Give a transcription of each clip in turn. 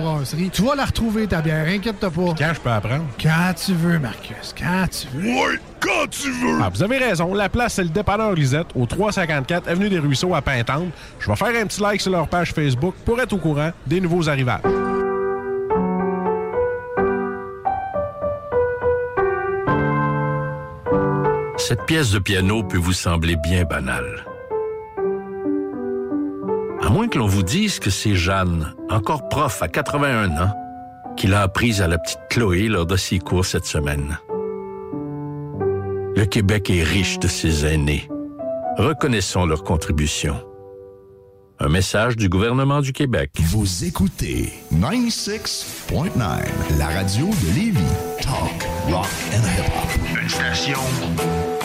brasserie. Tu vas la retrouver, ta bière, inquiète-toi pas. Quand je peux apprendre? Quand tu veux, Marcus, quand tu veux. Ouais, quand tu veux! Ah, vous avez raison, la place, c'est le dépanneur Lisette, au 354 Avenue des Ruisseaux à Pintante. Je vais faire un petit like sur leur page Facebook pour être au courant des nouveaux arrivages. Cette pièce de piano peut vous sembler bien banale. À moins que l'on vous dise que c'est Jeanne, encore prof à 81 ans, qui l'a apprise à la petite Chloé lors de ses cours cette semaine. Le Québec est riche de ses aînés. Reconnaissons leur contribution. Un message du gouvernement du Québec. Vous écoutez 96.9, la radio de Lévis. Talk, rock and hip-hop. Une station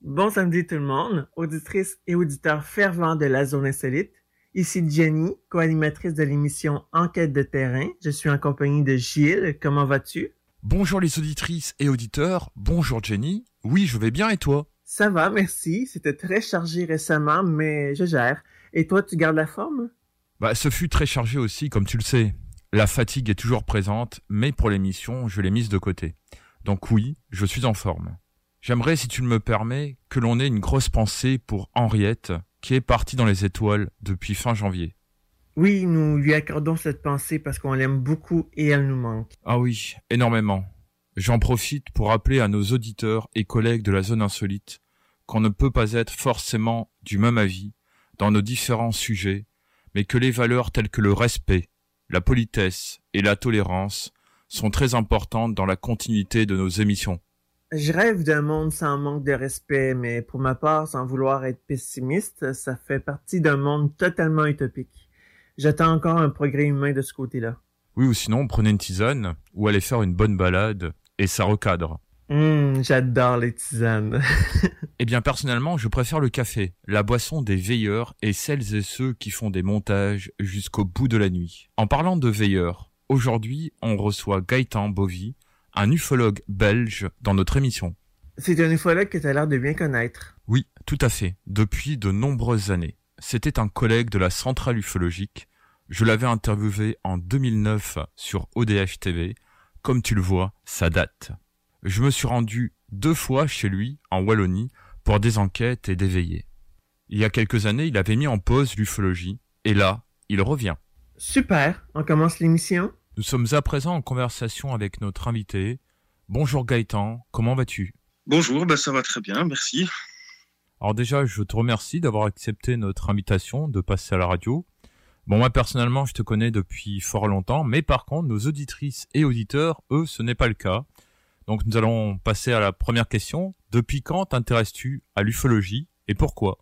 Bon samedi tout le monde, auditrices et auditeurs fervents de la zone insolite. Ici Jenny, co-animatrice de l'émission Enquête de terrain. Je suis en compagnie de Gilles. Comment vas-tu? Bonjour les auditrices et auditeurs, bonjour Jenny. Oui, je vais bien et toi? Ça va, merci. C'était très chargé récemment, mais je gère. Et toi, tu gardes la forme? Bah, ce fut très chargé aussi, comme tu le sais. La fatigue est toujours présente, mais pour l'émission, je l'ai mise de côté. Donc oui, je suis en forme. J'aimerais, si tu le me permets, que l'on ait une grosse pensée pour Henriette, qui est partie dans les étoiles depuis fin janvier. Oui, nous lui accordons cette pensée parce qu'on l'aime beaucoup et elle nous manque. Ah oui, énormément. J'en profite pour rappeler à nos auditeurs et collègues de la zone insolite qu'on ne peut pas être forcément du même avis dans nos différents sujets, mais que les valeurs telles que le respect, la politesse et la tolérance sont très importantes dans la continuité de nos émissions. Je rêve d'un monde sans manque de respect, mais pour ma part, sans vouloir être pessimiste, ça fait partie d'un monde totalement utopique. J'attends encore un progrès humain de ce côté-là. Oui, ou sinon, prenez une tisane, ou allez faire une bonne balade, et ça recadre. Hum, j'adore les tisanes. Eh bien, personnellement, je préfère le café, la boisson des veilleurs et celles et ceux qui font des montages jusqu'au bout de la nuit. En parlant de veilleurs, aujourd'hui, on reçoit Gaëtan Bovy, un ufologue belge, dans notre émission. C'est un ufologue que tu as l'air de bien connaître. Oui, tout à fait, depuis de nombreuses années. C'était un collègue de la centrale ufologique. Je l'avais interviewé en 2009 sur ODH TV. Comme tu le vois, ça date. Je me suis rendu deux fois chez lui, en Wallonie, pour des enquêtes et des veillées. Il y a quelques années, il avait mis en pause l'ufologie, et là, il revient. Super, on commence l'émission. Nous sommes à présent en conversation avec notre invité. Bonjour Gaëtan, comment vas-tu? Bonjour, bah ça va très bien, merci. Alors déjà, je te remercie d'avoir accepté notre invitation de passer à la radio. Bon, moi personnellement, je te connais depuis fort longtemps, mais par contre, nos auditrices et auditeurs, eux, ce n'est pas le cas. Donc nous allons passer à la première question. Depuis quand t'intéresses-tu à l'ufologie et pourquoi?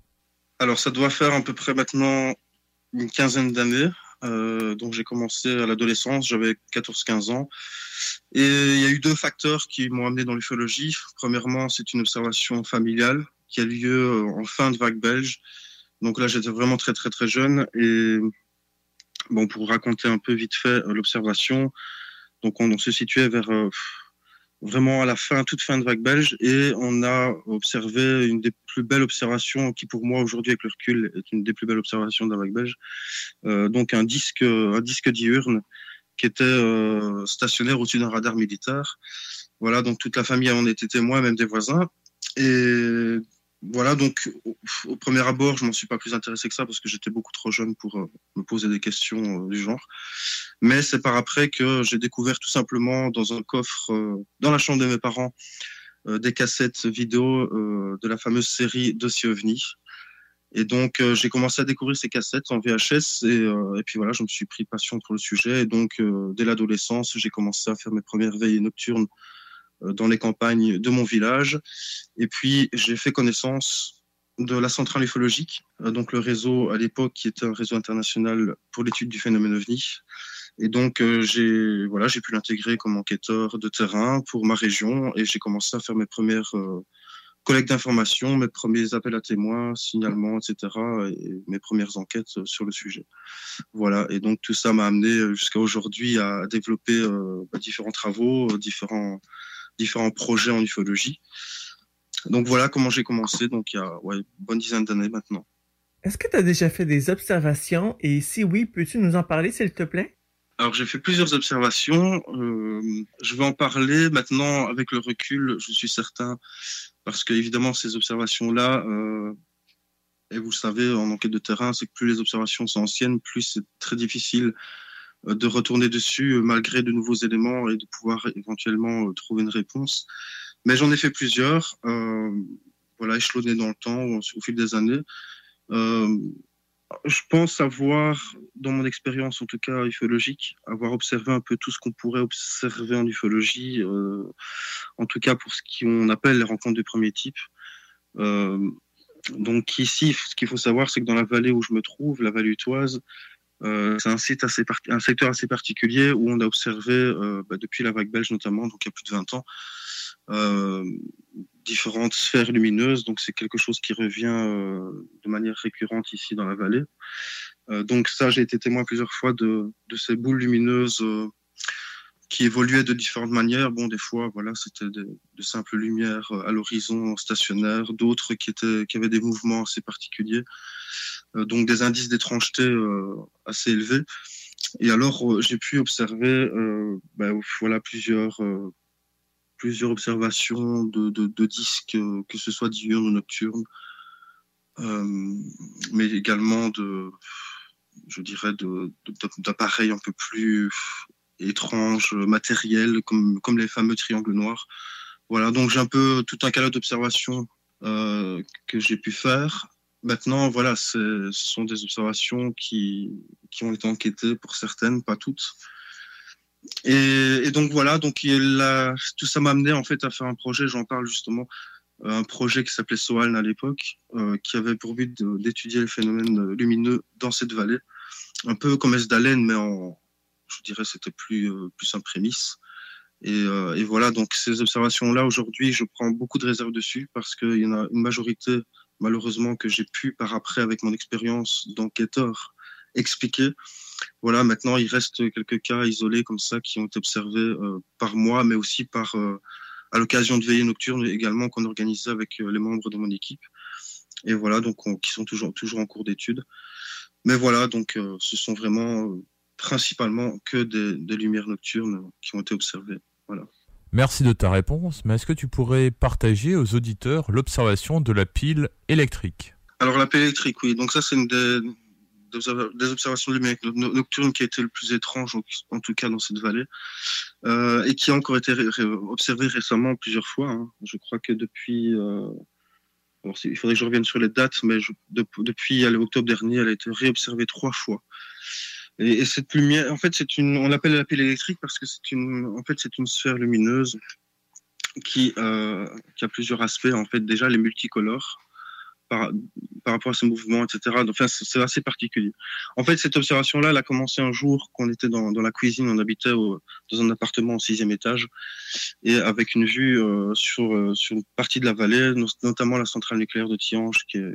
Alors ça doit faire à peu près maintenant une quinzaine d'années. Euh, donc j'ai commencé à l'adolescence, j'avais 14-15 ans. Et il y a eu deux facteurs qui m'ont amené dans l'ufologie. Premièrement, c'est une observation familiale qui a lieu en fin de vague belge. Donc là, j'étais vraiment très très très jeune. Et bon, pour raconter un peu vite fait l'observation, donc on, se situait vers euh, vraiment à la fin, toute fin de vague belge, et on a observé une des plus belles observations, qui pour moi aujourd'hui avec le recul est une des plus belles observations de la vague belge. Euh, donc un disque, un disque diurne qui était euh, stationnaire au-dessus d'un radar militaire. Voilà, donc toute la famille en était témoin, même des voisins. Et voilà, donc au, premier abord, je m'en suis pas plus intéressé que ça parce que j'étais beaucoup trop jeune pour euh, me poser des questions euh, du genre. Mais c'est par après que j'ai découvert tout simplement dans un coffre euh, dans la chambre de mes parents des cassettes vidéo de la fameuse série Dossier OVNI. Et donc j'ai commencé à découvrir ces cassettes en VHS et, et, puis voilà, je me suis pris passion pour le sujet. Et donc dès l'adolescence, j'ai commencé à faire mes premières veillées nocturnes dans les campagnes de mon village. Et puis, j'ai fait connaissance de la centrale ufologique, euh, donc le réseau à l'époque qui était un réseau international pour l'étude du phénomène ovni. Et donc euh, j'ai voilà pu l'intégrer comme enquêteur de terrain pour ma région et j'ai commencé à faire mes premières collectes d'informations, mes premiers appels à témoins, signalements, etc. et mes premières enquêtes sur le sujet. Voilà et donc tout ça m'a amené jusqu'à aujourd'hui à développer bah, différents travaux, différents différents projets en ufologie. Donc voilà comment j'ai commencé, donc il y a ouais, une bonne dizaine d'années maintenant. Est-ce que tu as déjà fait des observations? Et si oui, peux-tu nous en parler s'il te plaît? Alors j'ai fait plusieurs observations. Euh, je vais en parler maintenant avec le recul, je suis certain, parce que évidemment ces observations-là, euh, et vous le savez en enquête de terrain, c'est que plus les observations sont anciennes, plus c'est très difficile de retourner dessus euh, malgré de nouveaux éléments et de pouvoir éventuellement euh, trouver une réponse. Mais j'en ai fait plusieurs, euh, voilà, échelonnés dans le temps au, fil des années. Je pense avoir, dans mon expérience en tout cas ufologique, avoir observé un peu tout ce qu'on pourrait observer en ufologie, en tout cas pour ce qu'on appelle les rencontres de premier type. Donc ici, ce qu'il faut savoir, c'est que dans la vallée où je me trouve, la vallée utoise, euh, c'est un site assez un secteur assez particulier où on a observé euh, bah, depuis la vague belge notamment, donc il y a plus de 20 ans, euh, différentes sphères lumineuses. Donc c'est quelque chose qui revient de manière récurrente ici dans la vallée. Donc ça, j'ai été témoin plusieurs fois de ces boules lumineuses qui évoluaient de différentes manières. Bon, des fois, voilà, c'était de, simples lumières à l'horizon stationnaire, d'autres qui qui avaient des mouvements assez particuliers. Euh, donc des indices d'étrangeté euh, assez élevés. Et alors, euh, j'ai pu observer ben, voilà, plusieurs, plusieurs observations de, de, de, disques, que ce soit diurnes ou nocturnes, mais également de, je dirais, d'appareils un peu plus étranges, matériels, comme, comme les fameux triangles noirs. Voilà, donc j'ai un peu tout un catalogue d'observations euh, que j'ai pu faire. Maintenant, voilà, ce sont des observations qui, qui ont été enquêtées pour certaines, pas toutes. Et, et donc voilà, donc tout ça m'a amené en fait à faire un projet, j'en parle justement, un projet qui s'appelait Soaln à l'époque, euh, qui avait pour but d'étudier les phénomènes lumineux dans cette vallée, un peu comme Esdalen, mais en, je dirais, c'était plus euh, plus un prémisse. Et, euh, et, voilà, donc ces observations-là, aujourd'hui, je prends beaucoup de réserves dessus parce qu'il y en a une majorité malheureusement que j'ai pu par après avec mon expérience d'enquêteur expliquer. Voilà, maintenant il reste quelques cas isolés comme ça qui ont été observés euh, par moi, mais aussi par à l'occasion de veillées nocturnes également qu'on organisait avec les membres de mon équipe. Et voilà, donc qui sont toujours toujours en cours d'étude. Mais voilà, donc ce sont vraiment principalement que des, des lumières nocturnes qui ont été observées. Voilà. Merci de ta réponse, mais est-ce que tu pourrais partager aux auditeurs l'observation de la pile électrique? Alors la pile électrique, oui. Donc ça, c'est une des, des observations lumières nocturnes qui a été le plus étrange, en tout cas dans cette vallée, euh, et qui a encore été observée récemment plusieurs fois. Hein. Je crois que depuis... Euh, alors, il faudrait que je revienne sur les dates, mais je, depuis octobre dernier, elle a été réobservée trois fois. Et, cette lumière, en fait, c'est une, on l'appelle la pile électrique parce que c'est une, en fait, c'est une sphère lumineuse qui, euh, qui a plusieurs aspects. En fait, déjà les multicolores par, par rapport à ses mouvements, etc. Enfin, c'est assez particulier. En fait, cette observation-là, elle a commencé un jour qu'on était dans, dans, la cuisine, on habitait au, dans un appartement au sixième étage, et avec une vue euh, sur, euh, sur une partie de la vallée, notamment la centrale nucléaire de Tiange, qui est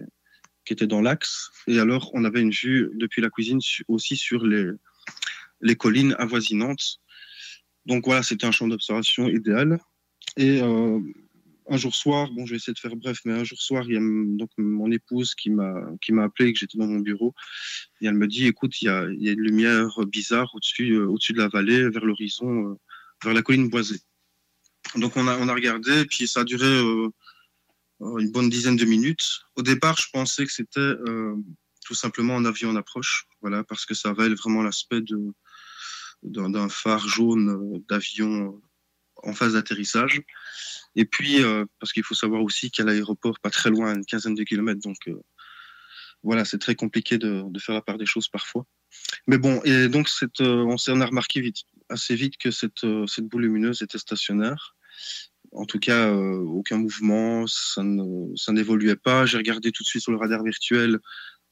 qui était dans l'axe. Et alors, on avait une vue depuis la cuisine aussi sur les, les collines avoisinantes. Donc voilà, c'était un champ d'observation idéal. Et euh, un jour soir, bon, je vais essayer de faire bref, mais un jour soir, il y a donc mon épouse qui m'a appelé, que j'étais dans mon bureau, et elle me dit, écoute, il y a, il y a une lumière bizarre au-dessus euh, au-dessus de la vallée, vers l'horizon, euh, vers la colline boisée. Donc on a on a regardé, et puis ça a duré une bonne dizaine de minutes. Au départ, je pensais que c'était euh, tout simplement un avion en approche, voilà, parce que ça avait vraiment l'aspect d'un phare jaune euh, d'avion en phase d'atterrissage. Et puis, parce qu'il faut savoir aussi qu'à l'aéroport, pas très loin, une quinzaine de kilomètres, donc voilà, c'est très compliqué de, de, faire la part des choses parfois. Mais bon, et donc on a remarqué vite, assez vite que cette, cette boule lumineuse était stationnaire en tout cas, euh, aucun mouvement, ça n'évoluait pas. J'ai regardé tout de suite sur le radar virtuel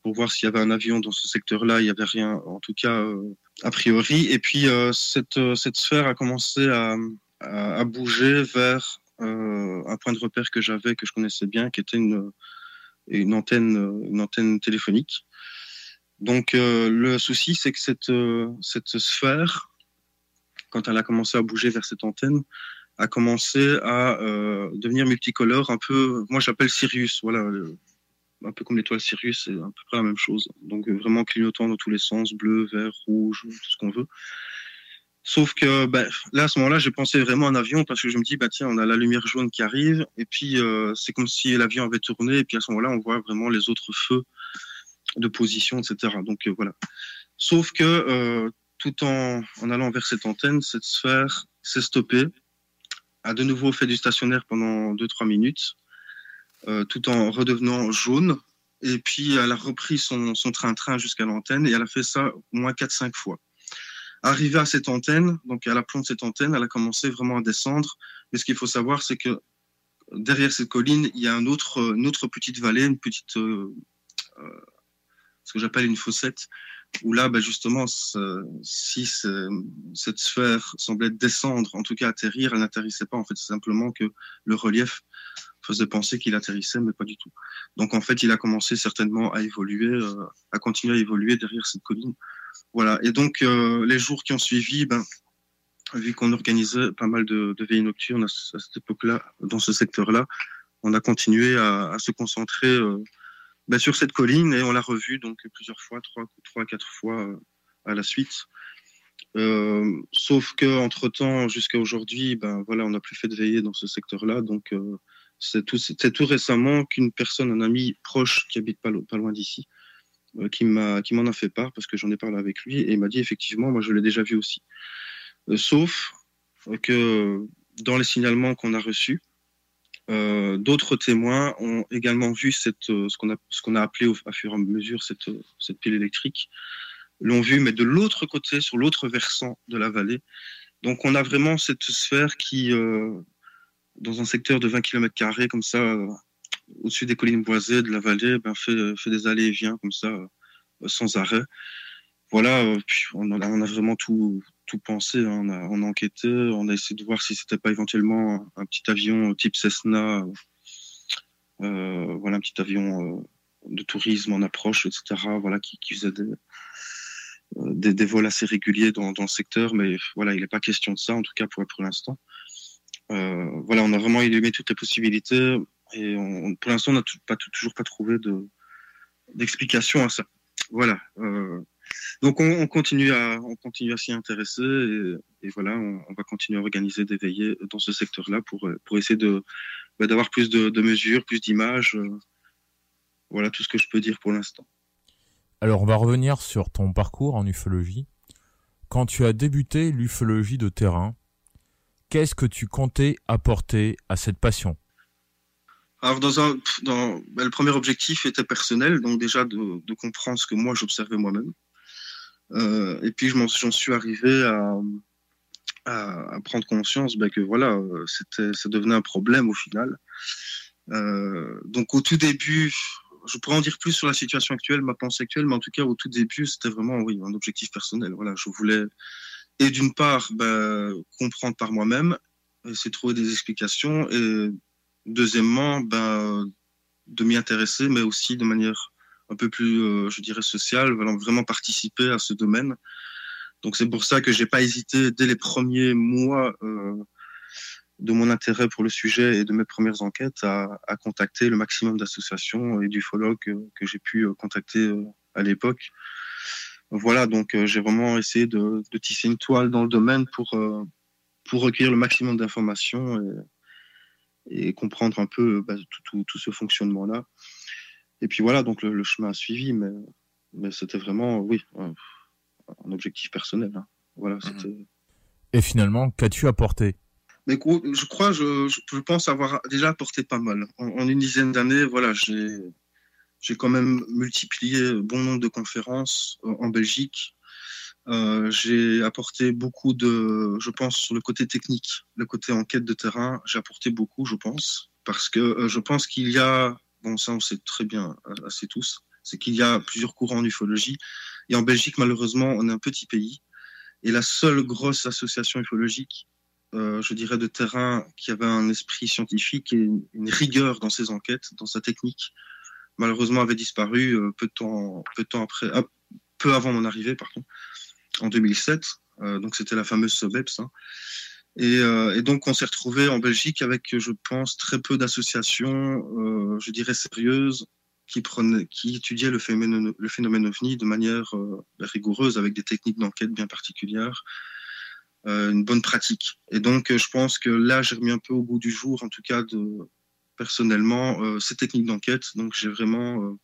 pour voir s'il y avait un avion dans ce secteur-là. Il n'y avait rien, en tout cas, euh, a priori. Et puis, euh, cette, cette sphère a commencé à, à, bouger vers un point de repère que j'avais, que je connaissais bien, qui était une, une, antenne, une antenne téléphonique. Donc, le souci, c'est que cette, cette sphère, quand elle a commencé à bouger vers cette antenne, a commencé à euh, devenir multicolore, un peu, moi j'appelle Sirius, voilà, un peu comme l'étoile Sirius, c'est à peu près la même chose. Donc euh, vraiment clignotant dans tous les sens, bleu, vert, rouge, tout ce qu'on veut. Sauf que ben, là, à ce moment-là, j'ai pensé vraiment à un avion parce que je me dis, bah, tiens, on a la lumière jaune qui arrive, et puis euh, c'est comme si l'avion avait tourné, et puis à ce moment-là, on voit vraiment les autres feux de position, etc. Donc voilà. Sauf que tout en, en allant vers cette antenne, cette sphère s'est stoppée a de nouveau fait du stationnaire pendant 2-3 minutes, euh, tout en redevenant jaune. Et puis, elle a repris son train-train jusqu'à l'antenne et elle a fait ça au moins 4-5 fois. Arrivée à cette antenne, donc à la plante de cette antenne, elle a commencé vraiment à descendre. Mais ce qu'il faut savoir, c'est que derrière cette colline, il y a un autre, une autre petite vallée, une petite, euh, euh, ce que j'appelle une fossette, où là, ben justement, si cette sphère semblait descendre, en tout cas atterrir, elle n'atterrissait pas. En fait, c'est simplement que le relief faisait penser qu'il atterrissait, mais pas du tout. Donc, en fait, il a commencé certainement à évoluer, euh, à continuer à évoluer derrière cette colline. Voilà. Et donc, euh, les jours qui ont suivi, ben, vu qu'on organisait pas mal de, de veillées nocturnes à, cette époque-là, dans ce secteur-là, on a continué à, à se concentrer euh, bah, sur cette colline et on l'a revu donc plusieurs fois, trois, trois quatre fois euh, à la suite. Euh, sauf que entre temps, jusqu'à aujourd'hui, ben voilà, on n'a plus fait de veillée dans ce secteur-là. Donc euh, c'est tout, récemment qu'une personne, un ami proche qui habite pas, pas loin d'ici, qui m'a, qui m'en a fait part parce que j'en ai parlé avec lui et il m'a dit effectivement, moi je l'ai déjà vu aussi. sauf que dans les signalements qu'on a reçus, euh, d'autres témoins ont également vu cette, euh, ce qu'on a, qu'on a appelé au, à fur et à mesure cette, euh, cette pile électrique, l'ont vu, mais de l'autre côté, sur l'autre versant de la vallée. Donc on a vraiment cette sphère qui, dans un secteur de 20 km comme ça, au-dessus des collines boisées de la vallée, ben, fait, fait des allées et vient comme ça, sans arrêt. Voilà, on a vraiment tout, tout pensé. Hein. On, a, on enquêté, on a essayé de voir si c'était pas éventuellement un petit avion type Cessna, euh, voilà, un petit avion euh, de tourisme en approche, etc. Voilà, qui, faisait des, euh, vols assez réguliers dans, le secteur, mais voilà, il n'est pas question de ça, en tout cas pour, pour l'instant. Euh, voilà, on a vraiment éliminé toutes les possibilités et on, pour l'instant, on n'a pas, toujours pas trouvé de d'explication à ça. Voilà. Euh, Donc on, continue à on continue à s'y intéresser et, voilà, on, va continuer à organiser des veillées dans ce secteur-là pour pour essayer de bah, d'avoir plus de, de, mesures, plus d'images. voilà tout ce que je peux dire pour l'instant. Alors on va revenir sur ton parcours en ufologie. Quand tu as débuté l'ufologie de terrain, qu'est-ce que tu comptais apporter à cette passion? Alors, dans un, dans, ben, le premier objectif était personnel, donc déjà de, de comprendre ce que moi j'observais moi-même. Euh, et puis, j'en suis arrivé à, prendre conscience ben, que voilà, c'était, ça devenait un problème au final. Euh, donc, au tout début, je pourrais en dire plus sur la situation actuelle, ma pensée actuelle, mais en tout cas, au tout début, c'était vraiment oui, un objectif personnel. Voilà, je voulais, et d'une part, ben, comprendre par moi-même, essayer de trouver des explications, et Deuxièmement, ben, de m'y intéresser, mais aussi de manière un peu plus, euh, je dirais, sociale, vraiment participer à ce domaine. Donc c'est pour ça que j'ai pas hésité dès les premiers mois euh, de mon intérêt pour le sujet et de mes premières enquêtes à, à contacter le maximum d'associations et d'ufologues que, que j'ai pu euh, contacter à l'époque. Voilà, donc j'ai vraiment essayé de, de, tisser une toile dans le domaine pour, pour recueillir le maximum d'informations et, et comprendre un peu bah, tout, tout, ce fonctionnement-là. Et puis voilà, donc le, chemin a suivi, mais, mais c'était vraiment, oui, un, objectif personnel. Hein. Voilà, mmh. Et finalement, qu'as-tu apporté? Mais je crois, je, je, pense avoir déjà apporté pas mal. En, une dizaine d'années, voilà, j'ai, j'ai quand même multiplié bon nombre de conférences euh, en Belgique, euh, j'ai apporté beaucoup de, je pense, sur le côté technique, le côté enquête de terrain, j'ai apporté beaucoup, je pense, parce que euh, je pense qu'il y a, bon, ça on sait très bien, euh, assez tous, c'est qu'il y a plusieurs courants en ufologie. Et en Belgique, malheureusement, on est un petit pays. Et la seule grosse association ufologique, euh, je dirais, de terrain qui avait un esprit scientifique et une rigueur dans ses enquêtes, dans sa technique, malheureusement avait disparu peu de temps, peu de temps après, ah, peu avant mon arrivée, par contre en 2007. Euh, donc c'était la fameuse SOBEPS. Hein. Et, euh, et, donc on s'est retrouvé en Belgique avec, je pense, très peu d'associations, euh, je dirais sérieuses, qui, prenaient, qui étudiaient le phénomène, OVNI de manière rigoureuse, avec des techniques d'enquête bien particulières, une bonne pratique. Et donc je pense que là j'ai remis un peu au goût du jour, en tout cas personnellement, ces techniques d'enquête. Donc j'ai vraiment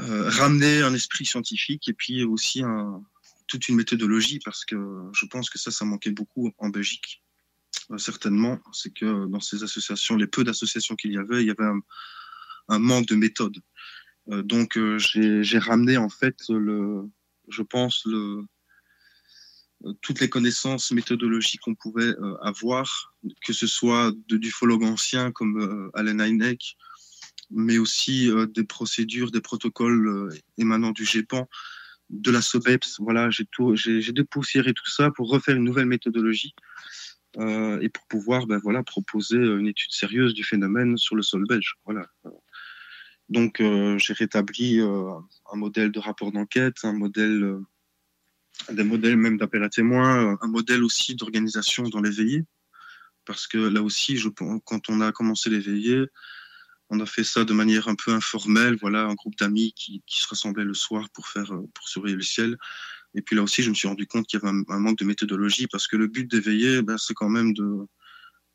euh, ramener un esprit scientifique et puis aussi un, toute une méthodologie parce que je pense que ça, ça manquait beaucoup en Belgique. Euh, certainement, c'est que dans ces associations, les peu d'associations qu'il y avait, il y avait un, manque de méthode. Euh, donc j'ai ramené en fait le, je pense le, toutes les connaissances méthodologiques qu'on pouvait avoir, que ce soit de d'ufologues anciens comme Allen Hynek mais aussi euh, des procédures, des protocoles euh, émanant du GEPAN, de la SOBEPS. Voilà, j'ai tout, j'ai dépoussiéré tout ça pour refaire une nouvelle méthodologie euh, et pour pouvoir, ben voilà, proposer une étude sérieuse du phénomène sur le sol belge. Voilà. Donc, j'ai rétabli un modèle de rapport d'enquête, un modèle, des modèles même d'appel à témoins, un modèle aussi d'organisation dans les veillées, parce que là aussi, je, quand on a commencé les veillées, on a fait ça de manière un peu informelle, voilà, un groupe d'amis qui, se rassemblaient le soir pour faire, euh, pour surveiller le ciel. Et puis là aussi, je me suis rendu compte qu'il y avait un, manque de méthodologie parce que le but d'éveiller, ben, c'est quand même de,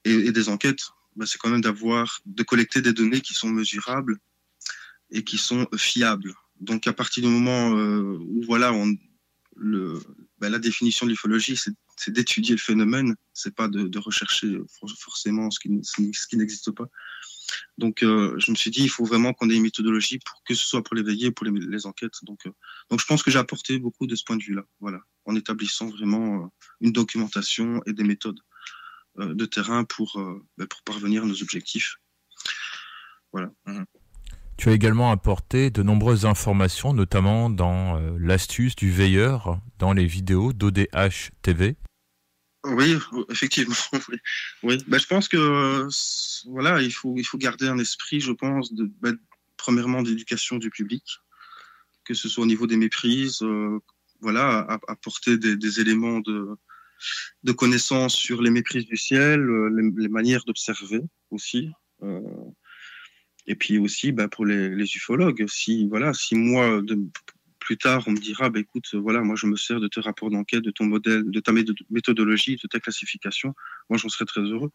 et, des enquêtes, ben, c'est quand même d'avoir, de collecter des données qui sont mesurables et qui sont fiables. Donc à partir du moment euh, où voilà, on, ben, la définition de l'ufologie, c'est d'étudier le phénomène, c'est pas de, de, rechercher forcément ce qui, ce qui n'existe pas. Donc, euh, je me suis dit, il faut vraiment qu'on ait une méthodologie pour que ce soit pour l'éveiller et pour les, enquêtes. Donc, euh, donc, je pense que j'ai apporté beaucoup de ce point de vue-là, voilà, en établissant vraiment euh, une documentation et des méthodes de terrain pour, ben, pour parvenir à nos objectifs. Voilà. Mhm. Tu as également apporté de nombreuses informations, notamment dans l'astuce du veilleur dans les vidéos d'ODH TV. Oui, effectivement. Oui. Bah, je pense que voilà, il faut, il faut garder un esprit, je pense, de, bah, premièrement d'éducation du public, que ce soit au niveau des méprises, euh, voilà, apporter des, éléments de, de connaissances sur les méprises du ciel, euh, les, manières d'observer aussi. Euh, et puis aussi bah, pour les, les, ufologues, si voilà, si moi de, plus tard, on me dira, bah, écoute, voilà, moi je me sers de tes rapports d'enquête, de ton modèle, de ta méthodologie, de ta classification. Moi, j'en serais très heureux.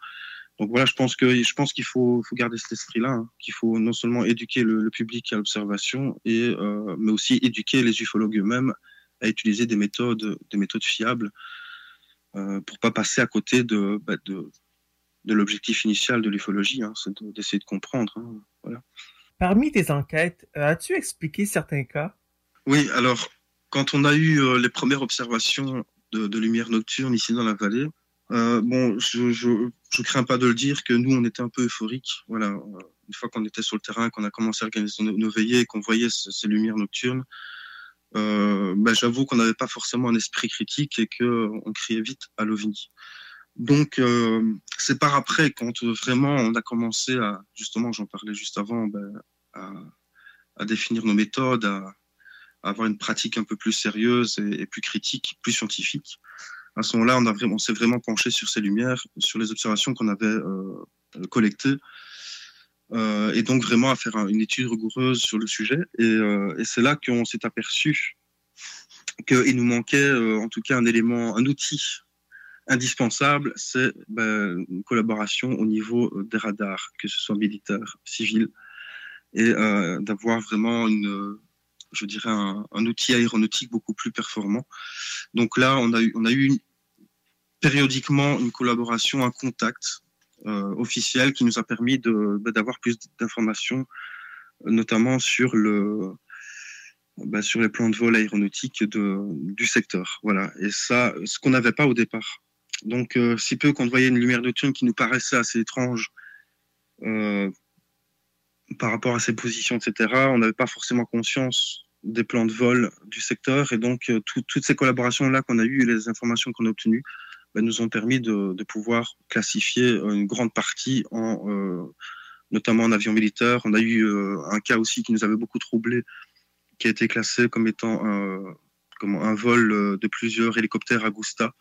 Donc voilà, je pense que je pense qu'il faut, garder cet esprit-là, hein, qu'il faut non seulement éduquer le, public à l'observation, euh, mais aussi éduquer les ufologues eux-mêmes à utiliser des méthodes, des méthodes fiables, euh, pour pas passer à côté de, bah, l'objectif initial de l'ufologie, hein, c'est d'essayer de, comprendre. Hein. Parmi tes enquêtes, euh, as-tu expliqué certains cas? Oui, alors quand on a eu euh, les premières observations de, de lumière nocturne ici dans la vallée, euh, bon, je, je, crains pas de le dire que nous, on était un peu euphoriques. Voilà, euh, une fois qu'on était sur le terrain, qu'on a commencé à organiser nos, veillées qu'on voyait ces, lumières nocturnes, ben, j'avoue qu'on n'avait pas forcément un esprit critique et que on criait vite à l'OVNI. Donc, c'est par après, quand vraiment on a commencé à, justement, j'en parlais juste avant, ben, à, à, définir nos méthodes, à, avoir une pratique un peu plus sérieuse et, plus critique, plus scientifique à ce moment-là, on, s'est vraiment penché sur ces lumières, sur les observations qu'on avait euh, collectées, euh, et donc vraiment à faire une étude rigoureuse sur le sujet. Et, euh, et c'est là qu'on s'est aperçu qu'il nous manquait en tout cas un élément, un outil indispensable, c'est ben, une collaboration au niveau des radars, que ce soit militaire, civil, et d'avoir vraiment une je dirais, un, outil aéronautique beaucoup plus performant. Donc là, on a eu, périodiquement une collaboration, un contact euh, officiel qui nous a permis bah, d'avoir plus d'informations, notamment sur bah, les plans de vol aéronautique de, du secteur. Voilà. Et ça, ce qu'on n'avait pas au départ. Donc, euh, si peu qu'on voyait une lumière nocturne qui nous paraissait assez étrange euh, par rapport à ses positions, etc., on n'avait pas forcément conscience des plans de vol du secteur. Et donc, euh, toutes ces collaborations-là qu'on a eues et les informations qu'on a obtenues bah, nous ont permis de, pouvoir classifier euh, une grande partie, euh, notamment en avion militaire. On a eu un cas aussi qui nous avait beaucoup troublé, qui a été classé comme étant un, un vol de plusieurs hélicoptères Agusta.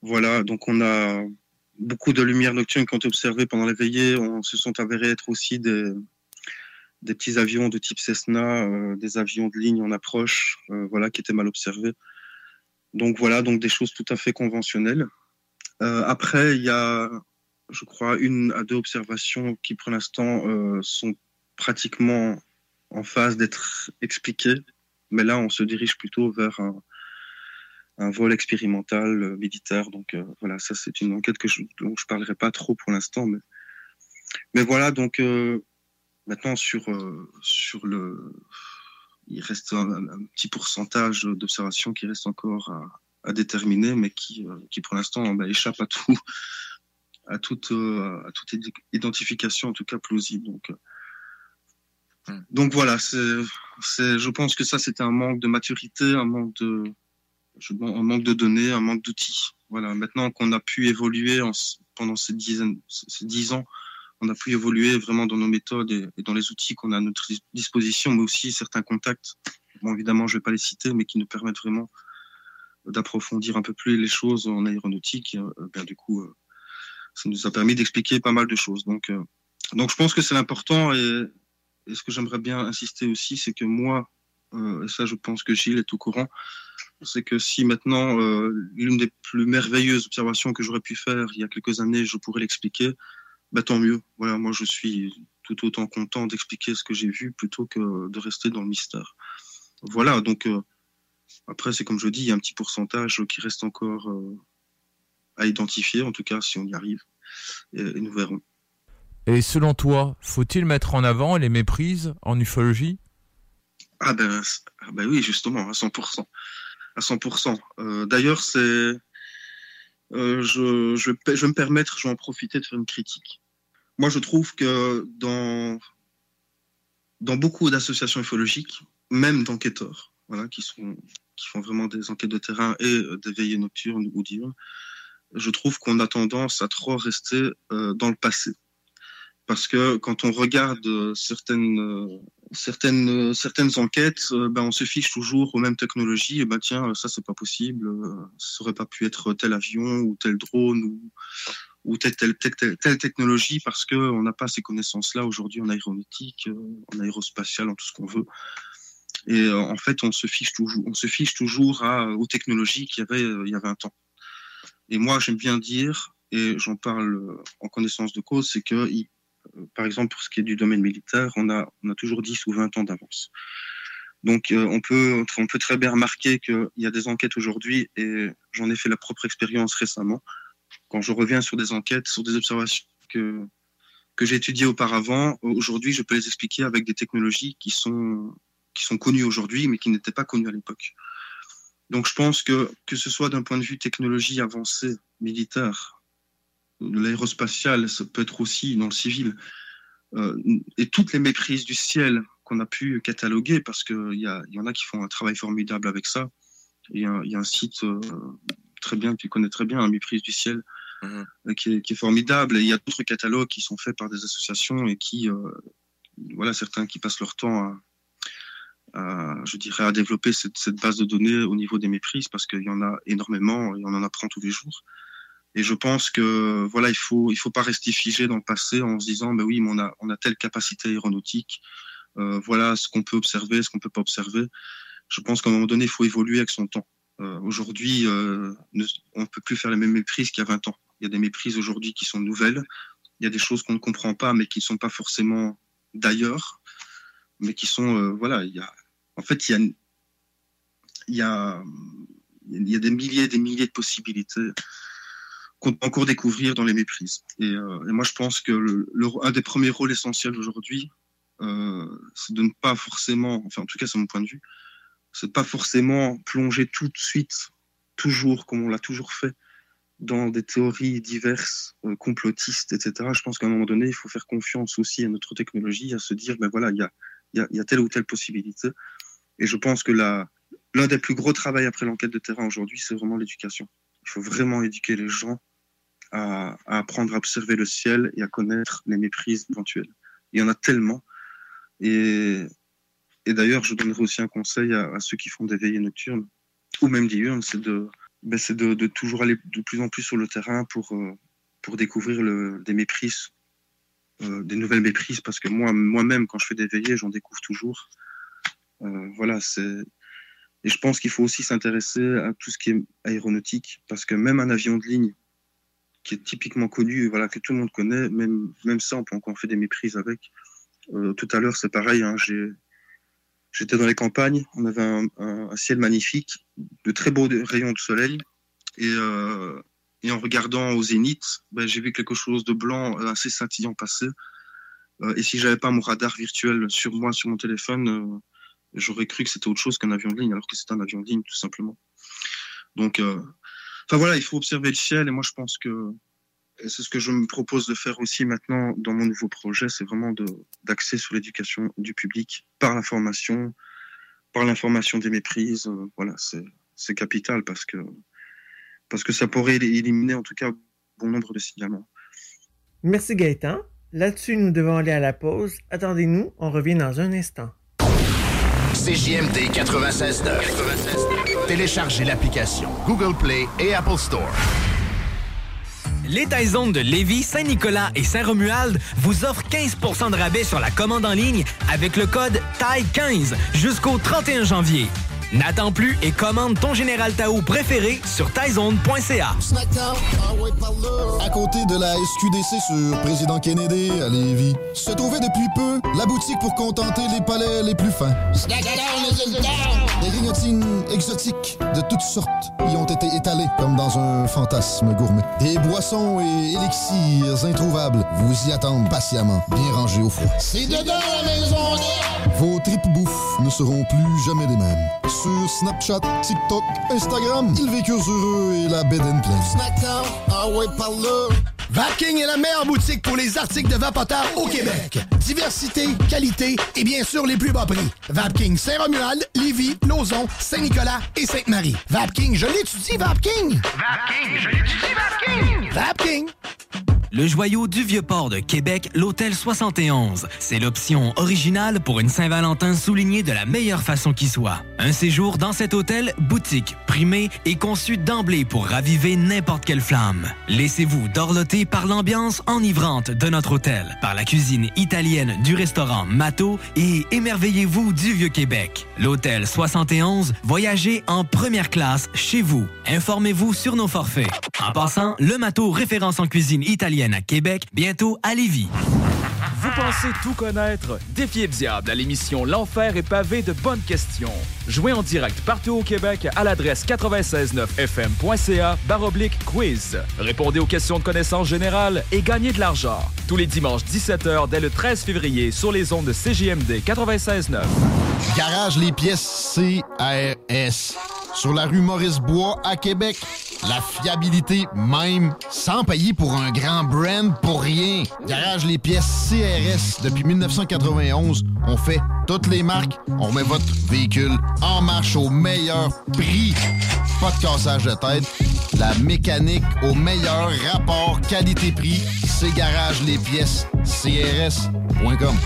Voilà, donc on a beaucoup de lumières nocturnes qui ont été observées pendant les veillées. On se sont avérés être aussi des, des petits avions de type Cessna, euh, des avions de ligne en approche, euh, voilà, qui étaient mal observés. Donc voilà, donc des choses tout à fait conventionnelles. Euh, après, il y a, je crois, une à deux observations qui, pour l'instant, sont pratiquement en phase d'être expliquées. Mais là, on se dirige plutôt vers un, vol expérimental militaire. Donc voilà, ça c'est une enquête que je, dont je parlerai pas trop pour l'instant, mais mais voilà donc Maintenant, sur, euh, sur le. Il reste un, petit pourcentage d'observations qui reste encore à, à déterminer, mais qui, euh, qui pour l'instant bah, échappe à tout, à toute, euh, à toute identification, en tout cas plausible. Donc, hmm. donc voilà, c'est, c'est, je pense que ça, c'était un manque de maturité, un manque de, un manque de données, un manque d'outils. Voilà, maintenant qu'on a pu évoluer en, pendant ces, dizaines, ces dix ans, on a pu évoluer vraiment dans nos méthodes et, dans les outils qu'on a à notre disposition, mais aussi certains contacts. Bon, évidemment, je ne vais pas les citer, mais qui nous permettent vraiment d'approfondir un peu plus les choses en aéronautique. Euh, ben, du coup, euh, ça nous a permis d'expliquer pas mal de choses. Donc, euh, donc je pense que c'est important. Et, ce que j'aimerais bien insister aussi, c'est que moi, et ça, je pense que Gilles est au courant, c'est que si maintenant l'une des plus merveilleuses observations que j'aurais pu faire il y a quelques années, je pourrais l'expliquer, bah, tant mieux. Voilà, moi je suis tout autant content d'expliquer ce que j'ai vu plutôt que de rester dans le mystère. Voilà, donc euh, après c'est comme je dis, il y a un petit pourcentage qui reste encore euh, à identifier, en tout cas si on y arrive, et, nous verrons. Et selon toi, faut-il mettre en avant les méprises en ufologie? Ah ben, ah ben oui, justement, à 100%. À 100%. Euh, D'ailleurs, c'est... Euh, je, je, je vais me permettre, je vais en profiter de faire une critique. Moi, je trouve que dans, dans beaucoup d'associations ufologiques, même d'enquêteurs, voilà, qui, qui font vraiment des enquêtes de terrain et euh, des veillées nocturnes ou diurnes, je trouve qu'on a tendance à trop rester euh, dans le passé. Parce que quand on regarde certaines, euh, certaines, certaines enquêtes, ben, on se fiche toujours aux mêmes technologies. Et ben tiens, ça c'est pas possible, ça aurait pas pu être tel avion ou tel drone ou, ou telle, telle, telle, technologie parce qu'on n'a pas ces connaissances-là aujourd'hui en aéronautique, euh, en aérospatial, en tout ce qu'on veut. Et en fait, on se fiche toujours, on se fiche toujours à, aux technologies qu'il y avait il y a 20 ans. Et moi, j'aime bien dire, et j'en parle en connaissance de cause, c'est que, par exemple, pour ce qui est du domaine militaire, on a, on a toujours 10 ou 20 ans d'avance. Donc, on, peut, on peut très bien remarquer qu'il y a des enquêtes aujourd'hui, et j'en ai fait la propre expérience récemment, quand je reviens sur des enquêtes, sur des observations que, que j'ai étudiées auparavant, aujourd'hui, je peux les expliquer avec des technologies qui sont, qui sont connues aujourd'hui, mais qui n'étaient pas connues à l'époque. Donc, je pense que, que ce soit d'un point de vue technologie avancée, militaire, l'aérospatial, ça peut être aussi dans le civil, euh, et toutes les méprises du ciel qu'on a pu cataloguer, parce qu'il y, y en a qui font un travail formidable avec ça. Il y a, un site euh, très bien, tu connais très bien, la méprise du ciel, mhm. euh, qui, est, formidable. Et il y a d'autres catalogues qui sont faits par des associations et qui, euh, voilà, certains qui passent leur temps à, je dirais, à développer cette, base de données au niveau des méprises parce qu'il y en a énormément et on en apprend tous les jours. Et je pense que voilà, il faut il faut pas rester figé dans le passé en se disant ben oui, mais on a on a telle capacité aéronautique, euh, voilà ce qu'on peut observer, ce qu'on peut pas observer. Je pense qu'à un moment donné, il faut évoluer avec son temps. Euh, aujourd'hui, euh, on ne peut plus faire les mêmes méprises qu'il y a 20 ans. Il y a des méprises aujourd'hui qui sont nouvelles. Il y a des choses qu'on ne comprend pas, mais qui ne sont pas forcément d'ailleurs, mais qui sont, euh, voilà, il y a, en fait, il y a, des milliers et des milliers de possibilités qu'on peut encore découvrir dans les méprises. Et, moi, je pense que un des premiers rôles essentiels aujourd'hui, c'est de ne pas forcément, enfin, en tout cas, c'est mon point de vue, c'est pas forcément plonger tout de suite, toujours comme on l'a toujours fait, dans des théories diverses, euh, complotistes, etc. Je pense qu'à un moment donné, il faut faire confiance aussi à notre technologie, à se dire, ben voilà, il y a, telle ou telle possibilité. Et je pense que l'un des plus gros travaux après l'enquête de terrain aujourd'hui, c'est vraiment l'éducation. Il faut vraiment éduquer les gens à, apprendre à observer le ciel et à connaître les méprises éventuelles. Il y en a tellement. Et d'ailleurs, je donnerai aussi un conseil à, ceux qui font des veillées nocturnes ou même diurnes, c'est de, ben de, de, toujours aller de plus en plus sur le terrain pour, euh, pour découvrir des méprises, euh, des nouvelles méprises, parce que moi, moi-même, quand je fais des veillées, j'en découvre toujours. Euh, voilà, c'est. Et je pense qu'il faut aussi s'intéresser à tout ce qui est aéronautique, parce que même un avion de ligne, qui est typiquement connu, voilà, que tout le monde connaît, même, même ça, on peut encore faire des méprises avec. tout à l'heure, c'est pareil, hein, j'ai J'étais dans les campagnes, on avait un, ciel magnifique, de très beaux rayons de soleil. Et, euh, et en regardant au zénith, ben, j'ai vu quelque chose de blanc euh, assez scintillant passer. Euh, et si j'avais pas mon radar virtuel sur moi, sur mon téléphone, j'aurais cru que c'était autre chose qu'un avion de ligne, alors que c'est un avion de ligne, tout simplement. Donc, enfin voilà, il faut observer le ciel. Et moi, je pense que c'est ce que je me propose de faire aussi maintenant dans mon nouveau projet, c'est vraiment d'axer sur l'éducation du public par l'information, par l'information des méprises. Euh, voilà, c'est capital parce que, parce que ça pourrait éliminer en tout cas bon nombre de signalements. Merci Gaëtan. Là-dessus, nous devons aller à la pause. Attendez-nous, on revient dans un instant. CJMD 96.9. Téléchargez l'application Google Play et Apple Store. Les Taizones de Lévis, Saint-Nicolas et Saint-Romuald vous offrent 15% de rabais sur la commande en ligne avec le code TAI15 jusqu'au 31 janvier. N'attends plus et commande ton Général Tao préféré sur taizone.ca. À côté de la SQDC sur Président Kennedy à Lévis, se trouvait depuis peu la boutique pour contenter les palais les plus fins. Des grignotines exotiques de toutes sortes y ont été étalées comme dans un fantasme gourmet. Des boissons et élixirs introuvables vous y attendent patiemment, bien rangés au froid. C'est dedans la maison! Vos tripes bouffe ne seront plus jamais les mêmes sur Snapchat, TikTok, Instagram. Ils vécurent heureux et la bed and pleine. ah ouais, par Vapking est la meilleure boutique pour les articles de vapoteurs au Québec. Diversité, qualité et bien sûr les plus bas prix. Vapking Saint-Romuald, Lévis, Lauson, Saint-Nicolas et Sainte-Marie. Vapking, je l'étudie, Vapking! Vapking, je l'étudie, Vapking! Vapking! Le joyau du Vieux-Port de Québec, l'Hôtel 71. C'est l'option originale pour une Saint-Valentin soulignée de la meilleure façon qui soit. Un séjour dans cet hôtel, boutique, primé et conçu d'emblée pour raviver n'importe quelle flamme. Laissez-vous dorloter par l'ambiance enivrante de notre hôtel, par la cuisine italienne du restaurant Mato et émerveillez-vous du Vieux-Québec. L'Hôtel 71, voyagez en première classe chez vous. Informez-vous sur nos forfaits. En passant, le Mato référence en cuisine italienne à Québec, bientôt à Lévis. Vous pensez tout connaître? Défiez le diable à l'émission L'Enfer est pavé de bonnes questions. Jouez en direct partout au Québec à l'adresse 969fm.ca baroblique quiz. Répondez aux questions de connaissance générale et gagnez de l'argent. Tous les dimanches 17h dès le 13 février sur les ondes de CGMD 96.9. Garage les pièces CRS. Sur la rue Maurice-Bois à Québec. La fiabilité même, sans payer pour un grand brand pour rien. Garage les pièces CRS. Depuis 1991, on fait toutes les marques. On met votre véhicule en marche au meilleur prix. Pas de cassage de tête. La mécanique au meilleur rapport qualité-prix. C'est Garage les pièces CRS.com.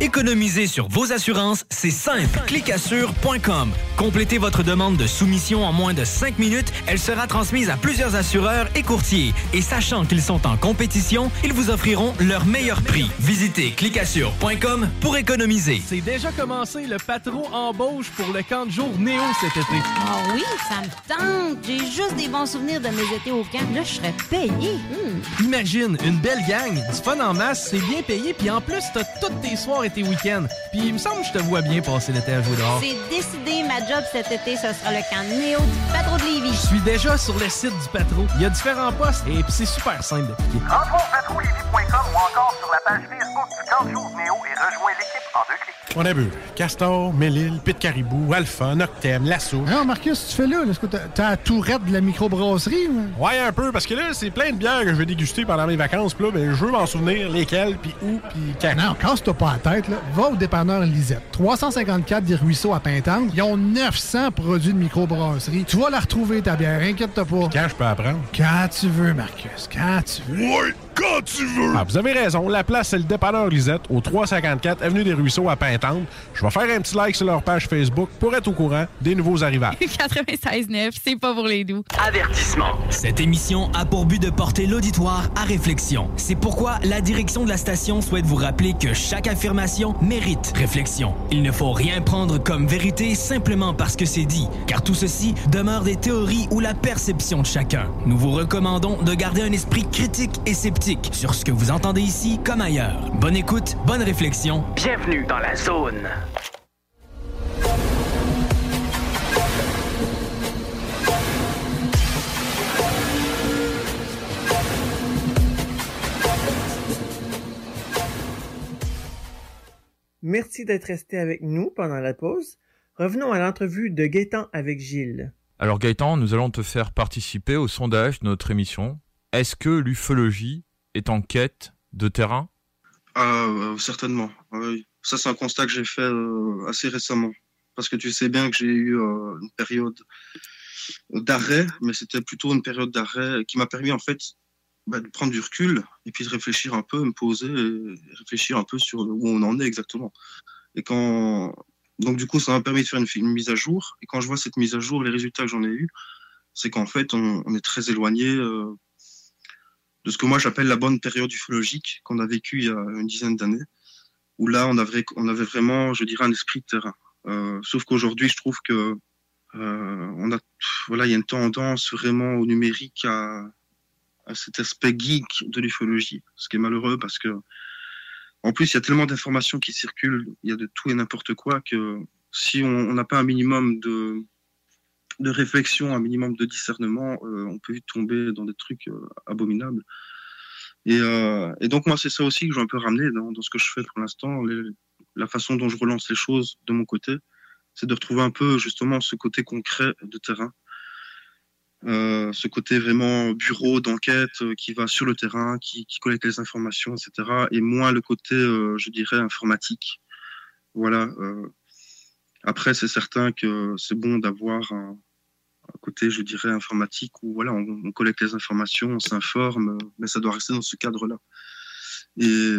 Économiser sur vos assurances, c'est simple. Clicassure.com. Complétez votre demande de soumission en moins de 5 minutes. Elle sera transmise à plusieurs assureurs et courtiers. Et sachant qu'ils sont en compétition, ils vous offriront leur meilleur prix. Visitez clicassure.com pour économiser. C'est déjà commencé le patron embauche pour le camp de jour Néo cet été. Ah oui, ça me tente. J'ai juste des bons souvenirs de mes étés au camp. Là, je serais payé. Hmm. Imagine, une belle gang, du fun en masse, c'est bien payé, puis en plus, t'as toutes tes soirs et tes week-ends. Puis il me semble que je te vois bien passer l'été à jouer dehors. C'est décidé, ma job cet été, ce sera le camp Néo du Patro de Lévis. Je suis déjà sur le site du Patro. Il y a différents postes et puis c'est super simple d'appliquer. Rentre au patrolévis.com ou encore sur la page Facebook du camp de jour Néo et rejoins l'équipe en deux clics. On a vu Castor, Mélile, Pit Caribou, Alpha, Noctem, Lasso. Non, Marcus, tu fais là? Est-ce que t'as la tourette de la microbrasserie? ou? Ouais, un peu, parce que là, c'est plein de bières que je vais déguster pendant mes vacances. Puis là, ben, je veux m'en souvenir lesquelles, puis où, puis quand. Non, casse-toi pas la tête. Là. Va au dépanneur Lisette. 354 des Ruisseaux à Pintante. Ils ont 900 produits de microbrasserie. Tu vas la retrouver, ta bière. Inquiète-toi pas. Quand je peux apprendre? Quand tu veux, Marcus. Quand tu veux. Quand tu veux! Ah, vous avez raison. La place, c'est le dépanneur Lisette, au 354 Avenue des Ruisseaux à Pintante. Je vais faire un petit like sur leur page Facebook pour être au courant des nouveaux arrivages. 96.9, c'est pas pour les doux. Avertissement. Cette émission a pour but de porter l'auditoire à réflexion. C'est pourquoi la direction de la station souhaite vous rappeler que chaque affirmation mérite réflexion. Il ne faut rien prendre comme vérité simplement parce que c'est dit, car tout ceci demeure des théories ou la perception de chacun. Nous vous recommandons de garder un esprit critique et sceptique sur ce que vous entendez ici comme ailleurs. Bonne écoute, bonne réflexion. Bienvenue dans la zone. Merci d'être resté avec nous pendant la pause. Revenons à l'entrevue de Gaëtan avec Gilles. Alors Gaëtan, nous allons te faire participer au sondage de notre émission. Est-ce que l'ufologie est en quête de terrain? Ah, euh, certainement. Oui. Ça, c'est un constat que j'ai fait euh, assez récemment. Parce que tu sais bien que j'ai eu euh, une période d'arrêt, mais c'était plutôt une période d'arrêt qui m'a permis en fait bah, de prendre du recul et puis de réfléchir un peu, me poser et réfléchir un peu sur où on en est exactement. Et quand donc du coup, ça m'a permis de faire une, mise à jour. Et quand je vois cette mise à jour, les résultats que j'en ai eus, c'est qu'en fait, on, est très éloigné de ce que moi j'appelle la bonne période ufologique qu'on a vécue il y a une dizaine d'années, où là on avait, on avait vraiment, je dirais, un esprit de terrain. Euh, sauf qu'aujourd'hui, je trouve que euh, on a, voilà, il y a une tendance vraiment au numérique à, à cet aspect geek de l'ufologie, ce qui est malheureux parce que en plus il y a tellement d'informations qui circulent, il y a de tout et n'importe quoi que si on on n'a pas un minimum de de réflexion, un minimum de discernement, euh, on peut tomber dans des trucs euh, abominables. Et, euh, et donc moi, c'est ça aussi que je veux un peu ramener dans, dans ce que je fais pour l'instant, la façon dont je relance les choses de mon côté, c'est de retrouver un peu justement ce côté concret de terrain, Euh, ce côté vraiment bureau d'enquête euh, qui va sur le terrain, qui, qui collecte les informations, etc. Et moins le côté, euh, je dirais, informatique. Voilà. Après, c'est certain que c'est bon d'avoir un, côté, je dirais, informatique, où voilà, on, on collecte les informations, on s'informe, mais ça doit rester dans ce cadre-là. Et,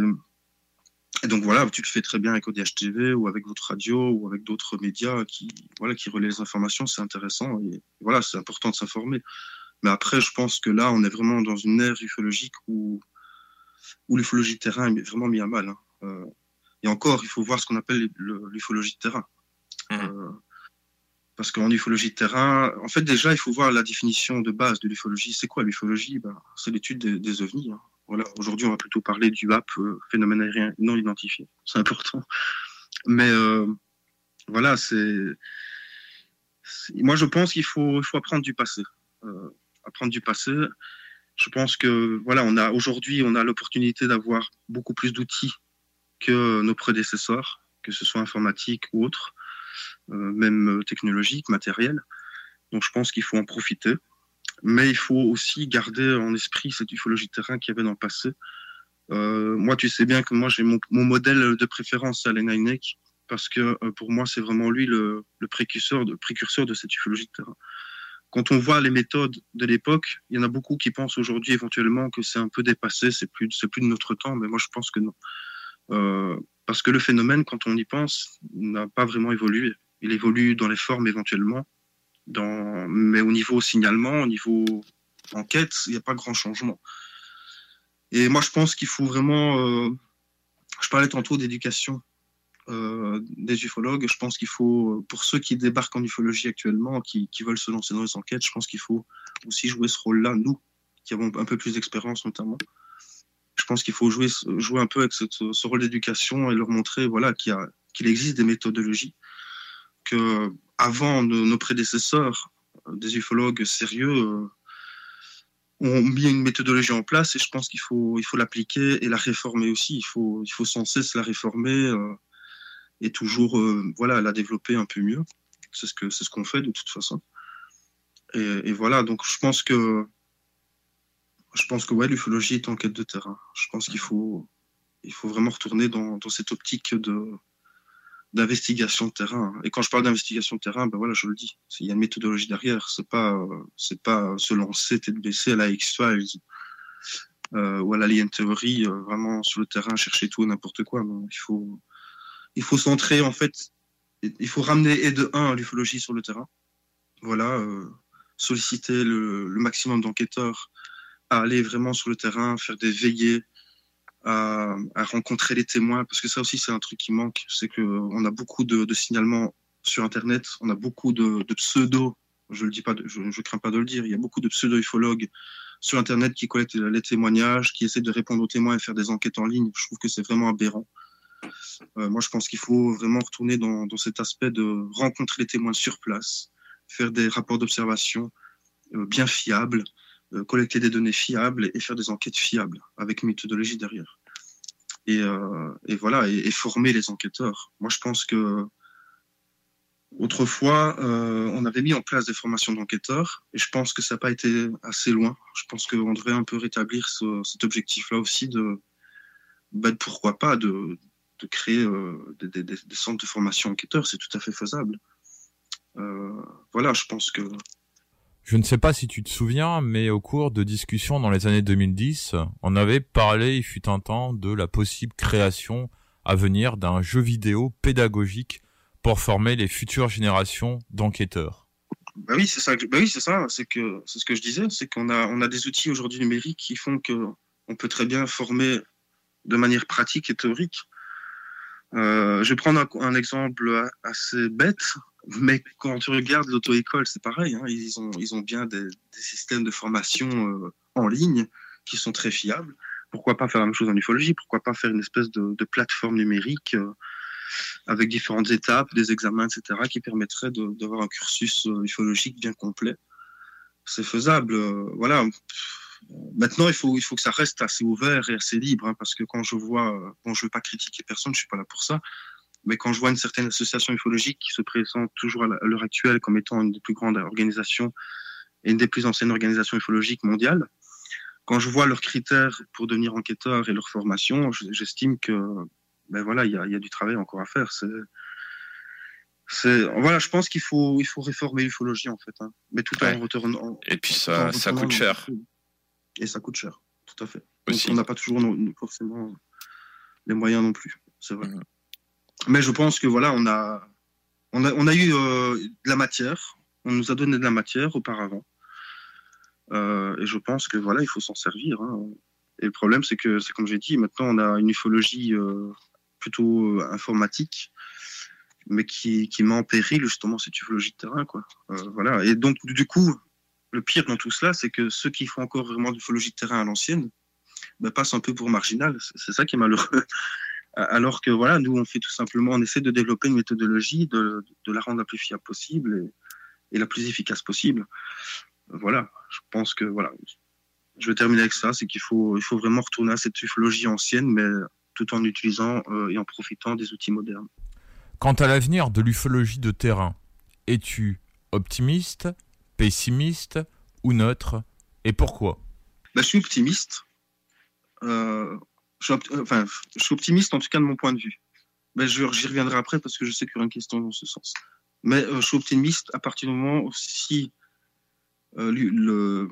et donc voilà, tu le fais très bien avec ODH-TV ou avec votre radio ou avec d'autres médias qui, voilà, qui relaient les informations, c'est intéressant. Et voilà, c'est important de s'informer. Mais après, je pense que là, on est vraiment dans une ère ufologique où, où l'ufologie de terrain est vraiment mis à mal. hein. Euh, et encore, il faut voir ce qu'on appelle le- l'ufologie de terrain. Euh, parce qu'en ufologie de terrain, en fait, déjà, il faut voir la définition de base de l'ufologie. C'est quoi l'ufologie? Ben, C'est l'étude des, ovnis. hein. Voilà. Aujourd'hui, on va plutôt parler du HAP, euh, phénomène aérien non identifié. C'est important. Mais euh, voilà, c'est. Moi, je pense qu'il faut, il faut apprendre du passé. Euh, apprendre du passé. Je pense que voilà, on a aujourd'hui, on a l'opportunité d'avoir beaucoup plus d'outils que nos prédécesseurs, que ce soit informatique ou autre, même technologique, matériel. Donc, je pense qu'il faut en profiter. Mais il faut aussi garder en esprit cette ufologie de terrain qu'il y avait dans le passé. Euh, moi, tu sais bien que moi, j'ai mon, modèle de préférence, c'est Alain Hynek, parce que euh, pour moi, c'est vraiment lui le, le précurseur, de, précurseur de cette ufologie de terrain. Quand on voit les méthodes de l'époque, il y en a beaucoup qui pensent aujourd'hui éventuellement que c'est un peu dépassé, c'est plus, c'est plus de notre temps, mais moi, je pense que non. Euh, parce que le phénomène, quand on y pense, n'a pas vraiment évolué. Il évolue dans les formes éventuellement, mais au niveau signalement, au niveau enquête, il n'y a pas grand changement. Et moi, je pense qu'il faut vraiment. euh, Je parlais tantôt d'éducation euh, des ufologues. Je pense qu'il faut, pour ceux qui débarquent en ufologie actuellement, qui, veulent se lancer dans les enquêtes, je pense qu'il faut aussi jouer ce rôle-là, nous, qui avons un peu plus d'expérience notamment. Je pense qu'il faut jouer, jouer un peu avec ce rôle d'éducation et leur montrer voilà, qu'il existe des méthodologies, que avant nos, prédécesseurs, euh, des ufologues sérieux, euh, ont mis une méthodologie en place et je pense qu'il faut, il faut l'appliquer et la réformer aussi. Il faut, il faut sans cesse la réformer euh, et toujours voilà, la développer un peu mieux. C'est ce que c'est ce qu'on fait de toute façon. Et, voilà, donc je pense que je pense que ouais, l'ufologie est en quête de terrain. Je pense qu'il faut, il faut vraiment retourner dans cette optique de d'investigation de terrain. Et quand je parle d'investigation de terrain, ben voilà, je le dis, il y a une méthodologie derrière. C'est pas, euh, c'est pas se lancer tête baissée à la X Files euh, ou à l'Alien Theory, euh, vraiment sur le terrain chercher tout n'importe quoi. Il faut, il faut centrer en fait. Il faut ramener et de un l'ufologie sur le terrain. Voilà, euh, solliciter le, le maximum d'enquêteurs à aller vraiment sur le terrain, faire des veillées, à, rencontrer les témoins, parce que ça aussi c'est un truc qui manque, c'est que on a beaucoup de, signalements sur Internet, on a beaucoup de, de pseudo, je de- je, crains pas de le dire, il y a beaucoup de pseudo-ufologues sur Internet qui collectent les témoignages, qui essaient de répondre aux témoins et faire des enquêtes en ligne. Je trouve que c'est vraiment aberrant. Euh, moi, je pense qu'il faut vraiment retourner dans, cet aspect de rencontrer les témoins sur place, faire des rapports d'observation euh, bien fiables, collecter des données fiables et faire des enquêtes fiables avec une méthodologie derrière. Et, euh, voilà, et, former les enquêteurs. Moi, je pense que autrefois, euh, on avait mis en place des formations d'enquêteurs et je pense que ça n'a pas été assez loin. Je pense qu'on devrait un peu rétablir ce- cet objectif-là aussi de, ben, pourquoi pas, de, créer euh, des, des- centres de formation enquêteurs. C'est tout à fait faisable. Euh, voilà, je pense que Je ne sais pas si tu te souviens, mais au cours de discussions dans les années 2010, on avait parlé, il fut un temps, de la possible création à venir d'un jeu vidéo pédagogique pour former les futures générations d'enquêteurs. Bah oui, c'est ça. Bah oui, c'est ça. C'est que c'est ce que je disais, c'est qu'on a on a des outils aujourd'hui numériques qui font que on peut très bien former de manière pratique et théorique. Euh, je vais prendre un, exemple assez bête, mais quand tu regardes l'auto-école, c'est pareil. hein. ils ont ils ont bien des, systèmes de formation euh, en ligne qui sont très fiables. Pourquoi pas faire la même chose en ufologie? Pourquoi pas faire une espèce de, plateforme numérique euh, avec différentes étapes, des examens, etc., qui permettraient de- d'avoir un cursus euh, ufologique bien complet? C'est faisable. euh, voilà. Maintenant, il faut, il faut que ça reste assez ouvert et assez libre, hein, parce que quand je vois, bon, je ne veux pas critiquer personne, je suis pas là pour ça, mais quand je vois une certaine association ufologique qui se présente toujours à l'heure actuelle comme étant une des plus grandes organisations et une des plus anciennes organisations ufologiques mondiales, quand je vois leurs critères pour devenir enquêteur et leur formation, je- j'estime que ben voilà, il y a, il y a du travail encore à faire. C'est voilà, je pense qu'il faut il faut réformer l'ufologie en fait, hein. mais tout en retournant. Et puis ça ça coûte cher. Et ça coûte cher, tout à fait. Donc, on n'a pas toujours forcément les moyens non plus, c'est vrai. Mhm. Mais je pense que voilà, on a on a, on a eu euh, de la matière, on nous a donné de la matière auparavant, Euh, et je pense que voilà, il faut s'en servir. hein. Et le problème, c'est que c'est comme j'ai dit, maintenant on a une ufologie euh, plutôt informatique, mais qui, qui met en péril justement cette ufologie de terrain, quoi. Voilà. Et donc du coup, le pire dans tout cela, c'est que ceux qui font encore vraiment de l'ufologie de terrain à l'ancienne, ben, passent un peu pour marginal. C'est ça qui est malheureux. Alors que voilà, nous on fait tout simplement, on essaie de développer une méthodologie, de, de la rendre la plus fiable possible et, et la plus efficace possible. Voilà, je pense que voilà, je vais terminer avec ça, c'est qu'il faut, il faut vraiment retourner à cette ufologie ancienne, mais tout en utilisant euh, et en profitant des outils modernes. Quant à l'avenir de l'ufologie de terrain, es-tu optimiste, pessimiste ou neutre Et pourquoi? Ben, je suis optimiste. Euh, je, suis optimiste en tout cas de mon point de vue. Je- J'y reviendrai après parce que je sais qu'il y aura une question dans ce sens. Mais euh, je suis optimiste à partir du moment où si euh,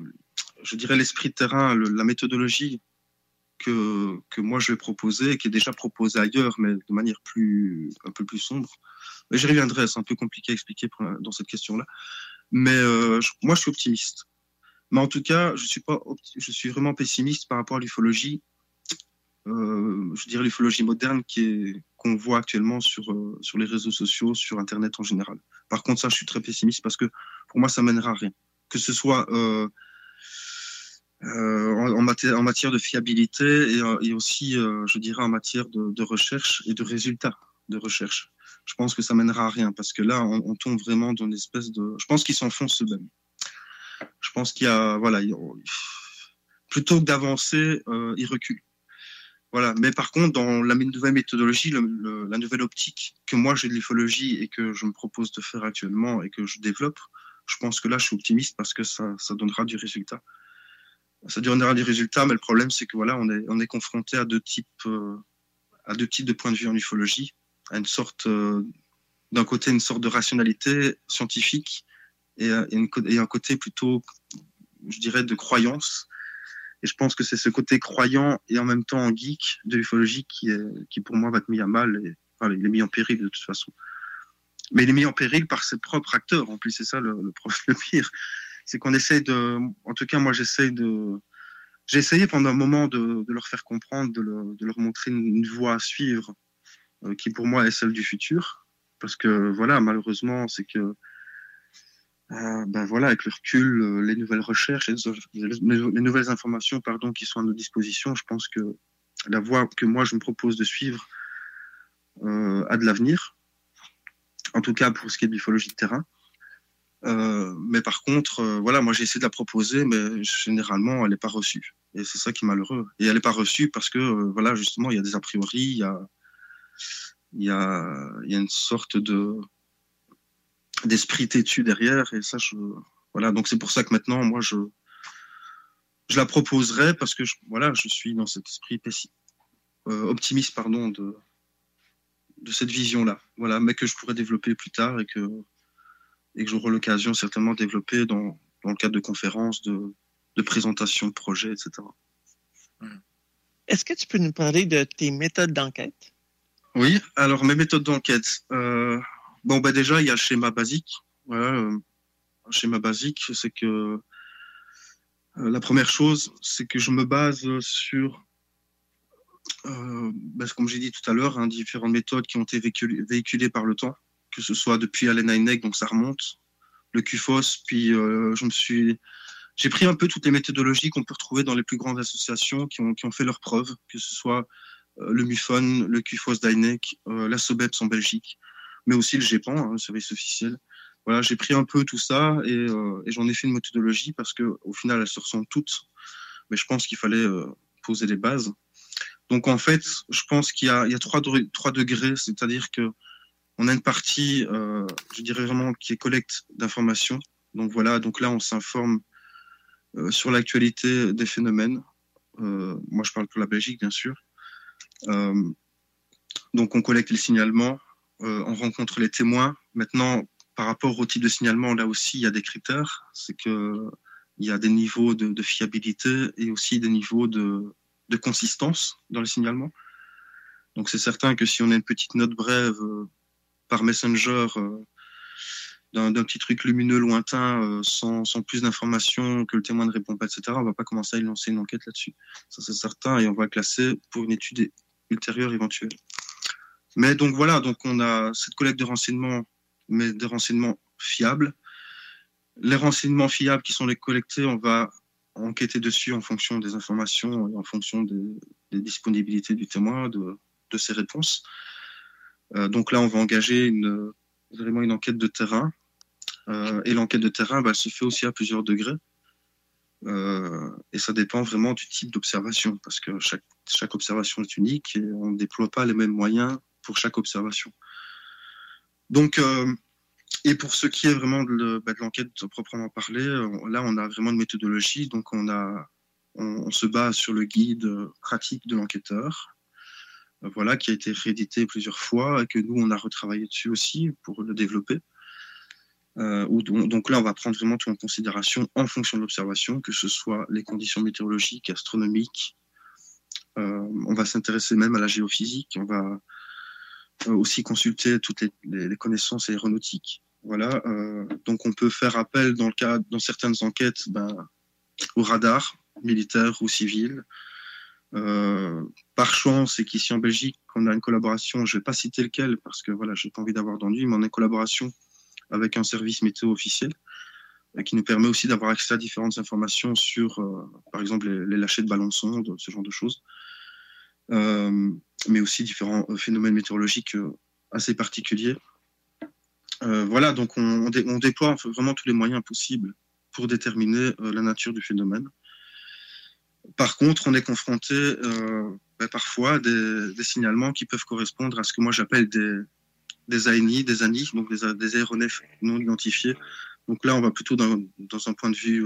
je dirais l'esprit de terrain, la méthodologie que, que moi je vais proposer, qui est déjà proposée ailleurs, mais de manière plus, un peu plus sombre. Mais j'y reviendrai, c'est un peu compliqué à expliquer dans cette question-là. Mais euh, moi je suis optimiste. Mais en tout cas, je suis pas, je suis vraiment pessimiste par rapport à l'ufologie. Euh, je dirais l'ufologie moderne qui est qu'on voit actuellement sur euh, sur les réseaux sociaux, sur Internet en général. Par contre, ça, je suis très pessimiste parce que pour moi, ça mènera à rien. Que ce soit euh, en, matière, de fiabilité et, aussi, je dirais, en matière de, recherche et de résultats de recherche. Je pense que ça mènera à rien parce que là, on, tombe vraiment dans une espèce de. Je pense qu'ils s'enfoncent eux-mêmes. Je pense qu'il y a, voilà, il- plutôt que d'avancer, ils reculent. Voilà. Mais par contre, dans la nouvelle méthodologie, la nouvelle optique que moi j'ai de l'ufologie et que je me propose de faire actuellement et que je développe, je pense que là, je suis optimiste parce que ça, ça donnera du résultat. Ça donnera du résultat, mais le problème, c'est que voilà, on est, on est confronté à deux types, euh, à deux types de points de vue en ufologie, à une sorte, euh, d'un côté, une sorte de rationalité scientifique et, euh, un côté plutôt, je dirais, de croyance. Et je pense que c'est ce côté croyant et en même temps geek de l'ufologie qui, qui pour moi va être mis à mal il est mis en péril de toute façon. Mais il est mis en péril par ses propres acteurs. En plus, c'est ça le, pire. C'est qu'on essaie de, en tout cas, moi, j'essaie de, j'ai essayé pendant un moment de, leur faire comprendre, de, leur- montrer une, une voie à suivre euh, qui pour moi est celle du futur. Parce que voilà, malheureusement, c'est que euh, ben voilà, avec le recul, euh, les nouvelles recherches, les, les nouvelles informations pardon, qui sont à nos dispositions, je pense que la voie que moi je me propose de suivre euh, a de l'avenir. En tout cas pour ce qui est de l'ufologie de terrain. Euh, mais par contre, voilà, moi j'ai essayé de la proposer, mais généralement elle n'est pas reçue. Et c'est ça qui est malheureux. Et elle n'est pas reçue parce que, voilà, justement, il y a des a priori, il y a, y a, y a une sorte de d'esprit têtu derrière. Et ça, je, voilà, donc c'est pour ça que maintenant, moi, je, je la proposerai parce que, je, voilà, je suis dans cet esprit euh, optimiste, pardon, de, de cette vision-là. Voilà, mais que je pourrais développer plus tard et que, et que j'aurai l'occasion certainement de développer dans, dans le cadre de conférences, de, de présentations de projets, etc. Est-ce que tu peux nous parler de tes méthodes d'enquête? Oui, alors mes méthodes d'enquête. Euh, bon, bah déjà, il y a le schéma basique. Voilà, euh, un schéma basique, c'est que euh, la première chose, c'est que je me base sur, euh, bah, comme j'ai dit tout à l'heure, hein, différentes méthodes qui ont été véhiculées, par le temps, que ce soit depuis Allen Hynek, donc ça remonte, le QFOS, puis euh, je me suis j'ai pris un peu toutes les méthodologies qu'on peut retrouver dans les plus grandes associations qui ont, fait leurs preuves, que ce soit le MUFON, le QFOS euh, la SOBEPS en Belgique, mais aussi le GEPAN, hein, le service officiel. Voilà, j'ai pris un peu tout ça et, euh, et j'en ai fait une méthodologie parce que au final elles se ressemblent toutes, mais je pense qu'il fallait euh, poser les bases. Donc en fait, je pense qu'il y y a trois, trois degrés, c'est-à-dire que on a une partie, euh, je dirais vraiment, qui est collecte d'informations. Donc voilà, donc là on s'informe euh, sur l'actualité des phénomènes. Euh, moi, je parle pour la Belgique, bien sûr. Euh, donc, on collecte les signalements, on rencontre les témoins. Maintenant, par rapport au type de signalement, là aussi, il y a des critères. C'est que il y a des niveaux de, fiabilité et aussi des niveaux de, de consistance dans les signalements. Donc c'est certain que si on a une petite note brève euh, par Messenger euh, d'un petit truc lumineux lointain euh, sans, sans plus d'informations que le témoin ne répond pas, etc., on va pas commencer à lancer une enquête là-dessus. Ça c'est certain et on va classer pour une étude ultérieure éventuelle. Mais donc voilà, donc on a cette collecte de renseignements, mais des renseignements fiables. Les renseignements fiables qui sont les collectés, on va enquêter dessus en fonction des informations et en fonction des, disponibilités du témoin, de, ses réponses. Euh, donc là, on va engager vraiment une enquête de terrain. Euh, et l'enquête de terrain bah, elle se fait aussi à plusieurs degrés. Euh, et ça dépend vraiment du type d'observation, parce que chaque, chaque observation est unique et on ne déploie pas les mêmes moyens pour chaque observation. Donc, euh, et pour ce qui est vraiment de, bah, l'enquête proprement parler, on- là, on a vraiment une méthodologie. Donc, on, a, on, on se base sur le guide euh, pratique de l'enquêteur, euh, voilà, qui a été réédité plusieurs fois et que nous, on a retravaillé dessus aussi pour le développer. Euh, donc, là, on va prendre vraiment tout en considération en fonction de l'observation, que ce soit les conditions météorologiques, astronomiques. Euh, on va s'intéresser même à la géophysique. On va euh, aussi consulter toutes les, connaissances aéronautiques. Voilà. euh, donc, on peut faire appel dans le cas, dans certaines enquêtes, ben, au radar militaire ou civil. Euh, par chance, c'est qu'ici en Belgique, on a une collaboration. Je vais pas citer lequel parce que voilà, j'ai pas envie d'avoir d'ennui, mais on a une collaboration avec un service météo officiel euh, qui nous permet aussi d'avoir accès à différentes informations sur, par exemple, les, les lâchers de ballons de sonde, ce genre de choses, mais aussi différents euh, phénomènes météorologiques euh, assez particuliers. Euh, voilà, donc on, on dé- on déploie vraiment tous les moyens possibles pour déterminer la nature du phénomène. Par contre, on est confronté ben, parfois des, des signalements qui peuvent correspondre à ce que moi j'appelle des, des ANI, des ANI, donc des, aéronefs non identifiés. Donc là, on va plutôt dans, dans un point de vue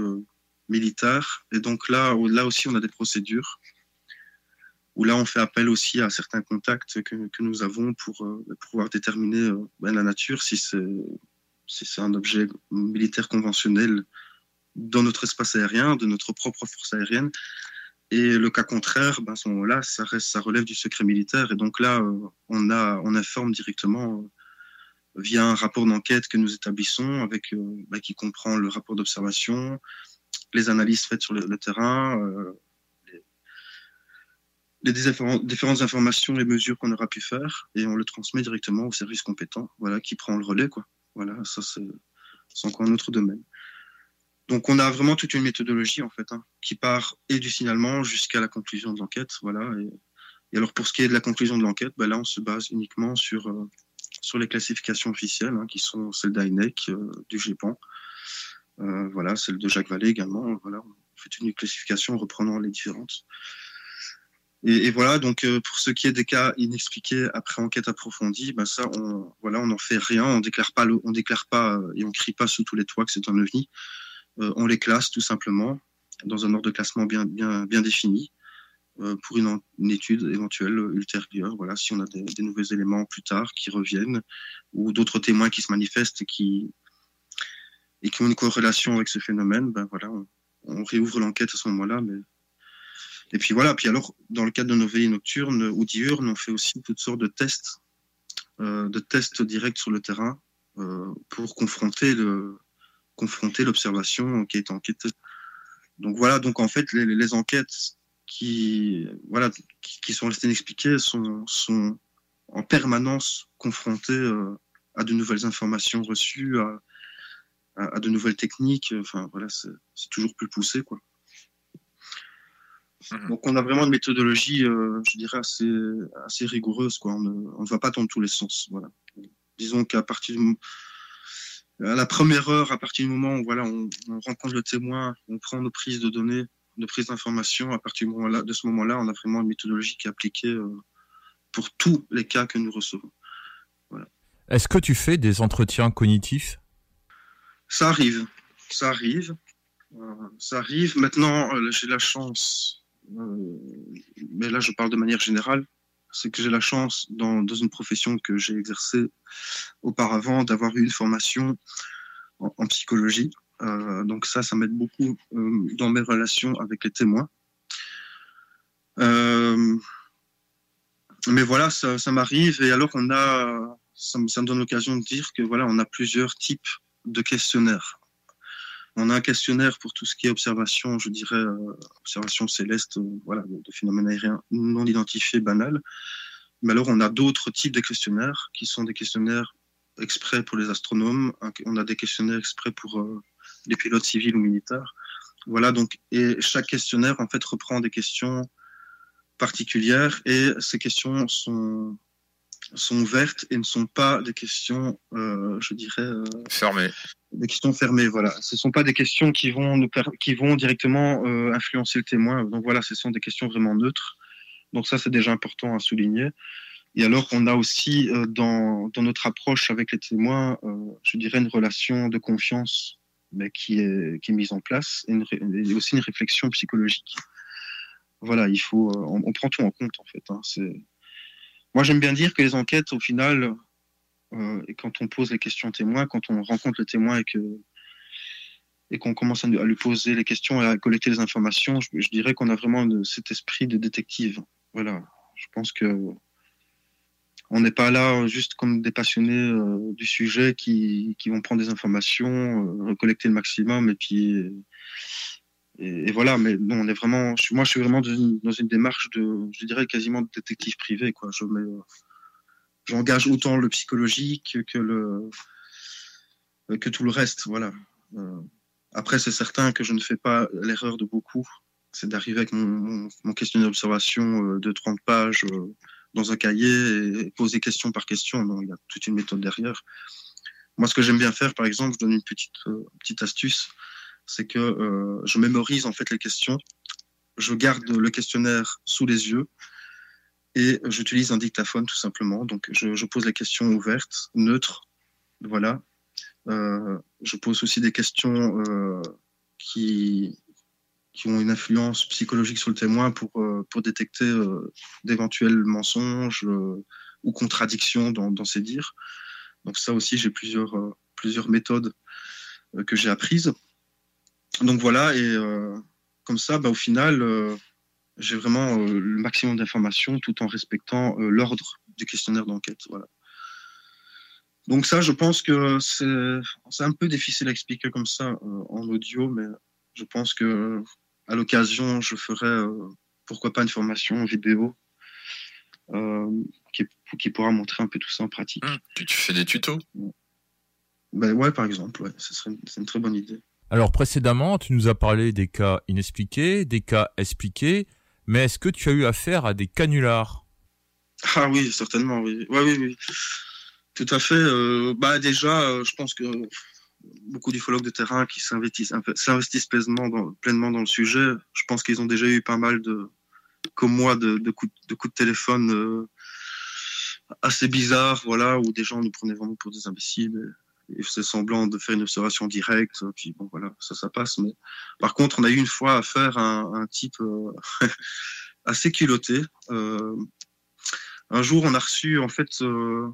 militaire. Et donc là, là aussi, on a des procédures où là, on fait appel aussi à certains contacts que, nous avons pour euh, pouvoir déterminer euh, ben, la nature, si c'est un objet militaire conventionnel dans notre espace aérien, de notre propre force aérienne. Et le cas contraire, ben, à ce moment-là, ça, relève du secret militaire. Et donc là, euh, on, informe directement via un rapport d'enquête que nous établissons, avec, ben, qui comprend le rapport d'observation, les analyses faites sur le, terrain, les différentes informations, les mesures qu'on aura pu faire, et on le transmet directement au service compétent, voilà, qui prend le relais, quoi. Voilà, ça c'est encore un autre domaine. Donc on a vraiment toute une méthodologie en fait, hein, qui part et du signalement jusqu'à la conclusion de l'enquête, voilà. Et, alors pour ce qui est de la conclusion de l'enquête, ben là on se base uniquement sur euh, sur les classifications officielles, hein, qui sont celles d'INEC, euh, du GEPAN, euh, voilà, celle de Jacques Vallée également. Voilà, on fait une classification en reprenant les différentes. Et, voilà, donc euh, pour ce qui est des cas inexpliqués après enquête approfondie, ben ça, on voilà, on n'en fait rien, on déclare pas, le, on déclare pas euh, et on crie pas sous tous les toits que c'est un ovni. Euh, on les classe tout simplement dans un ordre de classement bien bien bien défini euh, pour une, une étude éventuelle ultérieure. Voilà, si on a des, des nouveaux éléments plus tard qui reviennent ou d'autres témoins qui se manifestent et qui et qui ont une corrélation avec ce phénomène, ben voilà, on, on réouvre l'enquête à ce moment-là, mais et puis voilà, puis alors, dans le cadre de nos veillées nocturnes ou diurnes, on fait aussi toutes sortes de tests, euh, de tests directs sur le terrain euh, pour confronter le confronter l'observation qui est enquêtée. Donc voilà, donc en fait, les, enquêtes qui voilà qui, sont restées inexpliquées sont, sont en permanence confrontées euh, à de nouvelles informations reçues, à, à, à de nouvelles techniques. Enfin voilà, c'est toujours plus poussé quoi. Donc on a vraiment une méthodologie, euh, je dirais, assez, assez rigoureuse. Quoi. On ne, on ne va pas dans tous les sens. Voilà. Disons qu'à partir du, à la première heure, à partir du moment où voilà, on, on rencontre le témoin, on prend nos prises de données, nos prises d'informations, à partir du moment -là, de ce moment-là, on a vraiment une méthodologie qui est appliquée euh, pour tous les cas que nous recevons. Voilà. Est-ce que tu fais des entretiens cognitifs? Ça arrive, ça arrive, euh, ça arrive. Maintenant, euh, j'ai la chance, mais là je parle de manière générale, c'est que j'ai la chance, dans, une profession que j'ai exercée auparavant, d'avoir eu une formation en, psychologie. Euh, donc ça, ça m'aide beaucoup euh, dans mes relations avec les témoins. Euh, mais voilà, ça, m'arrive et alors on a, ça, ça me donne l'occasion de dire que voilà, on a plusieurs types de questionnaires. On a un questionnaire pour tout ce qui est observation, je dirais, euh, observation céleste, euh, voilà, de, phénomènes aériens non identifiés, banals. Mais alors, on a d'autres types de questionnaires qui sont des questionnaires exprès pour les astronomes. On a des questionnaires exprès pour euh, les pilotes civils ou militaires. Voilà, donc, et chaque questionnaire, en fait, reprend des questions particulières et ces questions sont, sont ouvertes et ne sont pas des questions, euh, je dirais, euh, Fermé. des questions fermées. Voilà, ce sont pas des questions qui vont nous qui vont directement euh, influencer le témoin. Donc voilà, ce sont des questions vraiment neutres. Donc ça, c'est déjà important à souligner. Et alors, on a aussi euh, dans, dans notre approche avec les témoins, je dirais une relation de confiance, mais qui est, qui est mise en place, et, une ré- et aussi une réflexion psychologique. Voilà, il faut, on, on prend tout en compte en fait. hein. C'est, moi, j'aime bien dire que les enquêtes, au final, euh, et quand on pose les questions aux témoins, quand on rencontre le témoin et que et qu'on commence à, lui poser les questions et à collecter les informations, je, dirais qu'on a vraiment cet esprit de détective. Voilà, je pense que on n'est pas là juste comme des passionnés euh, du sujet qui, qui vont prendre des informations, euh, recollecter le maximum et puis et, voilà. Mais non, on est vraiment. moi, je suis vraiment dans une, démarche de, je dirais quasiment de détective privé. Quoi. Je mets, j'engage autant le psychologique que le que tout le reste. Voilà. Euh, après, c'est certain que je ne fais pas l'erreur de beaucoup. C'est d'arriver avec mon, questionnaire d'observation euh, de 30 pages euh, dans un cahier et poser question par question. Non, il y a toute une méthode derrière. Moi, ce que j'aime bien faire, par exemple, je donne une petite, euh, petite astuce, c'est que euh, je mémorise en fait les questions, je garde le questionnaire sous les yeux et j'utilise un dictaphone tout simplement. Donc, je, pose les questions ouvertes, neutres, voilà. Euh, je pose aussi des questions euh, qui, qui ont une influence psychologique sur le témoin pour, pour détecter d'éventuels mensonges ou contradictions dans, dans ses dires. Donc ça aussi, j'ai plusieurs, plusieurs méthodes que j'ai apprises. Donc voilà, et euh, comme ça, bah, au final, euh, j'ai vraiment euh, le maximum d'informations tout en respectant l'ordre du questionnaire d'enquête. Voilà. Donc ça, je pense que c'est un peu difficile à expliquer comme ça euh, en audio, mais je pense que à l'occasion, je ferai euh, pourquoi pas une formation vidéo euh, qui, qui pourra montrer un peu tout ça en pratique. Tu, tu fais des tutos Ben ouais, par exemple, ouais, ce serait c'est une très bonne idée. Alors précédemment, tu nous as parlé des cas inexpliqués, des cas expliqués, mais est-ce que tu as eu affaire à des canulars? Ah oui, certainement, oui. Ouais, oui, oui. Tout à fait. euh, bah déjà, euh, je pense que beaucoup d'ufologues de terrain qui s'investissent pleinement dans, pleinement dans le sujet, je pense qu'ils ont déjà eu pas mal de, comme moi, de, coups, de coups de téléphone euh, assez bizarres, voilà, où des gens nous prenaient vraiment pour des imbéciles et faisaient semblant de faire une observation directe. Puis bon, voilà, ça, ça passe. Mais par contre, on a eu une fois affaire à un, un type euh, assez culotté. Euh, un jour, on a reçu, en fait, euh,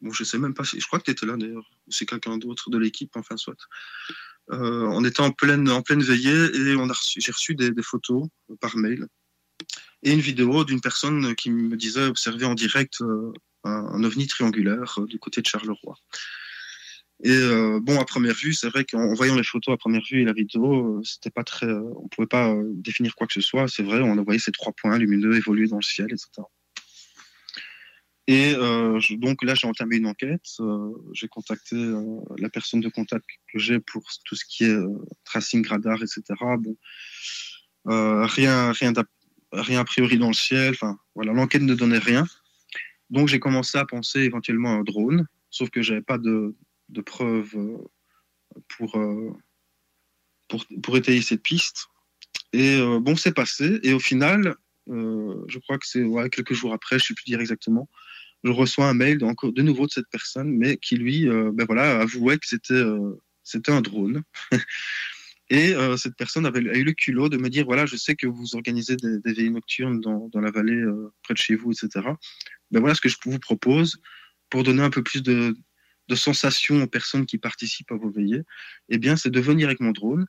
bon, je sais même pas si, je crois que tu étais là d'ailleurs, ou c'est quelqu'un d'autre de l'équipe, enfin, soit. Euh, on était en pleine, en pleine veillée et on a reçu, j'ai reçu des, photos par mail et une vidéo d'une personne qui me disait observer en direct euh, un, un ovni triangulaire euh, du côté de Charleroi. Et euh, bon, à première vue, c'est vrai qu'en en voyant les photos à première vue et la vidéo, euh, c'était pas très, euh, on pouvait pas euh, définir quoi que ce soit. C'est vrai, on voyé ces trois points lumineux évoluer dans le ciel, etc. Et donc là, j'ai entamé une enquête. j'ai contacté la personne de contact que j'ai pour tout ce qui est tracing radar, etc. Bon, rien, rien, rien a priori dans le ciel. Enfin, voilà, l'enquête ne donnait rien. Donc j'ai commencé à penser éventuellement à un drone, sauf que j'avais pas de, de preuves euh, pour, euh, pour pour étayer cette piste. Et euh, bon, c'est passé. Et au final, je crois que c'est quelques jours après, je ne sais plus dire exactement, je reçois un mail de, encore de nouveau de cette personne, mais qui lui, ben voilà, avouait que c'était c'était un drone. Et cette personne avait, a eu le culot de me dire voilà, je sais que vous organisez des, des veillées nocturnes dans, dans la vallée près de chez vous, etc. Ben voilà ce que je vous propose pour donner un peu plus de, de sensations aux personnes qui participent à vos veillées. Eh bien, c'est de venir avec mon drone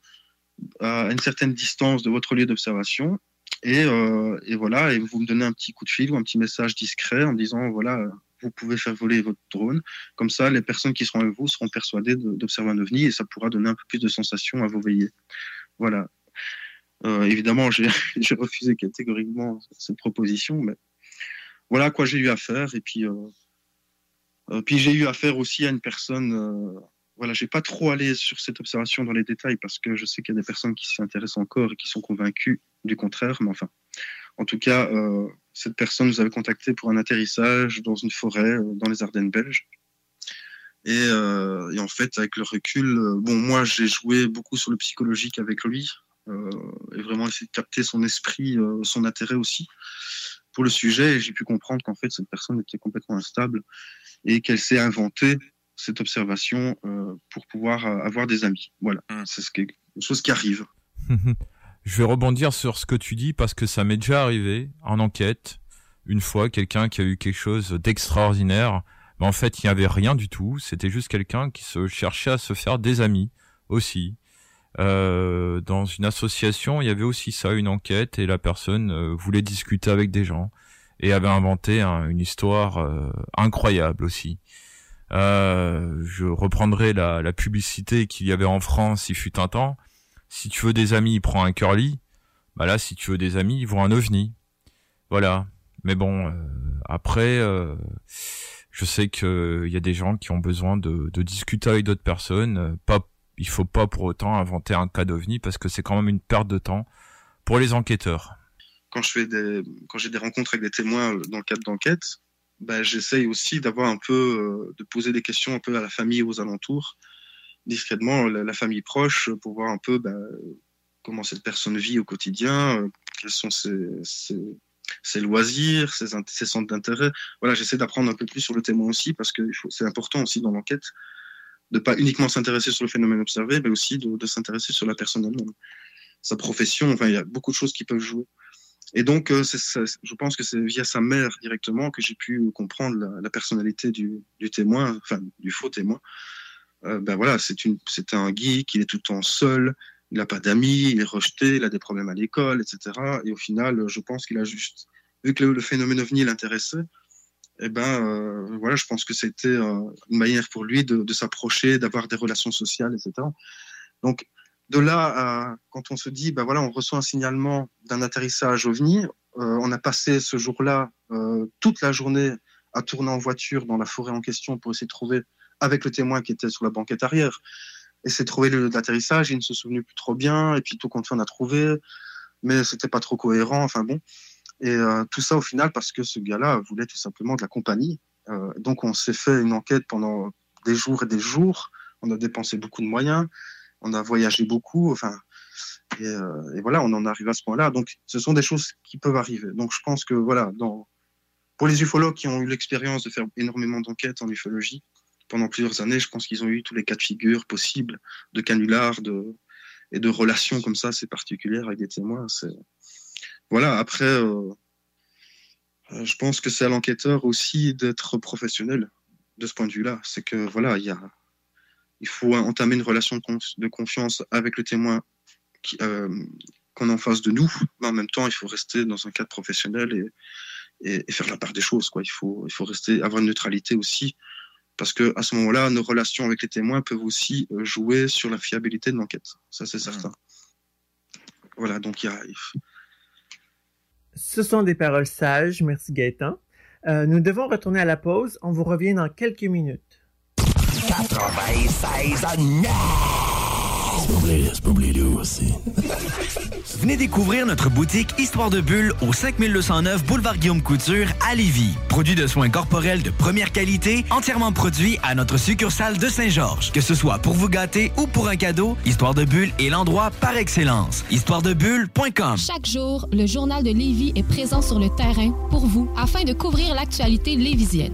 à une certaine distance de votre lieu d'observation et, euh, et voilà, et vous me donnez un petit coup de fil ou un petit message discret en disant voilà, vous pouvez faire voler votre drone. Comme ça, les personnes qui seront avec vous seront persuadées d'observer un ovni et ça pourra donner un peu plus de sensations à vos veillées. Voilà. Euh, évidemment, j'ai refusé catégoriquement cette proposition, mais voilà à quoi j'ai eu affaire. Et puis, euh, euh, puis j'ai eu affaire aussi à une personne. Euh, voilà, j'ai pas trop allé sur cette observation dans les détails parce que je sais qu'il y a des personnes qui s'y intéressent encore et qui sont convaincues du contraire. Mais enfin, en tout cas, euh, cette personne nous avait contacté pour un atterrissage dans une forêt euh, dans les Ardennes belges. Et, euh, et en fait, avec le recul, euh, bon, moi, j'ai joué beaucoup sur le psychologique avec lui euh, et vraiment essayé de capter son esprit, euh, son intérêt aussi pour le sujet. Et j'ai pu comprendre qu'en fait, cette personne était complètement instable et qu'elle s'est inventée cette observation euh, pour pouvoir euh, avoir des amis. Voilà, c'est ce chose qui arrive. Je vais rebondir sur ce que tu dis parce que ça m'est déjà arrivé en enquête. Une fois, quelqu'un qui a eu quelque chose d'extraordinaire, mais en fait, il n'y avait rien du tout. C'était juste quelqu'un qui se cherchait à se faire des amis aussi. Euh, dans une association, il y avait aussi ça, une enquête, et la personne euh, voulait discuter avec des gens et avait inventé un- une histoire euh, incroyable aussi. Euh, je reprendrai la, publicité qu'il y avait en France, il fut un temps. Si tu veux des amis, prends un curly. Bah là, si tu veux des amis, ils vont un ovni. Voilà. Mais bon, euh, après, je sais que il y a des gens qui ont besoin de, de discuter avec d'autres personnes. Pas, il faut pas pour autant inventer un cas d'ovni parce que c'est quand même une perte de temps pour les enquêteurs. Quand je fais des, quand j'ai des rencontres avec des témoins euh, dans le cadre d'enquête, ben, j'essaye aussi d'avoir un peu, euh, de poser des questions un peu à la famille aux alentours, discrètement, la, la famille proche, pour voir un peu ben, comment cette personne vit au quotidien, euh, quels sont ses, ses, loisirs, ses, centres d'intérêt. Voilà, j'essaie d'apprendre un peu plus sur le témoin aussi, parce que c'est important aussi dans l'enquête de pas uniquement s'intéresser sur le phénomène observé, mais aussi de, de s'intéresser sur la personne elle-même, sa profession. Enfin, il y a beaucoup de choses qui peuvent jouer. Et donc, euh, je pense que c'est via sa mère directement que j'ai pu comprendre la, personnalité du, témoin, enfin du faux témoin. Euh, ben voilà, c'est un geek, il est tout le temps seul, il n'a pas d'amis, il est rejeté, il a des problèmes à l'école, etc. Et au final, je pense qu'il a juste, vu que le, phénomène ovni l'intéressait, eh ben euh, voilà, je pense que c'était euh, une manière pour lui de, de s'approcher, d'avoir des relations sociales, etc. Donc de là quand on se dit, ben voilà, on reçoit un signalement d'un atterrissage ovni, euh, on a passé ce jour-là euh, toute la journée à tourner en voiture dans la forêt en question pour essayer de trouver avec le témoin qui était sous la banquette arrière, essayer de trouver le lieu d'atterrissage. Il ne se souvenait plus trop bien, et puis tout compte fait, on a trouvé, mais c'était pas trop cohérent. Enfin bon, et euh, tout ça au final parce que ce gars-là voulait tout simplement de la compagnie. Donc on s'est fait une enquête pendant des jours et des jours. On a dépensé beaucoup de moyens, on a voyagé beaucoup. Enfin, et, euh, et voilà, on en arrive à ce point-là. Donc ce sont des choses qui peuvent arriver. Donc je pense que voilà, dans pour les ufologues qui ont eu l'expérience de faire énormément d'enquêtes en ufologie pendant plusieurs années, je pense qu'ils ont eu tous les cas de figure possibles de canulars, de et de relations comme ça, c'est particulier avec des témoins. Voilà. Après, euh, euh, je pense que c'est à l'enquêteur aussi d'être professionnel de ce point de vue-là. C'est que voilà, il y a, il faut entamer une relation de, conf- de confiance avec le témoin euh, qu'on a en face de nous, mais en même temps, il faut rester dans un cadre professionnel et, et, et faire la part des choses. Quoi. Il faut, il faut rester, avoir une neutralité aussi, parce que à ce moment-là, nos relations avec les témoins peuvent aussi euh, jouer sur la fiabilité de l'enquête. Ça, c'est certain. Voilà, donc il y a, Ce sont des paroles sages, merci Gaëtan. Euh, nous devons retourner à la pause. On vous revient dans quelques minutes. 96 à 9! aussi. Venez découvrir notre boutique Histoire de Bulle au 5209 Boulevard Guillaume Couture à Lévis. Produit de soins corporels de première qualité, entièrement produit à notre succursale de Saint-Georges. Que ce soit pour vous gâter ou pour un cadeau, Histoire de Bulle est l'endroit par excellence. Histoiredebulle.com Chaque jour, le journal de Lévis est présent sur le terrain pour vous afin de couvrir l'actualité lévisienne.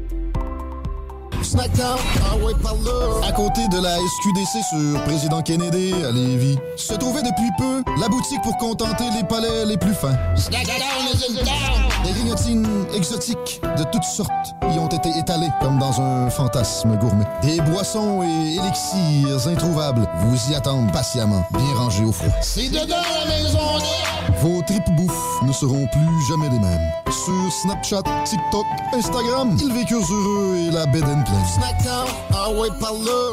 Snackdown, ah ouais, par là. À côté de la SQDC sur Président Kennedy à Lévis, se trouvait depuis peu la boutique pour contenter les palais les plus fins. Des grignotines exotiques de toutes sortes y ont été étalées comme dans un fantasme gourmet. Des boissons et élixirs introuvables vous y attendent patiemment, bien rangés au froid. C'est dedans la maison Vos tripes bouffe ne seront plus jamais les mêmes. Sur Snapchat, TikTok, Instagram, ils vécurent heureux et la bed and ah.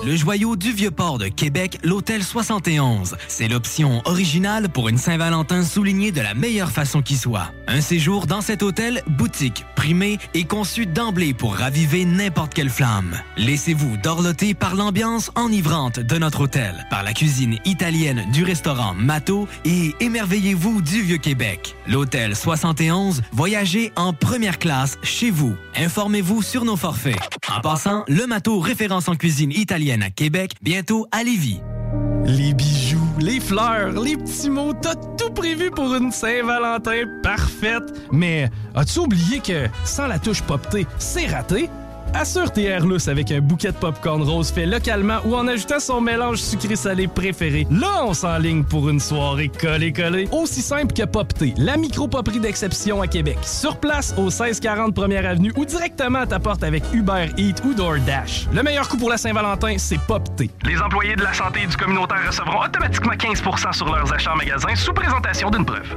Le joyau du Vieux-Port de Québec, l'Hôtel 71. C'est l'option originale pour une Saint-Valentin soulignée de la meilleure façon qui soit. Un séjour dans cet hôtel, boutique, primé et conçu d'emblée pour raviver n'importe quelle flamme. Laissez-vous dorloter par l'ambiance enivrante de notre hôtel, par la cuisine italienne du restaurant Mato et émerveillez-vous du Vieux-Québec. L'Hôtel 71, voyagez en première classe chez vous. Informez-vous sur nos forfaits. En passant, le Mato référence en cuisine italienne à Québec, bientôt à Lévis. Les bijoux, les fleurs, les petits mots, t'as tout prévu pour une Saint-Valentin parfaite. Mais as-tu oublié que sans la touche poptée, c'est raté? Assure tes airlus avec un bouquet de popcorn rose fait localement ou en ajoutant son mélange sucré-salé préféré. Là, on s'enligne pour une soirée collée-collée. Aussi simple que Popté, la micro-poperie d'exception à Québec. Sur place au 1640 Première Avenue ou directement à ta porte avec Uber Eats ou DoorDash. Le meilleur coup pour la Saint-Valentin, c'est Popté. Les employés de la santé et du communautaire recevront automatiquement 15% sur leurs achats en magasin sous présentation d'une preuve.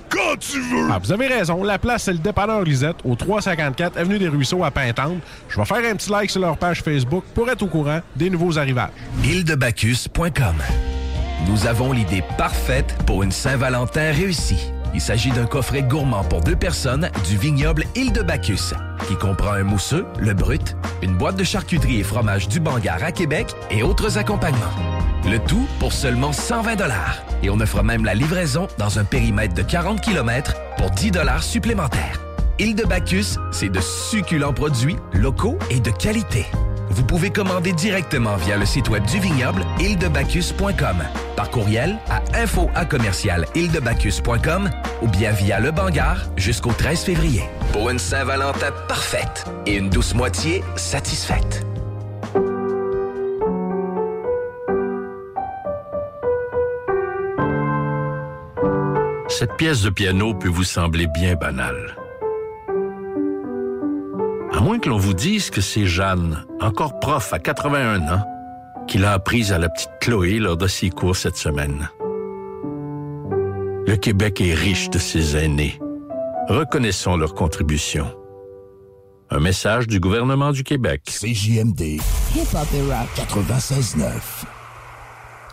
quand tu veux! Ah, vous avez raison, la place, c'est le dépanneur Lisette, au 354 Avenue des Ruisseaux à Pintante. Je vais faire un petit like sur leur page Facebook pour être au courant des nouveaux arrivages. îledebacchus.com. Nous avons l'idée parfaite pour une Saint-Valentin réussie. Il s'agit d'un coffret gourmand pour deux personnes du vignoble Île de Bacchus, qui comprend un mousseux, le brut, une boîte de charcuterie et fromage du Bangar à Québec et autres accompagnements. Le tout pour seulement 120 dollars. Et on offre même la livraison dans un périmètre de 40 km pour 10 dollars supplémentaires. Île de Bacchus, c'est de succulents produits locaux et de qualité. Vous pouvez commander directement via le site web du vignoble îledebacchus.com, par courriel à info à commercial ou bien via le Bangar jusqu'au 13 février. Pour une Saint-Valentin parfaite et une douce moitié satisfaite. Cette pièce de piano peut vous sembler bien banale. À moins que l'on vous dise que c'est Jeanne, encore prof à 81 ans, qui l'a apprise à la petite Chloé lors de ses cours cette semaine. Le Québec est riche de ses aînés. Reconnaissons leur contribution. Un message du gouvernement du Québec. CJMD Hip-hop et rock. 96.9.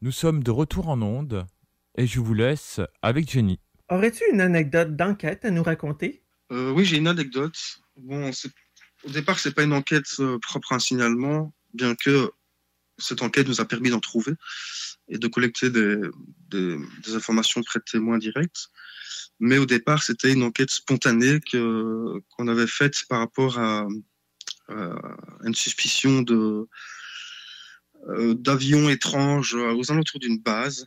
Nous sommes de retour en onde et je vous laisse avec Jenny. Aurais-tu une anecdote d'enquête à nous raconter? Euh, oui, j'ai une anecdote. Bon, au départ, c'est pas une enquête euh, propre à un signalement, bien que cette enquête nous a permis d'en trouver et de collecter des, des- des informations près de témoins directs. Mais au départ, c'était une enquête spontanée que qu'on avait faite par rapport à, à une suspicion de euh, d'avions étranges euh, aux alentours d'une base.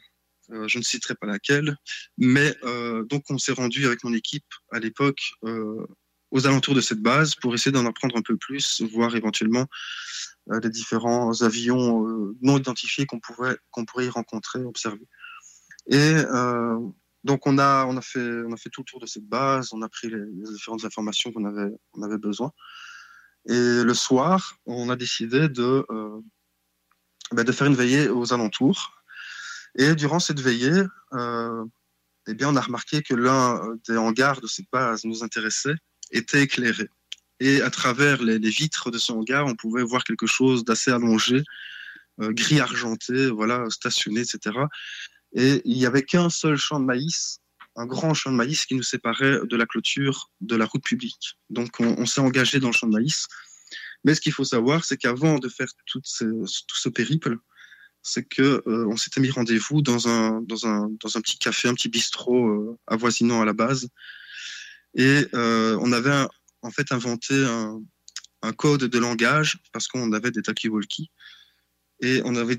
Euh, je ne citerai pas laquelle, mais euh, donc on s'est rendu avec mon équipe à l'époque euh, aux alentours de cette base pour essayer d'en apprendre un peu plus, voir éventuellement euh, les différents avions euh, non identifiés qu'on pourrait qu'on pourrait y rencontrer, observer. Et euh, donc on a on a fait on a fait tout le tour de cette base, on a pris les, différentes informations qu'on avait on avait besoin. Et le soir, on a décidé de euh, ben, de faire une veillée aux alentours. Et durant cette veillée, euh, eh bien, on a remarqué que l'un des hangars de cette base nous intéressait, était éclairé. Et à travers les, vitres de ce hangar, on pouvait voir quelque chose d'assez allongé, euh, gris argenté, voilà, stationné, etc. Et il n'y avait qu'un seul champ de maïs, un grand champ de maïs qui nous séparait de la clôture de la route publique. Donc on, on s'est engagé dans le champ de maïs. Mais ce qu'il faut savoir, c'est qu'avant de faire tout ce, périple, c'est que euh, on s'était mis rendez-vous dans un, petit café, un petit bistrot euh, avoisinant à la base. Et euh, on avait en fait inventé un, code de langage parce qu'on avait des talkie-walkie. Et on avait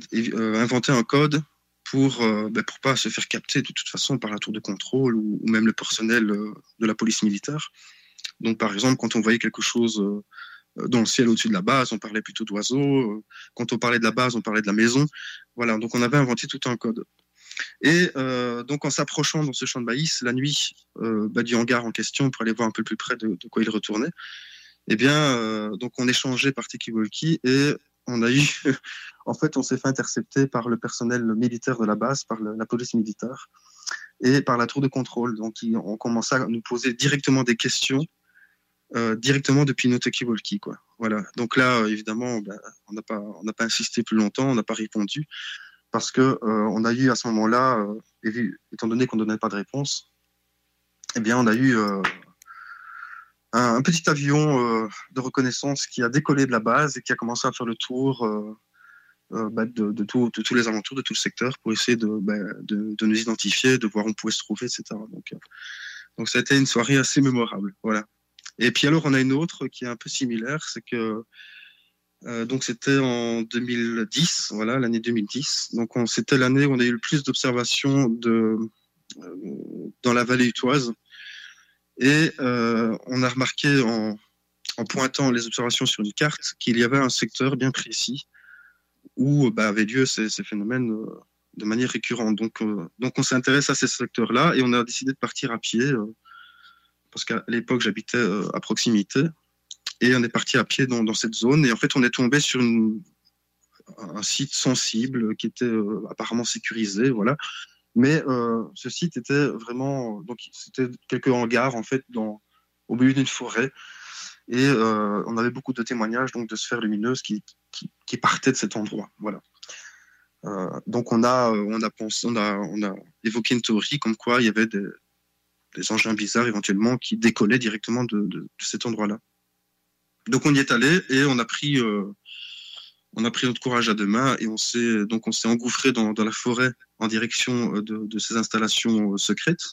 inventé un code pour euh, ben, pas se faire capter de toute façon par la tour de contrôle ou, même le personnel de la police militaire. Donc par exemple, quand on voyait quelque chose dans le ciel au-dessus de la base, on parlait plutôt d'oiseaux. Euh, Quand on parlait de la base, on parlait de la maison. Voilà, donc on avait inventé tout un code. Et euh, donc en s'approchant dans ce champ de maïs, la nuit, euh, bah, du hangar en question, pour aller voir un peu plus près de, de quoi il retournait, eh bien, euh, donc on échangeait par Tiki-Walkie et on a eu, en fait, on s'est fait intercepter par le personnel militaire de la base, par la police militaire et par la tour de contrôle. Donc ils ont commencé à nous poser directement des questions euh, directement depuis nos talkie-walkie, quoi. Voilà. Donc là, euh, évidemment, ben, on n'a pas, on n'a pas insisté plus longtemps, on n'a pas répondu parce que euh, on a eu à ce moment-là, euh, étant donné qu'on ne donnait pas de réponse, eh bien, on a eu un, petit avion de reconnaissance qui a décollé de la base et qui a commencé à faire le tour bah, de, tout- de tous les alentours, de tout le secteur, pour essayer de, bah, de, de nous identifier, de voir où on pouvait se trouver, etc. Donc, donc ça a été une soirée assez mémorable. Voilà. Et puis alors, on a une autre qui est un peu similaire, c'est que euh, donc c'était en 2010, voilà, l'année 2010. Donc on- c'était l'année où on a eu le plus d'observations de euh, dans la vallée utoise. Et euh, on a remarqué en, en pointant les observations sur une carte qu'il y avait un secteur bien précis où bah, avaient lieu ces, ces phénomènes de manière récurrente. Donc, donc on s'intéresse à ces secteurs-là et on a décidé de partir à pied parce qu'à l'époque j'habitais euh, à proximité et on est parti à pied dans, cette zone et en fait on est tombé sur un site sensible qui était euh, apparemment sécurisé, voilà. Mais euh, ce site était vraiment donc c'était quelques hangars en fait dans au milieu d'une forêt et on avait beaucoup de témoignages donc de sphères lumineuses qui, qui, partaient de cet endroit, voilà. Donc on a on a pensé on a on a évoqué une théorie comme quoi il y avait des, des engins bizarres éventuellement qui décollaient directement de, cet endroit-là. Donc on y est allé et on a pris euh, on a pris notre courage à deux mains et on s'est donc on s'est engouffré dans, la forêt en direction euh, de, ces installations euh, secrètes.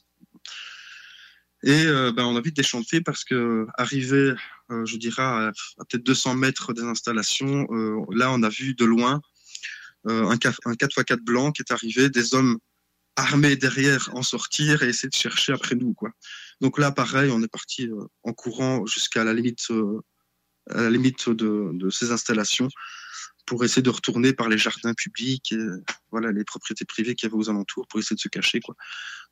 Et ben, on a vite déchanté parce que arrivé, je dirais, à, peut-être 200 mètres des installations, là on a vu de loin un, un 4x4 blanc qui est arrivé, des hommes armés derrière en sortir et essayer de chercher après nous. Quoi. Donc là, pareil, on est parti euh, en courant jusqu'à la limite, euh, la limite de, ces installations pour essayer de retourner par les jardins publics et voilà, les propriétés privées qu'il y avait aux alentours pour essayer de se cacher. Quoi.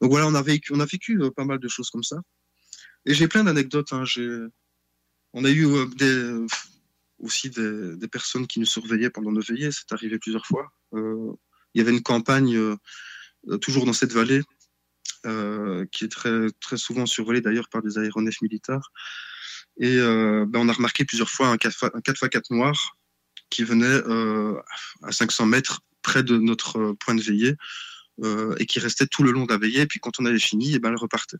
Donc voilà, on a vécu, on a vécu euh, pas mal de choses comme ça. Et j'ai plein d'anecdotes. Hein. On a eu aussi des, personnes qui nous surveillaient pendant nos veillées. C'est arrivé plusieurs fois. Il y avait une campagne toujours dans cette vallée euh, qui est très, très souvent survolée d'ailleurs par des aéronefs militaires. Et euh, ben, on a remarqué plusieurs fois un 4x- un 4x4 noir qui venait euh, à 500 mètres près de notre euh, point de veillée euh, et qui restait tout le long de la veillée. Et puis quand on avait fini, et ben, elle repartait.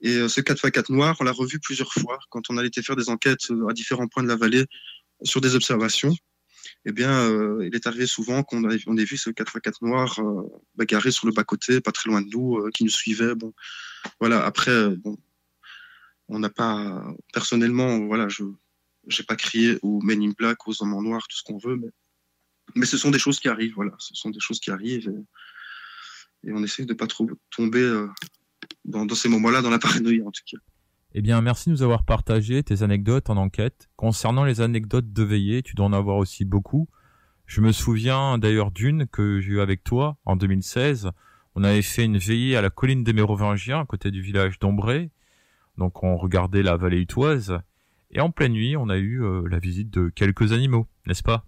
Et euh, ce 4x4 noir, on l'a revu plusieurs fois quand on allait faire des enquêtes à différents points de la vallée sur des observations. Eh bien, euh, il est arrivé souvent qu'on ait, vu ce 4x4 noir garé sur le bas-côté, pas très loin de nous, euh, qui nous suivait. Voilà. Après, euh, on n'a pas personnellement, voilà, je j'ai pas crié aux Men in Black, aux hommes en noir, tout ce qu'on veut, mais ce sont des choses qui arrivent. Voilà, ce sont des choses qui arrivent et, on essaie de pas trop tomber dans ces moments-là dans la paranoïa en tout cas. Eh bien, merci de nous avoir partagé tes anecdotes en enquête. Concernant les anecdotes de veillée, tu dois en avoir aussi beaucoup. Je me souviens d'ailleurs d'une que j'ai eue avec toi en 2016. On avait fait une veillée à la colline des Mérovingiens, à côté du village d'Ombré. Donc, on regardait la vallée utoise. Et en pleine nuit, on a eu euh, la visite de quelques animaux, n'est-ce pas?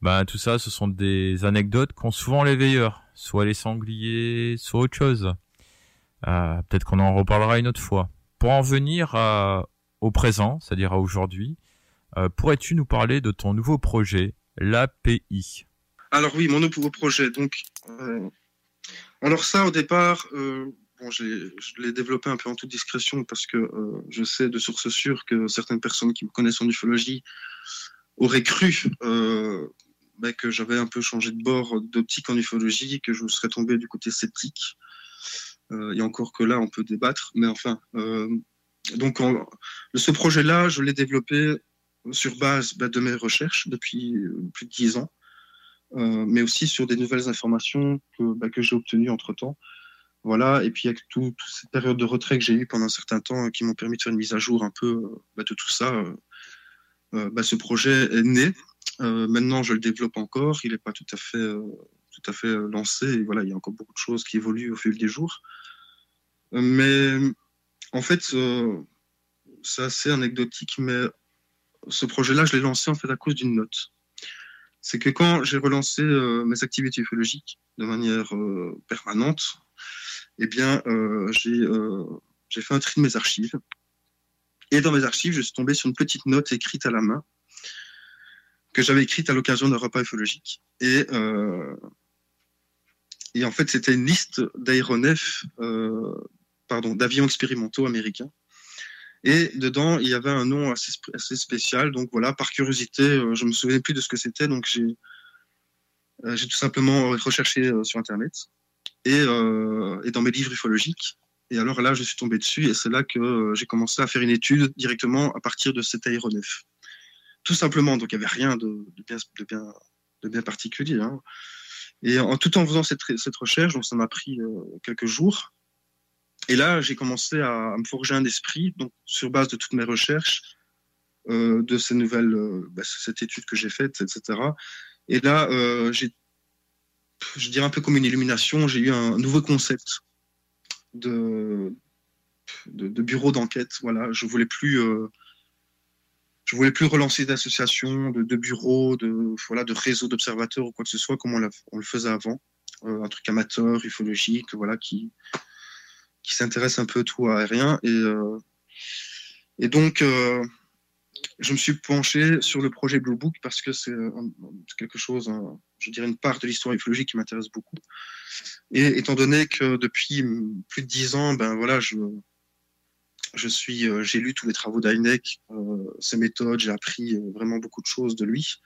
Ben, tout ça, ce sont des anecdotes qu'ont souvent les veilleurs. Soit les sangliers, soit autre chose. Euh, Peut-être qu'on en reparlera une autre fois. Pour en venir au présent, c'est-à-dire à aujourd'hui, euh, pourrais-tu nous parler de ton nouveau projet, l'API Alors oui, mon nouveau projet. Donc, euh, alors ça, au départ, euh, bon, je l'ai développé un peu en toute discrétion parce que je sais de sources sûres que certaines personnes qui me connaissent en ufologie auraient cru bah, que j'avais un peu changé de bord d'optique en ufologie, que je serais tombé du côté sceptique. Euh, et encore que là, on peut débattre, mais enfin. euh, donc, ce projet-là, je l'ai développé sur base bah, de mes recherches depuis euh, plus de dix ans. Mais aussi sur des nouvelles informations que, bah, j'ai obtenues entre-temps. Voilà, et puis avec tout- toute cette période de retrait que j'ai eue pendant un certain temps qui m'ont permis de faire une mise à jour un peu bah, de tout ça, ce projet est né. Maintenant, je le développe encore. Il n'est pas tout à fait, tout à fait euh, lancé. Et voilà, il y a encore beaucoup de choses qui évoluent au fil des jours. Euh, mais en fait, c'est assez anecdotique, mais ce projet-là, je l'ai lancé en fait à cause d'une note c'est que quand j'ai relancé euh, mes activités ufologiques de manière permanente, eh bien, j'ai fait un tri de mes archives. Et dans mes archives, je suis tombé sur une petite note écrite à la main que j'avais écrite à l'occasion d'un repas ufologique. Et, et en fait, c'était une liste d'aéronefs, euh, d'avions expérimentaux américains. Et dedans, il y avait un nom assez, sp- assez spécial. Donc voilà, par curiosité, euh, je me souvenais plus de ce que c'était. Donc j'ai euh, tout simplement recherché euh, sur Internet et, dans mes livres ufologiques. Et alors là, je suis tombé dessus et c'est là que j'ai commencé à faire une étude directement à partir de cet aéronef. Tout simplement, donc il n'y avait rien de bien particulier. hein. Et tout en faisant cette, cette recherche, donc ça m'a pris euh, quelques jours, et là, j'ai commencé à, me forger un esprit, donc sur base de toutes mes recherches, euh, de ces nouvelles, euh, bah, cette étude que j'ai faite, etc. Et là, je dirais un peu comme une illumination, j'ai eu un nouveau concept de, de, de bureau d'enquête. Voilà, je voulais plus, je voulais plus relancer d'associations, de, bureaux, de voilà, de réseaux d'observateurs ou quoi que ce soit comme on, le faisait avant, Euh, un truc amateur, ufologique, voilà, qui qui s'intéresse un peu tout à rien. Et, euh, et donc, euh, je me suis penché sur le projet Blue Book parce que c'est quelque chose, je dirais une part de l'histoire ufologique qui m'intéresse beaucoup. Et étant donné que depuis plus de dix ans, ben voilà, je, je suis, euh, j'ai lu tous les travaux d'Heineck, euh, ses méthodes, j'ai appris euh, vraiment beaucoup de choses de lui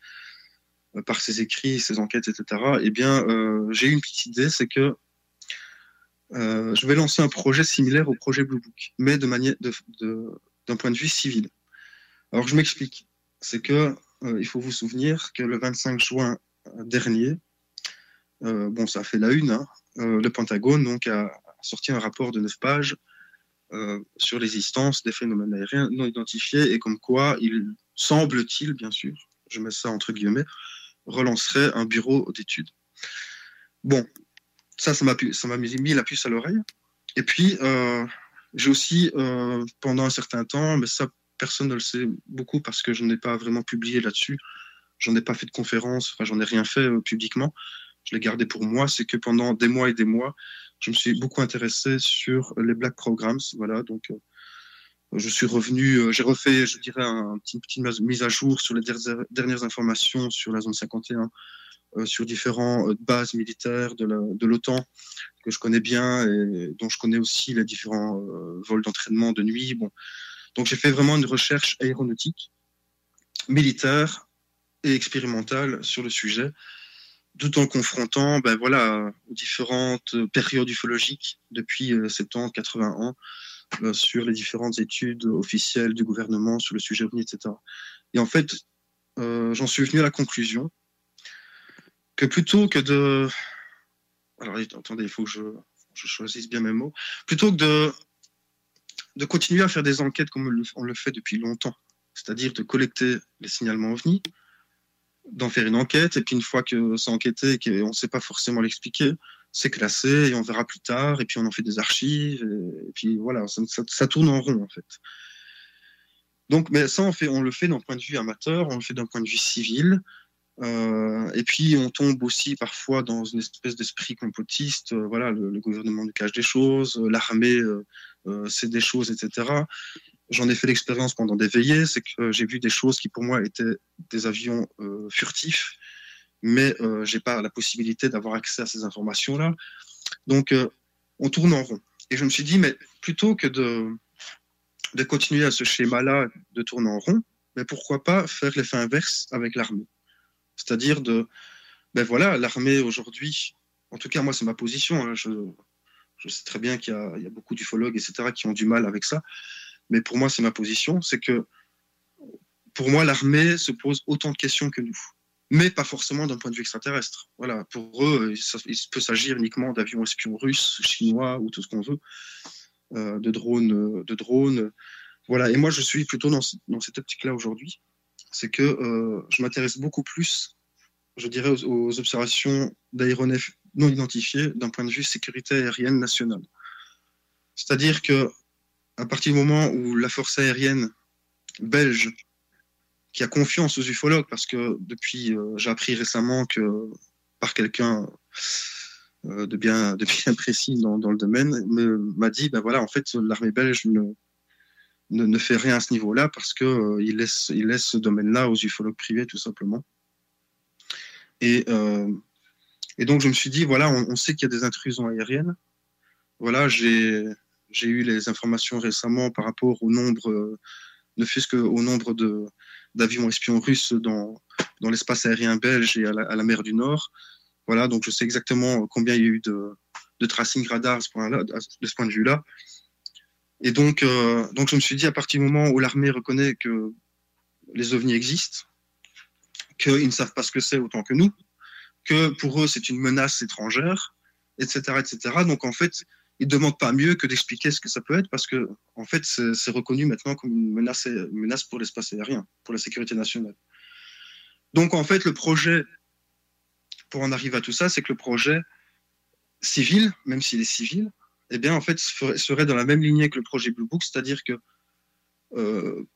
par ses écrits, ses enquêtes, etc. Eh bien, j'ai une petite idée, c'est que je vais lancer un projet similaire au projet Blue Book, mais de manière, d'un point de vue civil. Alors je m'explique. C'est que il faut vous souvenir que le 25 juin dernier, bon, ça a fait la une. hein, le Pentagone donc a, sorti un rapport de neuf pages euh, sur l'existence des phénomènes aériens non identifiés et comme quoi il semble-t-il, bien sûr, je mets ça entre guillemets, relancerait un bureau d'études. Bon, ça, ça m'a mis la puce à l'oreille. Et puis, euh, j'ai aussi, euh, pendant un certain temps, mais ça, personne ne le sait beaucoup parce que je n'ai pas vraiment publié là-dessus. J'en ai pas fait de conférence, enfin, j'en ai rien fait publiquement. Je l'ai gardé pour moi. C'est que pendant des mois et des mois, je me suis beaucoup intéressé sur les Black Programs. Voilà, donc, euh, je suis revenu, euh, j'ai refait, je dirais, un petit, petite mise à jour sur les dernières, dernières informations sur la zone 51 euh, sur différentes bases militaires de l'OTAN que je connais bien et dont je connais aussi les différents vols d'entraînement de nuit. Bon. Donc j'ai fait vraiment une recherche aéronautique, militaire et expérimentale sur le sujet tout en confrontant ben voilà, différentes périodes ufologiques depuis 70, 80 ans sur les différentes études officielles du gouvernement sur le sujet OVNI, etc. Et en fait, euh, j'en suis venu à la conclusion que plutôt que de... Alors attendez, il faut que je, je, choisisse bien mes mots. Plutôt que de, de continuer à faire des enquêtes comme on le fait depuis longtemps, c'est-à-dire de collecter les signalements OVNI, d'en faire une enquête, et puis une fois que c'est enquêté et qu'on ne sait pas forcément l'expliquer, c'est classé et on verra plus tard, et puis on en fait des archives, et, puis voilà, ça, tourne en rond en fait. Donc, mais ça, on, fait, on le fait d'un point de vue amateur, on le fait d'un point de vue civil, euh, et puis on tombe aussi parfois dans une espèce d'esprit complotiste, euh, voilà, le, gouvernement nous cache des choses, euh, l'armée c'est des choses, etc. J'en ai fait l'expérience pendant des veillées, c'est que j'ai vu des choses qui pour moi étaient des avions furtifs, mais euh, je n'ai pas la possibilité d'avoir accès à ces informations-là. Donc, euh, on tourne en rond. Et je me suis dit, mais plutôt que de, de continuer à ce schéma-là, de tourner en rond, mais pourquoi pas faire l'effet inverse avec l'armée? C'est-à-dire de, ben voilà, l'armée aujourd'hui, en tout cas moi c'est ma position, hein, je, sais très bien qu'il y, a beaucoup d'ufologues, etc., qui ont du mal avec ça, mais pour moi c'est ma position, c'est que pour moi l'armée se pose autant de questions que nous mais pas forcément d'un point de vue extraterrestre. Voilà, pour eux, il peut s'agir uniquement d'avions espions russes, chinois ou tout ce qu'on veut, euh, de drones, euh, de drones. Voilà, et moi je suis plutôt dans, dans cette optique-là aujourd'hui, c'est que euh, je m'intéresse beaucoup plus, je dirais, aux, observations d'aéronefs non identifiés d'un point de vue sécurité aérienne nationale. C'est-à-dire que à partir du moment où la force aérienne belge qui a confiance aux ufologues parce que depuis, euh, j'ai appris récemment que par quelqu'un euh, de, bien, de bien précis dans, le domaine m'a dit, ben voilà, en fait, l'armée belge ne, ne, fait rien à ce niveau-là parce qu'il euh, laisse, il ce domaine-là aux ufologues privés, tout simplement. Et, et donc, je me suis dit, voilà, on, sait qu'il y a des intrusions aériennes. Voilà, j'ai eu les informations récemment par rapport au nombre, ne fût-ce qu'au nombre d'avions espions russes dans, dans l'espace aérien belge et à la, mer du Nord. Voilà, donc je sais exactement combien il y a eu de, de tracing radar de ce point de vue-là. Et donc, euh, donc je me suis dit, à partir du moment où l'armée reconnaît que les ovnis existent, qu'ils ne savent pas ce que c'est autant que nous, que pour eux c'est une menace étrangère, etc., etc. Donc en fait, ils ne demandent pas mieux que d'expliquer ce que ça peut être parce que, en fait, c'est reconnu maintenant comme une menace, menace pour l'espace aérien, pour la sécurité nationale. Donc, en fait, le projet, pour en arriver à tout ça, c'est que le projet civil, même s'il est civil, eh bien, en fait, serait dans la même lignée que le projet Blue Book, c'est-à-dire que euh,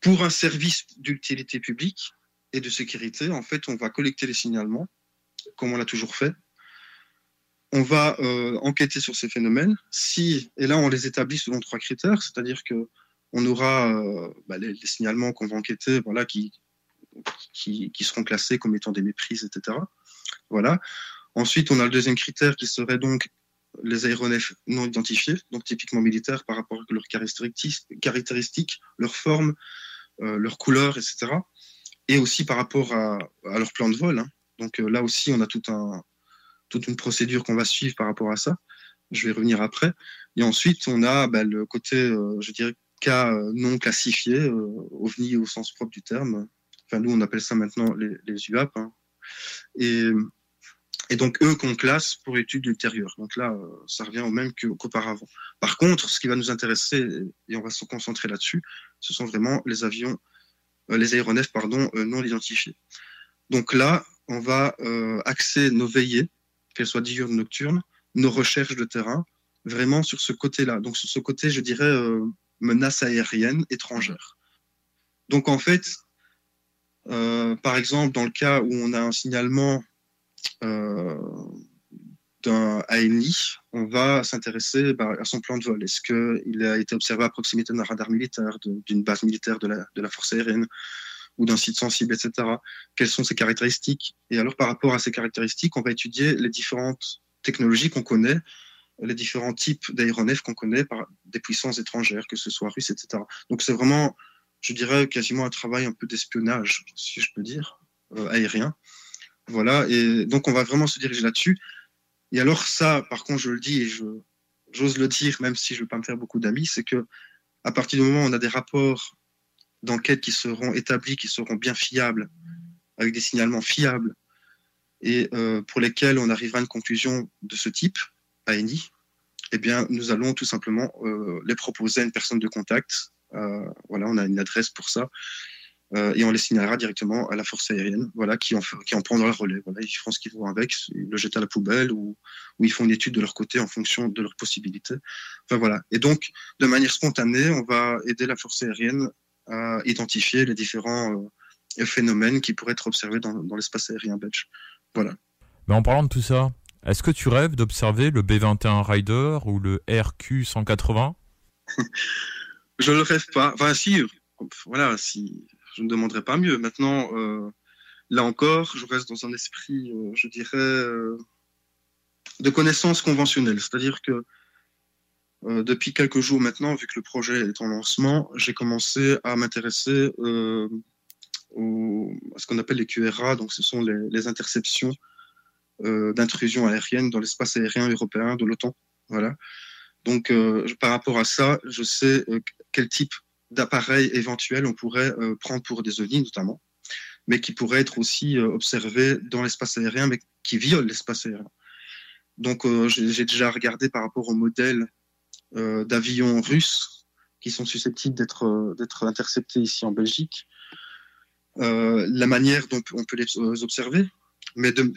pour un service d'utilité publique et de sécurité, en fait, on va collecter les signalements, comme on l'a toujours fait, on va euh, enquêter sur ces phénomènes. Si, et là, on les établit selon trois critères, c'est-à-dire que on aura euh, bah, les, signalements qu'on va enquêter, voilà, qui, seront classés comme étant des méprises, etc. Voilà. Ensuite, on a le deuxième critère qui serait donc les aéronefs non identifiés, donc typiquement militaires par rapport à leurs caractéristiques, leur forme, euh, leur couleur, etc. Et aussi par rapport à, leur plan de vol. Hein. Donc là aussi, on a tout un, toute une procédure qu'on va suivre par rapport à ça. Je vais revenir après. Et ensuite, on a bah, le côté, euh, je dirais, cas euh, non classifié, euh, OVNI au sens propre du terme. Enfin, nous, on appelle ça maintenant les, UAP. Hein. Et, et, donc, eux qu'on classe pour études ultérieures. Donc là, ça revient au même qu'auparavant. Par contre, ce qui va nous intéresser, et on va se concentrer là-dessus, ce sont vraiment les avions, les aéronefs pardon, non identifiés. Donc là, on va axer nos veillées qu'elles soient diurnes, nocturnes, nos recherches de terrain, vraiment sur ce côté-là. Donc sur ce côté, je dirais, euh, menace aérienne étrangère. Donc en fait, euh, par exemple, dans le cas où on a un signalement euh, d'un ANI, on va s'intéresser bah, à son plan de vol. Est-ce qu'il a été observé à proximité d'un radar militaire, d'une base militaire de la, de la force aérienne? Ou d'un site sensible, etc. Quelles sont ses caractéristiques? Et alors, par rapport à ces caractéristiques, on va étudier les différentes technologies qu'on connaît, les différents types d'aéronefs qu'on connaît par des puissances étrangères, que ce soit russes, etc. Donc, c'est vraiment, je dirais, quasiment un travail un peu d'espionnage, si je peux dire, euh, aérien. Voilà, et donc on va vraiment se diriger là-dessus. Et alors, ça, par contre, je le dis et j'ose le dire, même si je ne veux pas me faire beaucoup d'amis, c'est que à partir du moment où on a des rapports d'enquête qui seront établis, qui seront bien fiables, avec des signalements fiables, et euh, pour lesquels on arrivera à une conclusion de ce type, à ENI, eh bien, nous allons tout simplement euh, les proposer à une personne de contact. Euh, voilà, on a une adresse pour ça. Et on les signalera directement à la force aérienne, voilà, qui en, qui en prendra le relais. Voilà, ils feront ce qu'ils vont avec, ils le jettent à la poubelle ou, ou ils font une étude de leur côté en fonction de leurs possibilités. Enfin voilà. Et donc, de manière spontanée, on va aider la force aérienne à identifier les différents euh, phénomènes qui pourraient être observés dans, dans l'espace aérien belge. Voilà. Mais en parlant de tout ça, est-ce que tu rêves d'observer le B-21 Rider ou le RQ-180 Je le rêve pas. Enfin, si, voilà, si je ne demanderai pas mieux. Maintenant, euh, là encore, je reste dans un esprit, euh, je dirais, euh, de connaissance conventionnelle. C'est-à-dire que euh, depuis quelques jours maintenant, vu que le projet est en lancement, j'ai commencé à m'intéresser euh, à ce qu'on appelle les QRA, donc ce sont les, interceptions euh, d'intrusion aérienne dans l'espace aérien européen de l'OTAN. Voilà. Donc, euh, par rapport à ça, je sais quel type d'appareil éventuel on pourrait prendre pour des ovnis notamment, mais qui pourraient être aussi observés dans l'espace aérien, mais qui violent l'espace aérien. Donc, j'ai déjà regardé par rapport au modèle d'avions russes qui sont susceptibles d'être euh, d'être interceptés ici en Belgique, euh, la manière dont on peut les euh, observer, mais de,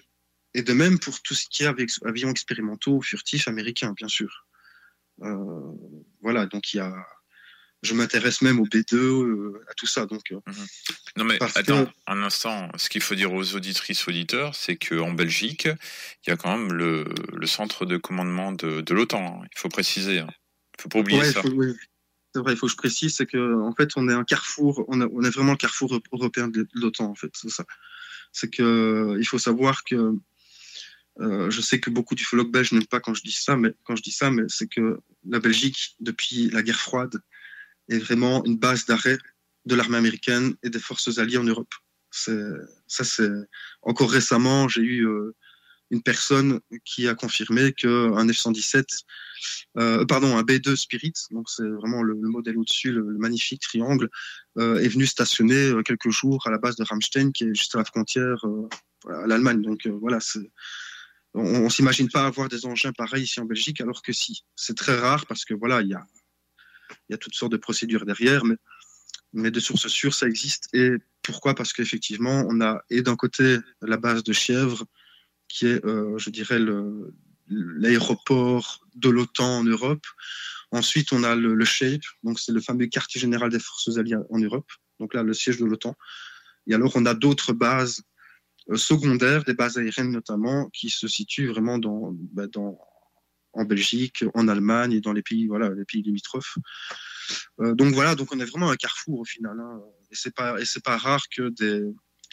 et de même pour tout ce qui est avec avions expérimentaux furtifs américains, bien sûr. Euh, voilà, donc il y a, je m'intéresse même au B2, euh, à tout ça. Donc, euh, Non mais attends que- un instant, ce qu'il faut dire aux auditrices auditeurs, c'est qu'en Belgique, il y a quand même le, le centre de commandement de, de l'OTAN. hein. Il faut préciser. hein. Faut pas oublier Ouais, ça. faut- oui. C'est vrai, il faut que je précise, c'est que en fait, on est un carrefour, on, a- on est vraiment le carrefour européen de l'OTAN, en fait, c'est ça. C'est que il faut savoir que euh, je sais que beaucoup d'ufologues belges n'aiment pas quand je dis ça, mais quand je dis ça, mais c'est que la Belgique, depuis la guerre froide, est vraiment une base d'arrêt de l'armée américaine et des forces alliées en Europe. Ça, c'est encore récemment, j'ai eu euh, une personne qui a confirmé qu'un F-117, euh, pardon, un B-2 Spirit, donc c'est vraiment le, le modèle au-dessus, le, magnifique triangle, euh, est venu stationner euh, quelques jours à la base de Ramstein, qui est juste à la frontière à l'Allemagne. Donc voilà, on, on s'imagine pas avoir des engins pareils ici en Belgique, alors que si. C'est très rare parce que voilà, il y a, toutes sortes de procédures derrière, mais, mais de sources sûres, ça existe. Et pourquoi? Parce qu'effectivement, on a, et d'un côté, la base de Chièvre, qui est, euh, je dirais, l'aéroport de l'OTAN en Europe. Ensuite, on a le, le SHAPE, donc c'est le fameux quartier général des forces alliées en Europe, donc là, le siège de l'OTAN. Et alors, on a d'autres bases euh, secondaires, des bases aériennes notamment, qui se situent vraiment dans, bah, dans, en Belgique, en Allemagne et dans les pays, voilà, les pays limitrophes. Euh, donc voilà, donc on est vraiment un carrefour au final. hein. Et c'est pas pas rare que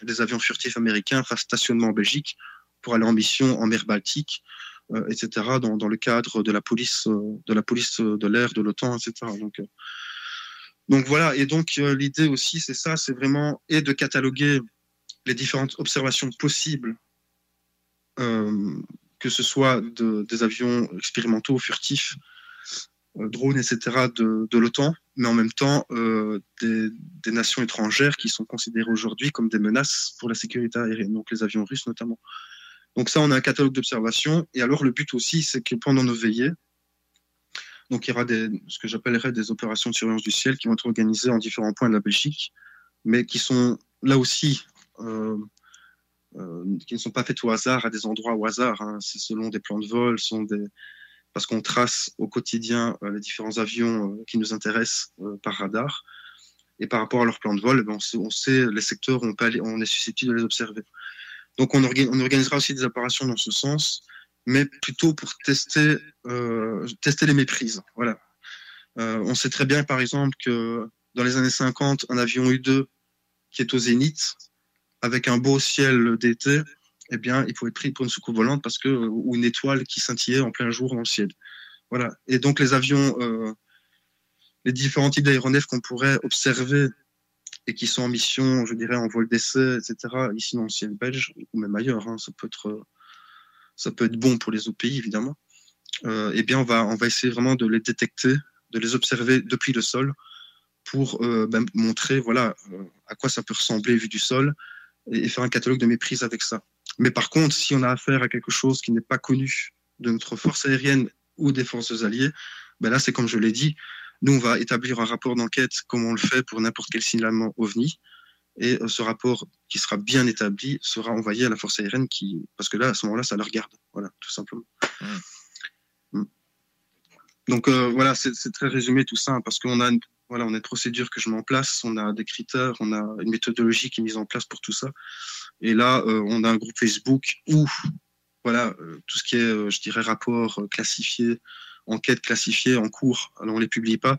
des avions furtifs américains fassent stationnement en Belgique pour aller en mission en mer Baltique, euh, etc. Dans, dans le cadre de la police euh, de la police de l'air de l'OTAN, etc. Donc euh, donc voilà. Et donc l'idée aussi, c'est ça, c'est vraiment et de cataloguer les différentes observations possibles que ce soit de- des avions expérimentaux, furtifs, drones, etc., de, de l'OTAN, mais en même temps des, des nations étrangères qui sont considérées aujourd'hui comme des menaces pour la sécurité aérienne, donc les avions russes notamment. Donc ça, on a un catalogue d'observations. Et alors le but aussi, c'est que pendant nos veillées, donc il y aura des, ce que j'appellerais des opérations de surveillance du ciel qui vont être organisées en différents points de la Belgique, mais qui sont là aussi euh, euh, qui ne sont pas faites au hasard à des endroits au hasard. hein. C'est selon des plans de vol, sont des parce qu'on trace au quotidien euh, les différents avions qui nous intéressent par radar. Et par rapport à leur plan de vol, eh ben, on, sait, les secteurs où on est susceptible de les observer. Donc on, orga- on organisera aussi des opérations dans ce sens, mais plutôt pour tester, euh, tester les méprises. Voilà. Euh, on sait très bien, par exemple, que dans les années 50, un avion U-2 qui est au zénith, avec un beau ciel d'été, eh bien, il pouvait être pris pour une soucoupe volante parce que, ou une étoile qui scintillait en plein jour dans le ciel. Voilà. Et donc, les avions, euh, les différents types d'aéronefs qu'on pourrait observer et qui sont en mission, je dirais, en vol d'essai, etc., ici dans le ciel belge, ou même ailleurs, hein, ça, peut être, ça peut être bon pour les autres pays, évidemment, euh, eh bien, on va, essayer vraiment de les détecter, de les observer depuis le sol pour euh, ben, montrer voilà, euh, à quoi ça peut ressembler vu du sol et, et faire un catalogue de méprise avec ça. Mais par contre, si on a affaire à quelque chose qui n'est pas connu de notre force aérienne ou des forces alliées, ben là, c'est comme je l'ai dit, nous, on va établir un rapport d'enquête comme on le fait pour n'importe quel signalement OVNI. Et euh, ce rapport qui sera bien établi sera envoyé à la force aérienne qui, parce que là, à ce moment-là, ça la regarde. Voilà, tout simplement. Mm. Donc euh, voilà, c'est très résumé tout ça, parce qu'on a une, voilà, on a une procédure que je mets en place, on a des critères, on a une méthodologie qui est mise en place pour tout ça. Et là, euh, on a un groupe Facebook où voilà, euh, tout ce qui est, je dirais, rapport classifié, enquête classifiée en cours, alors on les publie pas,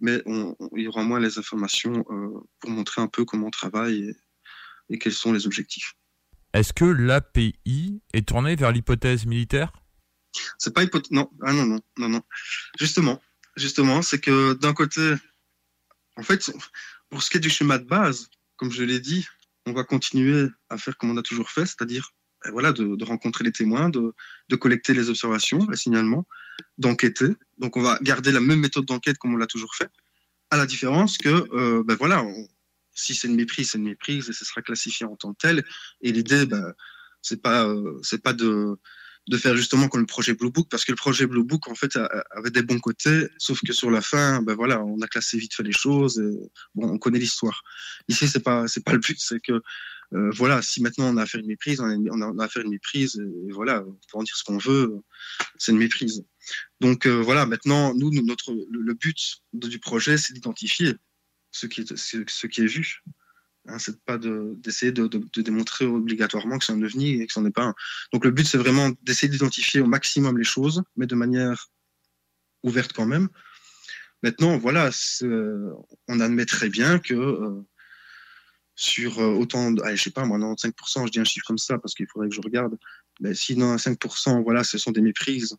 mais on- on- il y aura moins les informations euh, pour montrer un peu comment on travaille et, et quels sont les objectifs. Est-ce que l'API est tournée vers l'hypothèse militaire? C'est pas hypoth- non, ah non, non, non, non. Justement, justement, c'est que d'un côté, en fait, pour ce qui est du schéma de base, comme je l'ai dit, on va continuer à faire comme on a toujours fait, c'est-à-dire ben voilà, de, de rencontrer les témoins, de, de collecter les observations, les signalements, d'enquêter. Donc on va garder la même méthode d'enquête comme on l'a toujours fait, à la différence que, euh, ben voilà, si c'est une méprise, c'est une méprise et ce sera classifié en tant que tel. Et l'idée, ben, c'est pas, euh, c'est pas de, de faire justement comme le projet Blue Book, parce que le projet Blue Book, en fait, avait des bons côtés, sauf que sur la fin, ben voilà, on a classé vite fait les choses, et, bon, on connaît l'histoire. Ici, c'est pas, c'est pas le but, c'est que, euh, voilà, si maintenant on a affaire à une méprise, on a, on a- affaire à une méprise, et, et voilà, on peut en dire ce qu'on veut, c'est une méprise. Donc euh, voilà, maintenant, nous, notre, le, but de- du projet, c'est d'identifier ce qui est, ce, ce qui est vu. Hein, c'est pas de- d'essayer de, de- de démontrer obligatoirement que c'est un ovni et que ce n'est pas un. Donc le but, c'est vraiment d'essayer d'identifier au maximum les choses, mais de manière ouverte quand même. Maintenant, voilà, c'est- on admet très bien que euh, sur euh, autant, de, allez, je sais pas, moi, 95%, je dis un chiffre comme ça parce qu'il faudrait que je regarde, mais si 95%, voilà, ce sont des méprises,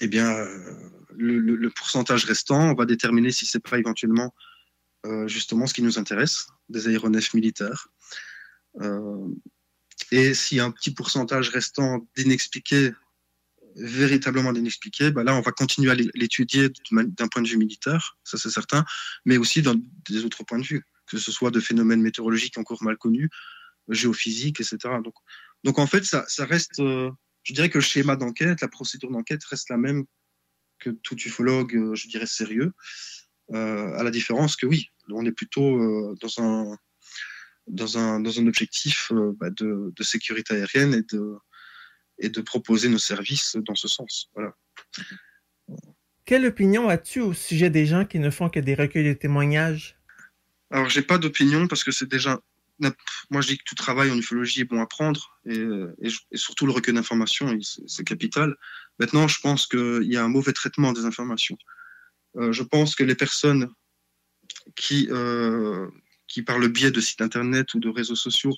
eh bien, euh, le, pourcentage restant, on va déterminer si c'est pas éventuellement euh, justement ce qui nous intéresse, des aéronefs militaires. Et a un petit pourcentage restant d'inexpliqués, véritablement d'inexpliqués, bah là, on va continuer à l'é- l'étudier d'un point de vue militaire, ça c'est certain, mais aussi dans des autres points de vue, que ce soit de phénomènes météorologiques encore mal connus, géophysiques, etc. Donc, en fait, ça, reste, euh, je dirais que le schéma d'enquête, la procédure d'enquête reste la même que tout ufologue, euh, je dirais, sérieux, euh, à la différence que oui, on est plutôt dans, un, objectif bah, de, sécurité aérienne et de, proposer nos services dans ce sens. Quelle opinion as-tu au sujet des gens qui ne font que des recueils de témoignages? Alors, j'ai pas d'opinion parce que c'est déjà. Moi, je dis que tout travail en ufologie est bon à prendre et, surtout le recueil d'informations, c'est capital. Maintenant, je pense qu'il y a un mauvais traitement des informations. Euh, je pense que les personnes qui, euh, qui, par le biais de sites internet ou de réseaux sociaux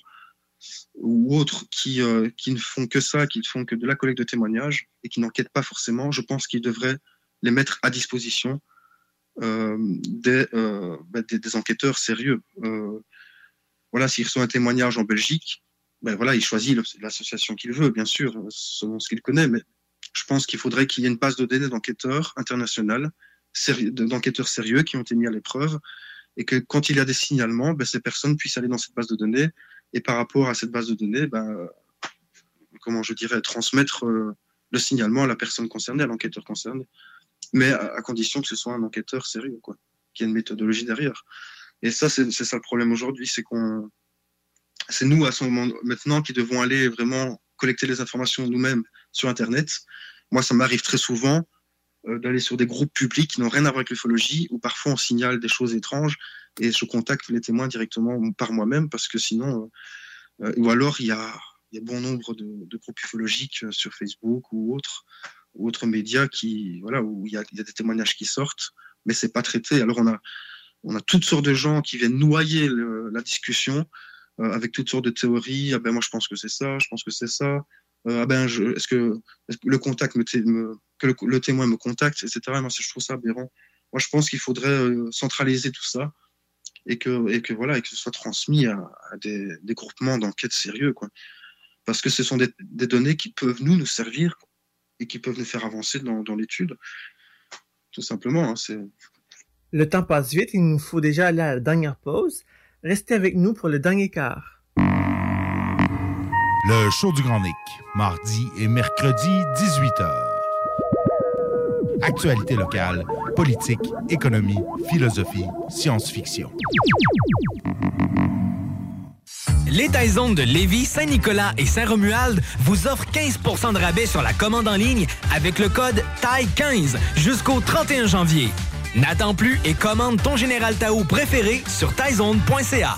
ou autres, qui, euh, ne font que ça, qui ne font que de la collecte de témoignages et qui n'enquêtent pas forcément, je pense qu'ils devraient les mettre à disposition des, euh, bah, des, des enquêteurs sérieux. Euh, voilà, s'il reçoit un témoignage en Belgique, ben voilà, il choisit l'association qu'il veut, bien sûr, selon ce qu'il connaît, mais je pense qu'il faudrait qu'il y ait une base de données d'enquêteurs internationales, d'enquêteurs sérieux qui ont été mis à l'épreuve, et que quand il y a des signalements, ben, ces personnes puissent aller dans cette base de données, et par rapport à cette base de données, ben, euh, comment je dirais, transmettre euh, le signalement à la personne concernée, à l'enquêteur concerné, mais à, condition que ce soit un enquêteur sérieux, quoi, qui ait une méthodologie derrière. Et ça, c'est ça le problème aujourd'hui, c'est qu'on, c'est nous à ce moment maintenant qui devons aller vraiment collecter les informations nous-mêmes sur Internet. Moi, ça m'arrive très souvent euh, d'aller sur des groupes publics qui n'ont rien à voir avec l'ufologie, où parfois on signale des choses étranges et je contacte les témoins directement par moi-même parce que sinon, euh, euh, ou alors il y a, y bon nombre de, groupes ufologiques sur Facebook ou autres, ou autres médias qui, voilà, où il y a, des témoignages qui sortent, mais c'est pas traité. Alors on a, on a toutes sortes de gens qui viennent noyer la discussion euh, avec toutes sortes de théories. Ah ben moi je pense que c'est ça, je pense que c'est ça. Euh, ah ben est-ce que, le contact me, me- que le, témoin me contacte, etc. Moi je trouve ça aberrant. Moi je pense qu'il faudrait euh, centraliser tout ça et que et que voilà et que ce soit transmis à, des, groupements d'enquête sérieux quoi. Parce que ce sont des données qui peuvent nous nous servir et qui peuvent nous faire avancer dans, dans l'étude. Tout simplement, hein, c'est Le temps passe vite, il nous faut déjà aller à la dernière pause. Restez avec nous pour le dernier quart. Le show du Grand Nick, mardi et mercredi, 18h. Actualité locale, politique, économie, philosophie, science-fiction. Les Taizones de Lévis, Saint-Nicolas et Saint-Romuald vous offrent 15% de rabais sur la commande en ligne avec le code TAI15 jusqu'au 31 janvier. N'attends plus et commande ton Général Tao préféré sur taizone.ca.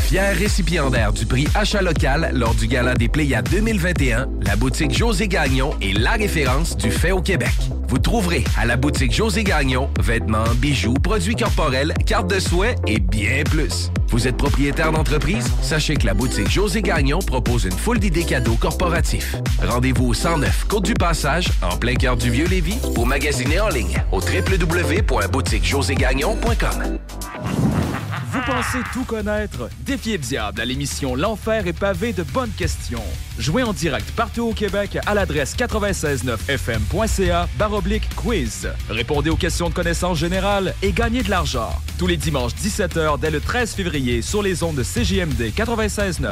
Fier récipiendaire du prix Achat local lors du Gala des Pléiades 2021, la boutique José Gagnon est la référence du fait au Québec. Vous trouverez à la boutique José Gagnon vêtements, bijoux, produits corporels, cartes de souhait et bien plus. Vous êtes propriétaire d'entreprise? Sachez que la boutique José Gagnon propose une foule d'idées cadeaux corporatifs. Rendez-vous au 109 Côte du Passage, en plein cœur du Vieux-Lévis, ou magasinez en ligne au www.boutiquejoségagnon.com. Vous pensez tout connaître? Défiez le diable à l'émission L'Enfer est pavé de bonnes questions. Jouez en direct partout au Québec à l'adresse 969fm.ca baroblique quiz. Répondez aux questions de connaissance générale et gagnez de l'argent. Tous les dimanches 17h dès le 13 février sur les ondes de CJMD 96.9.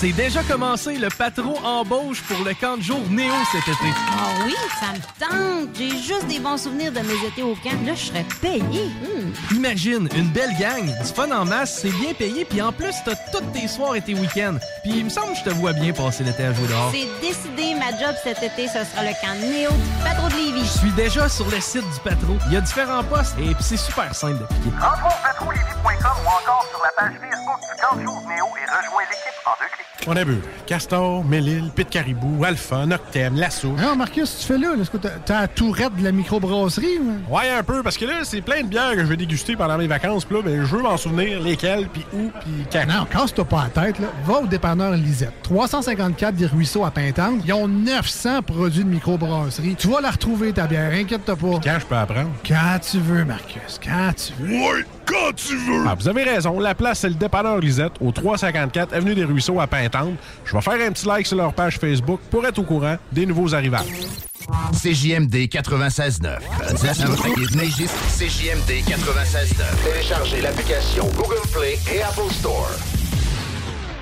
C'est déjà commencé le patron embauche pour le camp de jour Néo cet été. Ah oui, ça me tente. J'ai juste des bons souvenirs de mes étés au camp. Là, je serais payé. Hmm. Imagine, une belle gang, fun en masse, c'est bien payé, puis en plus, t'as tous tes soirs et tes week-ends. Puis il me semble que je te vois bien passer l'été à jouer dehors. C'est décidé, ma job cet été, ce sera le camp Néo du patron de Lévis. Je suis déjà sur le site du patron. Il y a différents postes et puis c'est super simple d'appliquer. Rentre au patrouillevie.com ou encore sur la page Facebook du camp jour Néo et rejoins l'équipe en deux clics. On a vu Castor, Mélile, Pit Caribou, Alpha, Noctem, Lasso. Non, Marcus, tu fais là? là, Est-ce que t'as- t'as la tourette de la microbrasserie? ou? Ouais, un peu, parce que là, c'est plein de bières que je vais déguster pendant mes vacances. Puis là, ben, je veux m'en souvenir lesquelles, puis où, puis quand. Non, casse-toi pas la tête. Là. Va au dépanneur Lisette. 354 des Ruisseaux à Pintante. Ils ont 900 produits de microbrasserie. Tu vas la retrouver, ta bière. Inquiète-toi pas. Quand je peux apprendre? Quand tu veux, Marcus. Quand tu veux. Oui, quand tu veux. Ah, vous avez raison. La place, c'est le dépanneur Lisette, au 354 Avenue des Ruisseaux à Pintante. Je vais faire un petit like sur leur page Facebook pour être au courant des nouveaux arrivages. CJMD 96.9. CJMD 96.9. Téléchargez l'application Google Play et Apple Store.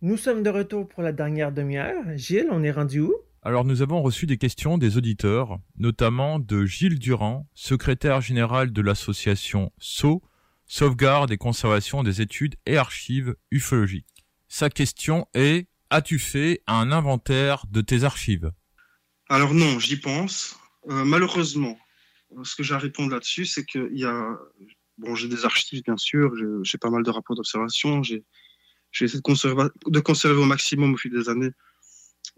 Nous sommes de retour pour la dernière demi-heure. Gilles, on est rendu où? Alors nous avons reçu des questions des auditeurs, notamment de Gilles Durand, secrétaire général de l'association SO, Sauvegarde et Conservation des études et archives ufologiques. Sa question est As-tu fait un inventaire de tes archives? Alors non, j'y pense. Euh, malheureusement, ce que j'ai à répondre là-dessus, c'est qu'il y a... Bon, j'ai des archives, bien sûr, j'ai- j'ai pas mal de rapports d'observation, j'ai j'ai essayé de conserver, de conserver au maximum au fil des années